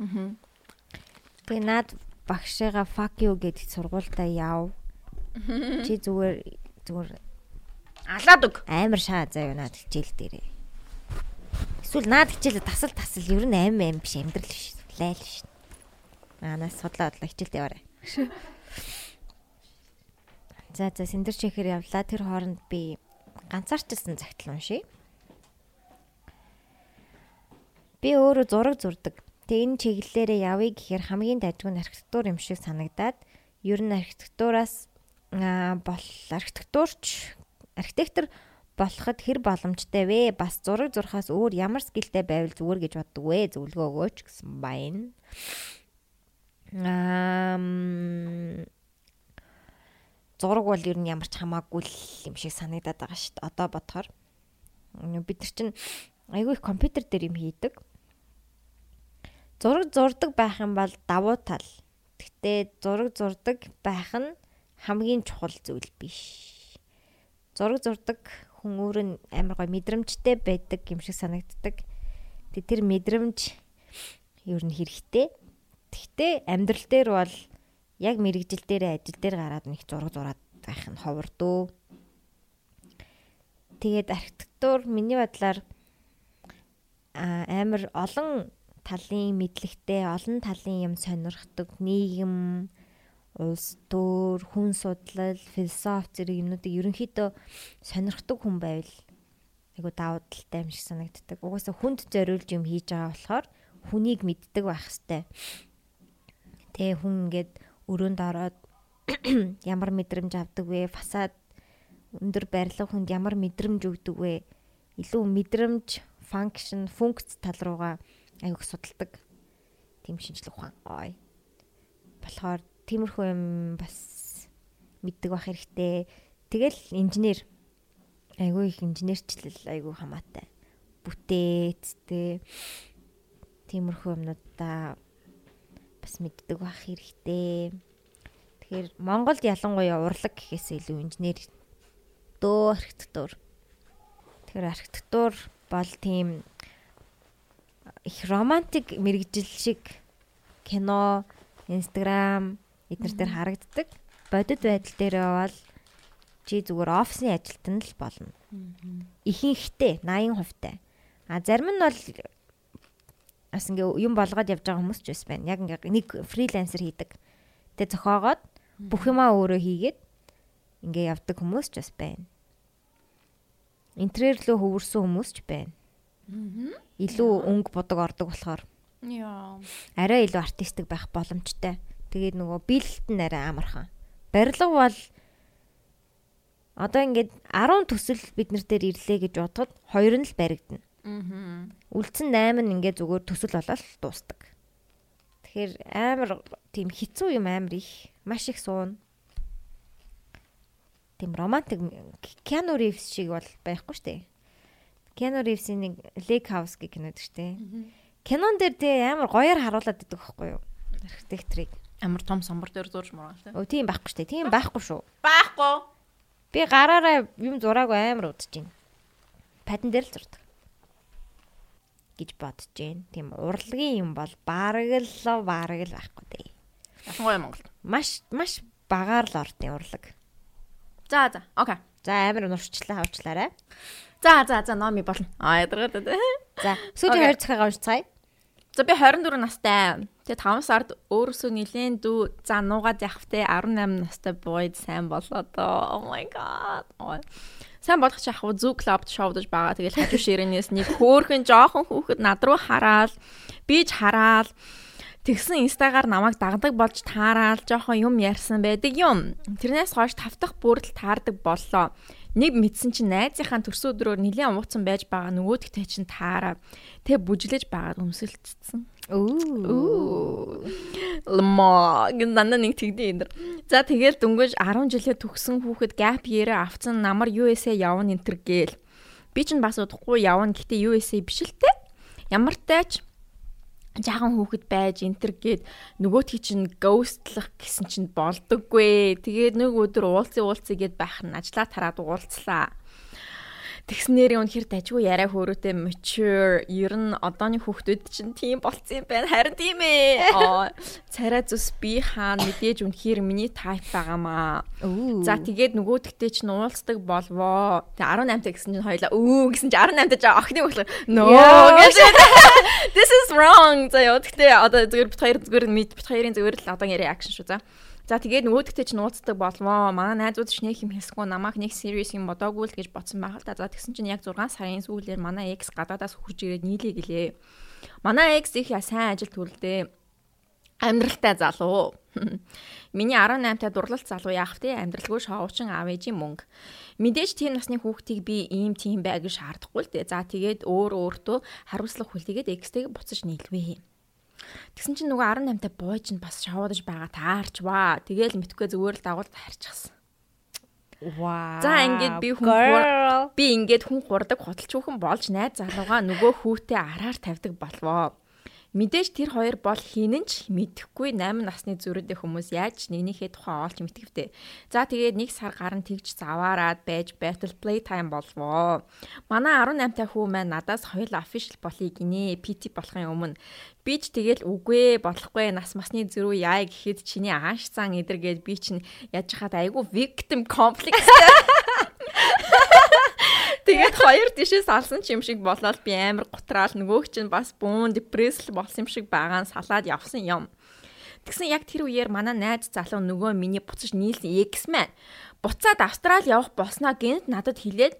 Speaker 1: Мм. Тэгээ над багшигаа fuck you гэдэг сургуультай яв. Чи зүгээр зүгээр
Speaker 2: Алаад өг.
Speaker 1: Амар шаа заяа наад хичээл дээрээ. Эсвэл наад хичээл тасал тасал ер нь аим аим биш амьдрал биш. Лайл биш. Анаас судлаа бодлоо хичээлд яваарай. За за синдэр чихэр явлаа. Тэр хооронд би ганцаарчилсан загтал уншия. Би өөрөө зураг зурдаг. Тэг энэ чиглэлээрээ явъя гэхээр хамгийн дайггүй архитектур юм шиг санагдаад ер нь архитектураас бол архитектурч архитектор болоход хэр боломжтой вэ? Бас зураг зурхаас өөр ямар скилтэй байвал зүгээр гэж боддог вэ? Зөвлөгөө өгөөч гэсэн байна. Аа зураг бол ер нь ямар ч хамаагүй юм шиг санагдаад байгаа шүү дээ. Одоо бодохоор бид нар чинь айгүй их компьютер дээр юм хийдэг. Зураг зурдаг байх юм бол давуу тал. Гэтэ зураг зурдаг байх нь хамгийн чухал зүйл биш зураг зурдаг хүн өөр нь амар гой мэдрэмжтэй байдаг юм шиг санагддаг. Тэг тэр мэдрэмж ер нь хэрэгтэй. Тэгтээ амьдрал дээр бол яг мэрэгжил дээр ажил дээр гараад нэг зураг зураад байх нь ховордөө. Тэгээд архитектур миний бодлоор амар олон талын мэдлэгтэй, олон талын юм сонирхдаг нийгэм улс төр, хүн судлал, философи зэрэг юмнуудыг ерөнхийдөө сонирхдаг хүн байвал айгу давуу талтай юм шиг санагддаг. Угаасаа хүнд зориулж юм хийж байгаа болохоор хүнийг мэддэг байх хэвээр. Тэ хүн ингээд өрөөнд ороод ямар мэдрэмж авдаг вэ? Фасад өндөр барилга хүнд ямар мэдрэмж өгдөг вэ? Илүү мэдрэмж, function, функц тал руугаа аюух судалдаг. Тим шинжлэх ухаан. Ой. Болохоор тиймэрхүү юм бас мэддэг байх хэрэгтэй. Тэгэл инженер айгүй их инженерчлэл айгүй хамаатай. Бүтээцтэй тиймэрхүү юмнуудаа бас мэддэг байх хэрэгтэй. Тэгэхээр Монголд ялангуяа урлаг гэхээс илүү инженер дөө архитектур. Тэгэхээр архитектур бол тийм их романтик мэрэгжил шиг кино, Instagram эднэр дээр харагддаг. Бодит байдал дээр бол чи зүгээр офисын ажилтан л болно. Ихэнхтэй 80% тай. А зарим нь бол бас ингээ юм болгоод явж байгаа хүмүүс ч бас байна. Яг ингээ нэг фрилансер хийдэг. Тэгээ зохиогоод бүх юмаа өөрөө хийгээд ингээ явдаг хүмүүс ч бас байна. Интерьер рүү хөвөрсөн хүмүүс ч байна. Илүү өнгө бодог ордог болохоор. Яа. Арай илүү артистик байх боломжтой. Тэгээд нөгөө биелэлт нь арай амархан. Барилга бол одоо ингээд 10 төсөл бид нар дээр ирлээ гэж бодоход 2 нь л баригдана. Аа. Үлдсэн 8 нь ингээд зүгээр төсөл болол дуустдаг. Тэгэхээр амар тийм хэцүү юм амар их маш их суун. Тийм романтик Keanu Reeves шиг бол байхгүй шүү дээ. Keanu Reeves-ийн нэг Lake House гэх кинод шүү дээ. Кинон дээр тий амар гоёор харуулад идэг байхгүй юу? Архитекторыг
Speaker 2: амар том самбар дээр зурж мураа тий.
Speaker 1: Өө тийм байхгүй шүү дээ. Тийм байхгүй шүү.
Speaker 2: Байхгүй.
Speaker 1: Би гараараа юм зураагүй амар удаж байна. падан дээр л зурдаг гэж бодож जैन. Тийм урлагийн юм бол бараг л бараг л байхгүй дээ.
Speaker 2: Ялангуяа Монголд.
Speaker 1: Маш маш багаар л ордын урлаг.
Speaker 2: За за. Окей.
Speaker 1: За амар нурчлаа хавчлаарай.
Speaker 2: За за за номи болно. Аа ядаргаад.
Speaker 1: За сүүлийн хоёр цагаа уншицгаая.
Speaker 2: За би 24 настай. Тэгээ 5 сард өөрөөсөө нилийн дүү за нуугаад явахтай 18 настай boyd сайн болоо доо. Oh my god. Сайн болох ч яг зүү клубд шоудаж байгаа. Тэгэл хажуу ширээнээс нэг хөөхөн жоохон хүүхэд над руу хараад би ч хараад Тэгсэн инстагаар намайг дагдаг болж таараад жоохон юм ярьсан байдаг юм. Тэрнээс хойш тавтах бүрдэл таардаг боллоо. Нэг мэдсэн чинь найзынхаа төрсөн өдрөөр нэлээд ууцсан байж байгаа нөгөөдгтэй чинь таараа. Тэ бүжлэж байгаад өмсөлтцсэн. Оо. Лма гэнэ нэг тэгдэ энэ. За тэгэл дөнгөж 10 жилээ төгсөн хүүхэд gap year авцсан намар USA явна энэ төр гээл. Би чинь бас удахгүй явна гэтээ USA биш л те. Ямар тач жаахан хүүхэд байж энтер гээд нөгөөтгий чинь ghostlах гэсэн чинь болдоггүй. Тэгээд нэг өдөр уулзсан уулзъя гэд байх нь ажлаа тараад уулзлаа. Тэгснээрээ үнэхэр дажгүй яриа хөөрөөтэй mature ер нь одооны хүүхдүүд чинь тийм болцсон юм байна. Харин тийм ээ. Аа царай зүс би хаа мэдээж үнэхэр миний type байгаамаа. За тэгээд нөгөөдөгтэй чинь уулздаг болвоо. Тэг 18 та гэсэн чинь хоёлаа өө гэсэн чинь 18 та охины болох. No гэж. This is wrong. За яа тэгтээ одоо зүгээр бит хоёр зүгээр мэд бит хоёрын зүгээр л одоогийн reaction шүү за. За тэгээд нөгөөдөгтэй ч нууцдаг болвоо. Манай найзууд ч нэг юм хэлсгүй намайг нэг serious юм бодоогүй л гэж бодсон байх л да. За тэгсэн чинь яг 6 сарын сүүлээр манай ex гадаадаас хурж ирээд нийлээ гэлээ. Манай ex их сайн ажил төлдөө амьдралтай залуу. Миний 18 та дурлалт залуу яах вэ? Амьдралгүй шоучин аав ээжийн мөнгө. Мэдээж тийм насны хүүхдийг би ийм тийм бай гэж шаардахгүй л дээ. За тэгээд өөр өөртөө хариуцлага хүлээгээд экстэйг буцаж нийлвэ. Тэгсэн чинь нөгөө 18 та бууж нь бас шоудаж байгаа таарч ваа. Тэгээл мэдхгүй зүгээр л дагуул таарчихсан.
Speaker 1: Вау.
Speaker 2: За ингээд би хүн би ингээд хүн хурдаг худалч хүүхэн болж найз залууга нөгөө хүүтэй араар тавьдаг болвоо. Мэдээж тэр хоёр бол хинэн ч мэдэхгүй 8 насны зүрхэдээ хүмүүс яаж нэгнийхээ тухай олж мэдгэвтэй. За тэгээд нэг сар гарan тэгж заваараад байж battle play time болвоо. Манай 18 та хүү маань надаас хоёул official болъё гинэ. PT болохын өмнө би ч тэгэл үгүй болохгүй нас масны зүрүү яа гэхэд чиний ааш цан эдэргээд би чинь яаж хаад айгүй victim complex Тэгээд хоёр тишээс алсан ч юм шиг болоод би амар гутраал нөгөөх чинь бас бүүн депрессл болсон юм шиг байгаа нь салаад явсан юм. Тэгсэн яг тэр үеэр манай найз залуу нөгөө миний буцаж нийлсэн X маань буцаад Австрали явах болсноо гэнт надад хэлээд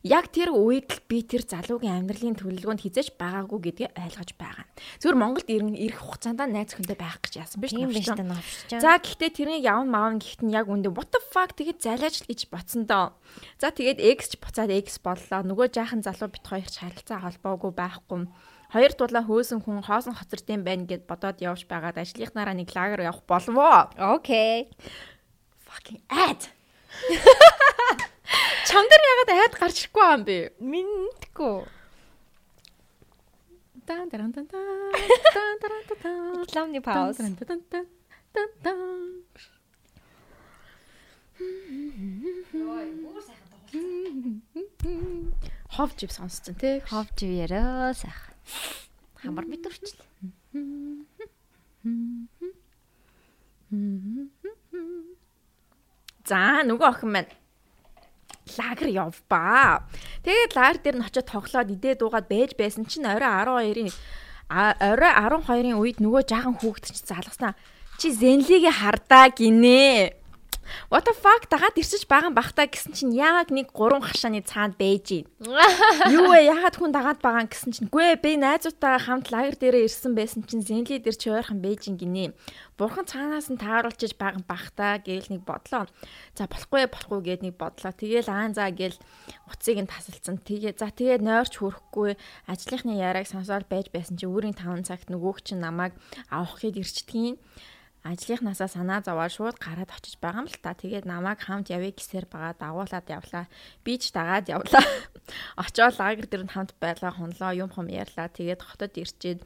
Speaker 2: яг тэр үед л би тэр залуугийн амьдралын төлөвлөгөөнд хизэж байгаагүй гэдгийг ойлгож байгаа. Зүгээр Монголд ирэх хугацаанд найз хүндээ байх гэж яасан биш
Speaker 1: үү?
Speaker 2: За гэхдээ тэрний явн маавн гэхт нь яг үндэ what the fuck тэгээд залааж л гэж ботсон доо. За тэгээд X ч буцаад X боллоо. Нөгөө жаахан залуу бит хоёр ч харилцаа холбоогүй байхгүй. Хоёр дулаа хөөсөн хүн хоосон хоцордсон байна гэд бодоод явж байгаад ажлынхнаараа нэг лагер явах болвоо.
Speaker 1: Окей.
Speaker 2: Fucking ad. Чам дээр ягаад айд гарч ирэхгүй юм бэ?
Speaker 1: Мэдгүй.
Speaker 2: Дан дан дан дан дан дан дан.
Speaker 1: Рекламны пауз.
Speaker 2: Дан дан дан дан дан. Хов жив сонсцсон тий.
Speaker 1: Хов жив яраа сайхан. Хамар бит өрчлөө.
Speaker 2: За нөгөө охин маань лагер явбаа. Тэгээд лагер дээр нь очиод тоглоод идээ дуугаад байж байсан чинь орой 12-ын орой 12-ын үед нөгөө жаахан хүүхэд чинь залгаснаа. Чи зенлигийн хардаа гинэ. What the fuck дагаад ирсэж байгаа бахта гэсэн чинь яг нэг гурван хашааны цаанд байж байна. Юу вэ? Ягаад хүн дагаад байгаа гэсэн чинь гүй би найзуудтайгаа хамт лагер дээрээ ирсэн байсан чинь зенли дээр чи ойрхон байж гинэ. Бурхан цаанаас нь тааруулчиж байгаа бахта гээл нэг бодлоо. За болохгүй болохгүй гээд нэг бодлоо. Тэгээл аан заа гээл уцыг нь тасалцсан. Тэгээ за тэгээ нойрч хөрөхгүй ажлынхны яриаг сонсоод байж байсан чи өөрийн 5 цагт нөгөөг чинь намайг авахыг ирчдгийн ажлынхнаасаа санаа зовоод шууд гараад очиж байгаа юм л та. Тэгээд намайг хамт явъя гэсээр байгаа дагуулад явлаа. Би ч дагаад явлаа. Очоод лагер дээр нь хамт байлаа, хонлоо, юм хом ярьлаа. Тэгээд хотод ирчээд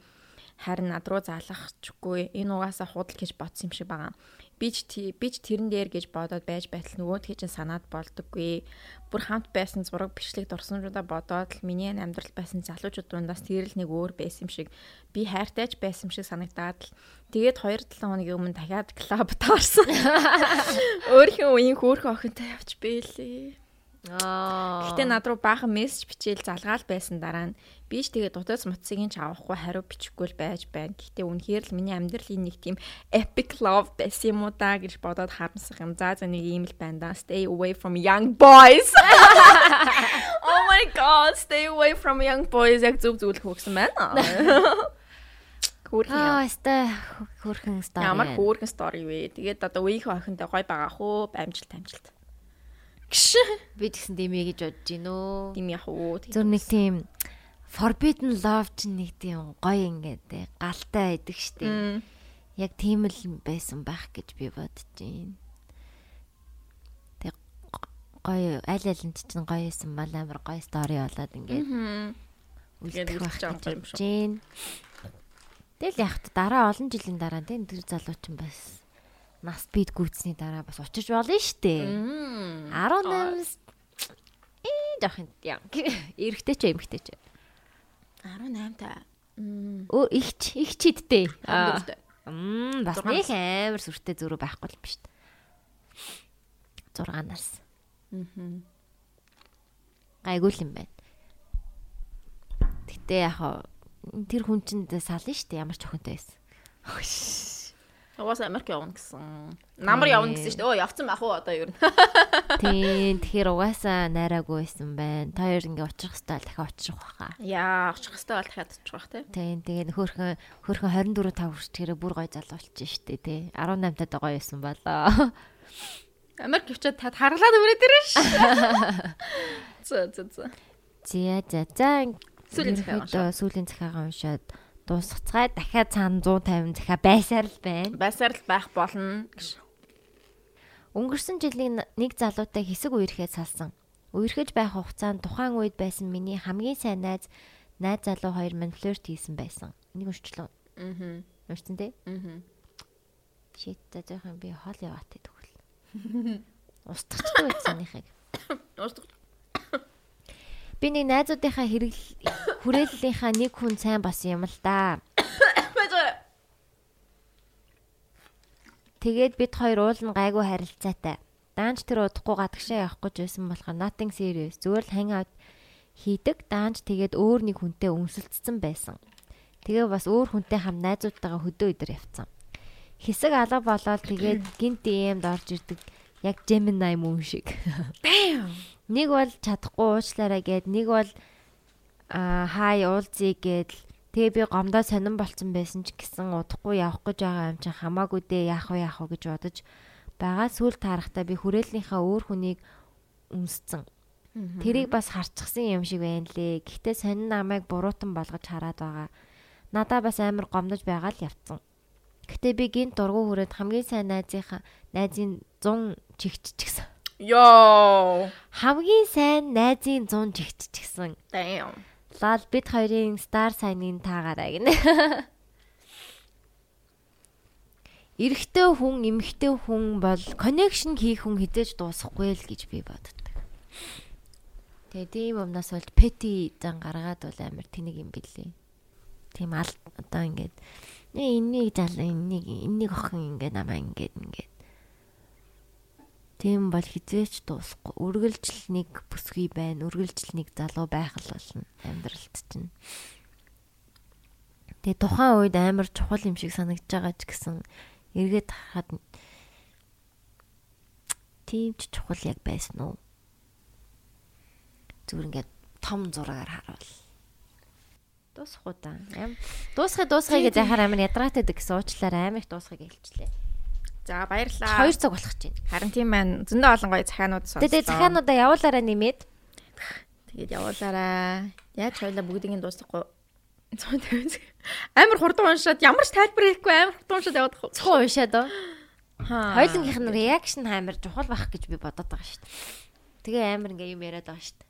Speaker 2: харин над руу залахчгүй энэ угаасаа худал гэж бодсон юм шиг байгаа. би ч би ч тэрэн дээр гэж бодоод байж байтал нөгөөдхий чинь санаад болдоггүй. Бүр хамт байсан зураг бичлэг дурсамжуудаа бодоод л миний амьдрал байсан залуучууд дундаас тэр л нэг өөр байсан юм шиг би хайртайч байсан юм шиг санагдаад л тэгээд 2-7 хоногийн өмнө дахиад клуб таарсан. Өөрхийн үеийн хөөрхөн охинтой явж бэлээ.
Speaker 1: Аа.
Speaker 2: Гэтэ над руу баахан мессеж бичээл залгаал байсан дараа нь би ч тэгээ дутаас муцсыг ч авахгүй хариу бичихгүй л байж байна. Гэтэ үнэхээр л миний амьдралын нэг тийм epic love байсан юм уу да гэж бодоод харамсах юм. За за нэг ийм л байна да. Stay away from young boys. Oh my god, stay away from young boys яг зүг зүйлх өгсөн байна. Хөөрхөн.
Speaker 1: Аа, өстой хөрхөн стори.
Speaker 2: Ямар хөөрхөн story вэ? Тэгээд одоо үеийнхээ охинтой гой байгаа хөө амжилт амжилт. Гш.
Speaker 1: би тэгсэн димээ гэж бодож гинөө.
Speaker 2: Дим яах уу?
Speaker 1: Зүр нэг тийм forbidden love чинь нэг тийм гоё ингээд те, галтай байдаг штеп. Яг тийм л байсан байх гэж би бодож байна. Тэг гоё аль аль нь чинь гоё байсан бол амар гоё стори болоод ингээд үлдэх байх гэж
Speaker 2: юм
Speaker 1: бодож байна. Тэгэл яг дараа олон жилийн дараа тийм тэр залуучин бас нас бид гүйцсний дараа бас очиж болно штэ.
Speaker 2: Мм.
Speaker 1: 18 ээ юм яа. Эрэгтэй ч эмэгтэй ч.
Speaker 2: 18 та.
Speaker 1: Өө ихч ихч хидтэй. Аа.
Speaker 2: Аа.
Speaker 1: Мм бас нэг амар сүртэй зүрх байхгүй л биш. 6 нараас.
Speaker 2: Мм.
Speaker 1: Гайгүй л юм байна. Гэтэ яг тэр хүн чинь сална штэ ямар ч охинтой байсан.
Speaker 2: Угаасаа Америк явна гэсэн. Намар явна гэсэн шүү дээ. Өө явцсан байх уу одоо юу нэ.
Speaker 1: Тийм. Тэгэхээр угаасаа найраагүй байсан байна. Та хоёр ингээ очих хэвээр дахиад очих байхаа.
Speaker 2: Яа, очих хэвээр бол дахиад очих байх тий.
Speaker 1: Тийм. Тэгээд хөөхөн хөөхөн 24 5 хүрчээрээ бүр гой залуу болчихсон шүү дээ тий. 18 тад гоё байсан болоо.
Speaker 2: Америк явчаад та харгалаад өрөөд ирэн ш. Зөө зөө зөө.
Speaker 1: Зя зя заа.
Speaker 2: Сүүлийн захаа
Speaker 1: уншаад. Сүүлийн захаагаа уншаад дуусгацгаа дахиад цаана 150 захиа байсаар л байна.
Speaker 2: Байсаар л байх болно гэж.
Speaker 1: Өнгөрсөн жилийн нэг залуутай хэсэг үерхээ салсан. Үерхэж байх хугацаанд тухайн үед байсан миний хамгийн сайн найз найз залуу хоёр минь флирт хийсэн байсан. Энийг уншчлаа.
Speaker 2: Аа.
Speaker 1: Уншсан тий?
Speaker 2: Аа.
Speaker 1: Шит за жоохон би хоол яваад тэгвэл. Устгахгүй байцсаныхыг.
Speaker 2: Уусдаг.
Speaker 1: Би нэг найзуудынхаа хэрэг хүрээллийнхаа нэг хүн сайн басан юм л да. Тэгээд бид хоёр уул нь гайгүй харилцаатай. Даанч тэр удахгүй гадагшаа явах гэж байсан болохоор nothing serious. Зүгээр л hang out хийдэг. Даанч тэгээд өөр нэг хүнтэй өмсөлдсөн байсан. Тэгээ бас өөр хүнтэй хам найзуудтайгаа хөдөө өдөр явцсан. Хэсэг алга болоод тэгээд гинт DM'д орж ирдэг. Яг Gemini мөн шиг. Нэг бол чадахгүй уучлаарай гэд, нэг бол аа хай уулзъя гэд Тэгээ би гомдоо сонирн болцсон байсан ч гэсэн удахгүй явах гэж байгаа юм чинь хамаагүй дээ яах вэ яах вэ гэж бодож байгаа сүүл таарахтаа би хүрээллийнхаа өөр хүнийг өмсцэн. Тэрийг бас харчихсан юм шиг байна лээ. Гэхдээ сонин намайг буруутан болгож хараад байгаа. Надаа бас амар гомдож байгаа л явцсан. Гэхдээ би гинт дургу хүрээд хамгийн сайн найзынхаа найзын 100 чигччихсэн.
Speaker 2: Йоо.
Speaker 1: Хамгийн сайн найзын 100 чигччихсэн.
Speaker 2: Damn.
Speaker 1: Лал бид хоёрын стар сайныг таагаарай гинэ. Эрэгтэй хүн, эмэгтэй хүн бол connection хийх хүн хизээж дуусахгүй л гэж би боддог. Тэгээ тийм юмнаас болж petty зан гаргаад бол амар тэнэг юм бэлээ. Тийм ал одоо ингээд "Ээ, энийг зал энийг энийг охин ингээд намаа ингээд ингээд Тийм бол хизээч дуусахгүй. Үргэлжил нэг бүсгүй байна. Үргэлжил нэг залуу байх л болно амьдралд чинь. Тэгээ тухайн үед амар чухал юм шиг санагдаж байгаа ч гэсэн эргээд харахад тийм ч чухал яг байсан уу? Зүгээр ингээд том зураагаар харуул. Дуусахгүй да. Ам дуусхай дуусхай гэж яхаар амар ядраатай гэсэн уучлаарай амар их дуусхайг хэлчихлээ.
Speaker 2: За баярлаа.
Speaker 1: 2 цаг болох гэж байна.
Speaker 2: Харин тийм байна. Зөндөө олон гоё захианууд сонслоо.
Speaker 1: Тэгээ захиануудаа явуулаарай нэмээд.
Speaker 2: Тэгээд явуулаарай. Яаж хоёлаа бүгдийг нь дуусгахгүй. 150. Амар хурдан уншаад ямар ч тайлбар хийхгүй амар хурдан уншаад яваад байгаа.
Speaker 1: Цохоо уншаад оо.
Speaker 2: Хаа.
Speaker 1: Хоёулынх нь реакшн амар чухал байх гэж би бодоод байгаа шүү дээ. Тэгээ амар ингээ юм яриад байгаа шүү дээ.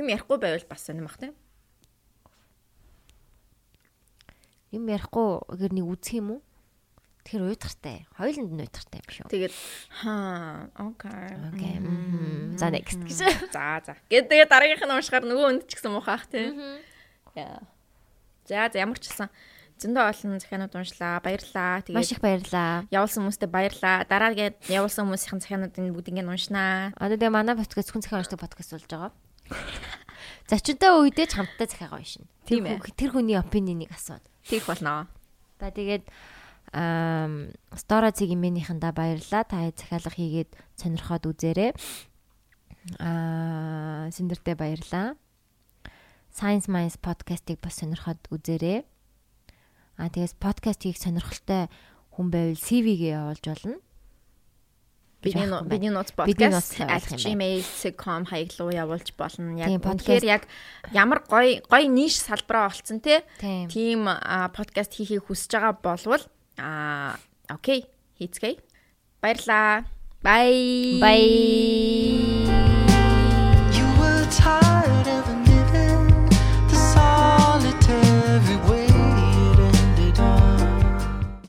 Speaker 2: Юм ярихгүй байвал бас сонирм бах тийм.
Speaker 1: Юм ярихгүй гэр нэг үзэх юм уу? Тэр уйдгартай. Хоёуланд нь уйдгартай биш үү?
Speaker 2: Тэгээд хаа окей.
Speaker 1: Окей. За next гэж.
Speaker 2: За за. Гэт тэгээ дараагийнх нь уншихаар нөгөө өнд ч гэсэн муухайх тий. Яа. За за ямар ч гэсэн зөндөө олон захианууд уншлаа. Баярлаа.
Speaker 1: Маш
Speaker 2: Тэгээд
Speaker 1: их баярлаа.
Speaker 2: явуулсан хүмүүстээ баярлаа. Дараагийн явуулсан хүмүүсийн захиануудын бүгдийг нь уншнаа.
Speaker 1: Одоо тэгээ манай подкаст зөвхөн захиан уншдаг подкаст болж байгаа. Зочинтой үедээ ч хамтдаа захиагаа уншина.
Speaker 2: Тийм ээ.
Speaker 1: тэр хүний опинионыг асууад.
Speaker 2: Тийх болно.
Speaker 1: За тэгээд стора цэг имэнийхэндээ баярлаа. Та захиалга хийгээд сонирхоод үзээрэй. Аа сэндэртэй баярлаа. Science Minds подкастыг бас сонирхоод үзээрэй. Аа тэгээс подкаст хийх сонирхолтой хүн байвал CV-гээ явуулж болно.
Speaker 2: Бидний бидний
Speaker 1: Бидний
Speaker 2: подкаст @gmail.com хаяглуу явуулж болно. Яг үнэхээр яг ямар гоё гоё ниш салбараа олцсон те.
Speaker 1: Тийм.
Speaker 2: Подкаст хийхийг хүсэж байгаа болвол а окей хийцгээе. Баярлаа. Bye.
Speaker 1: Bye.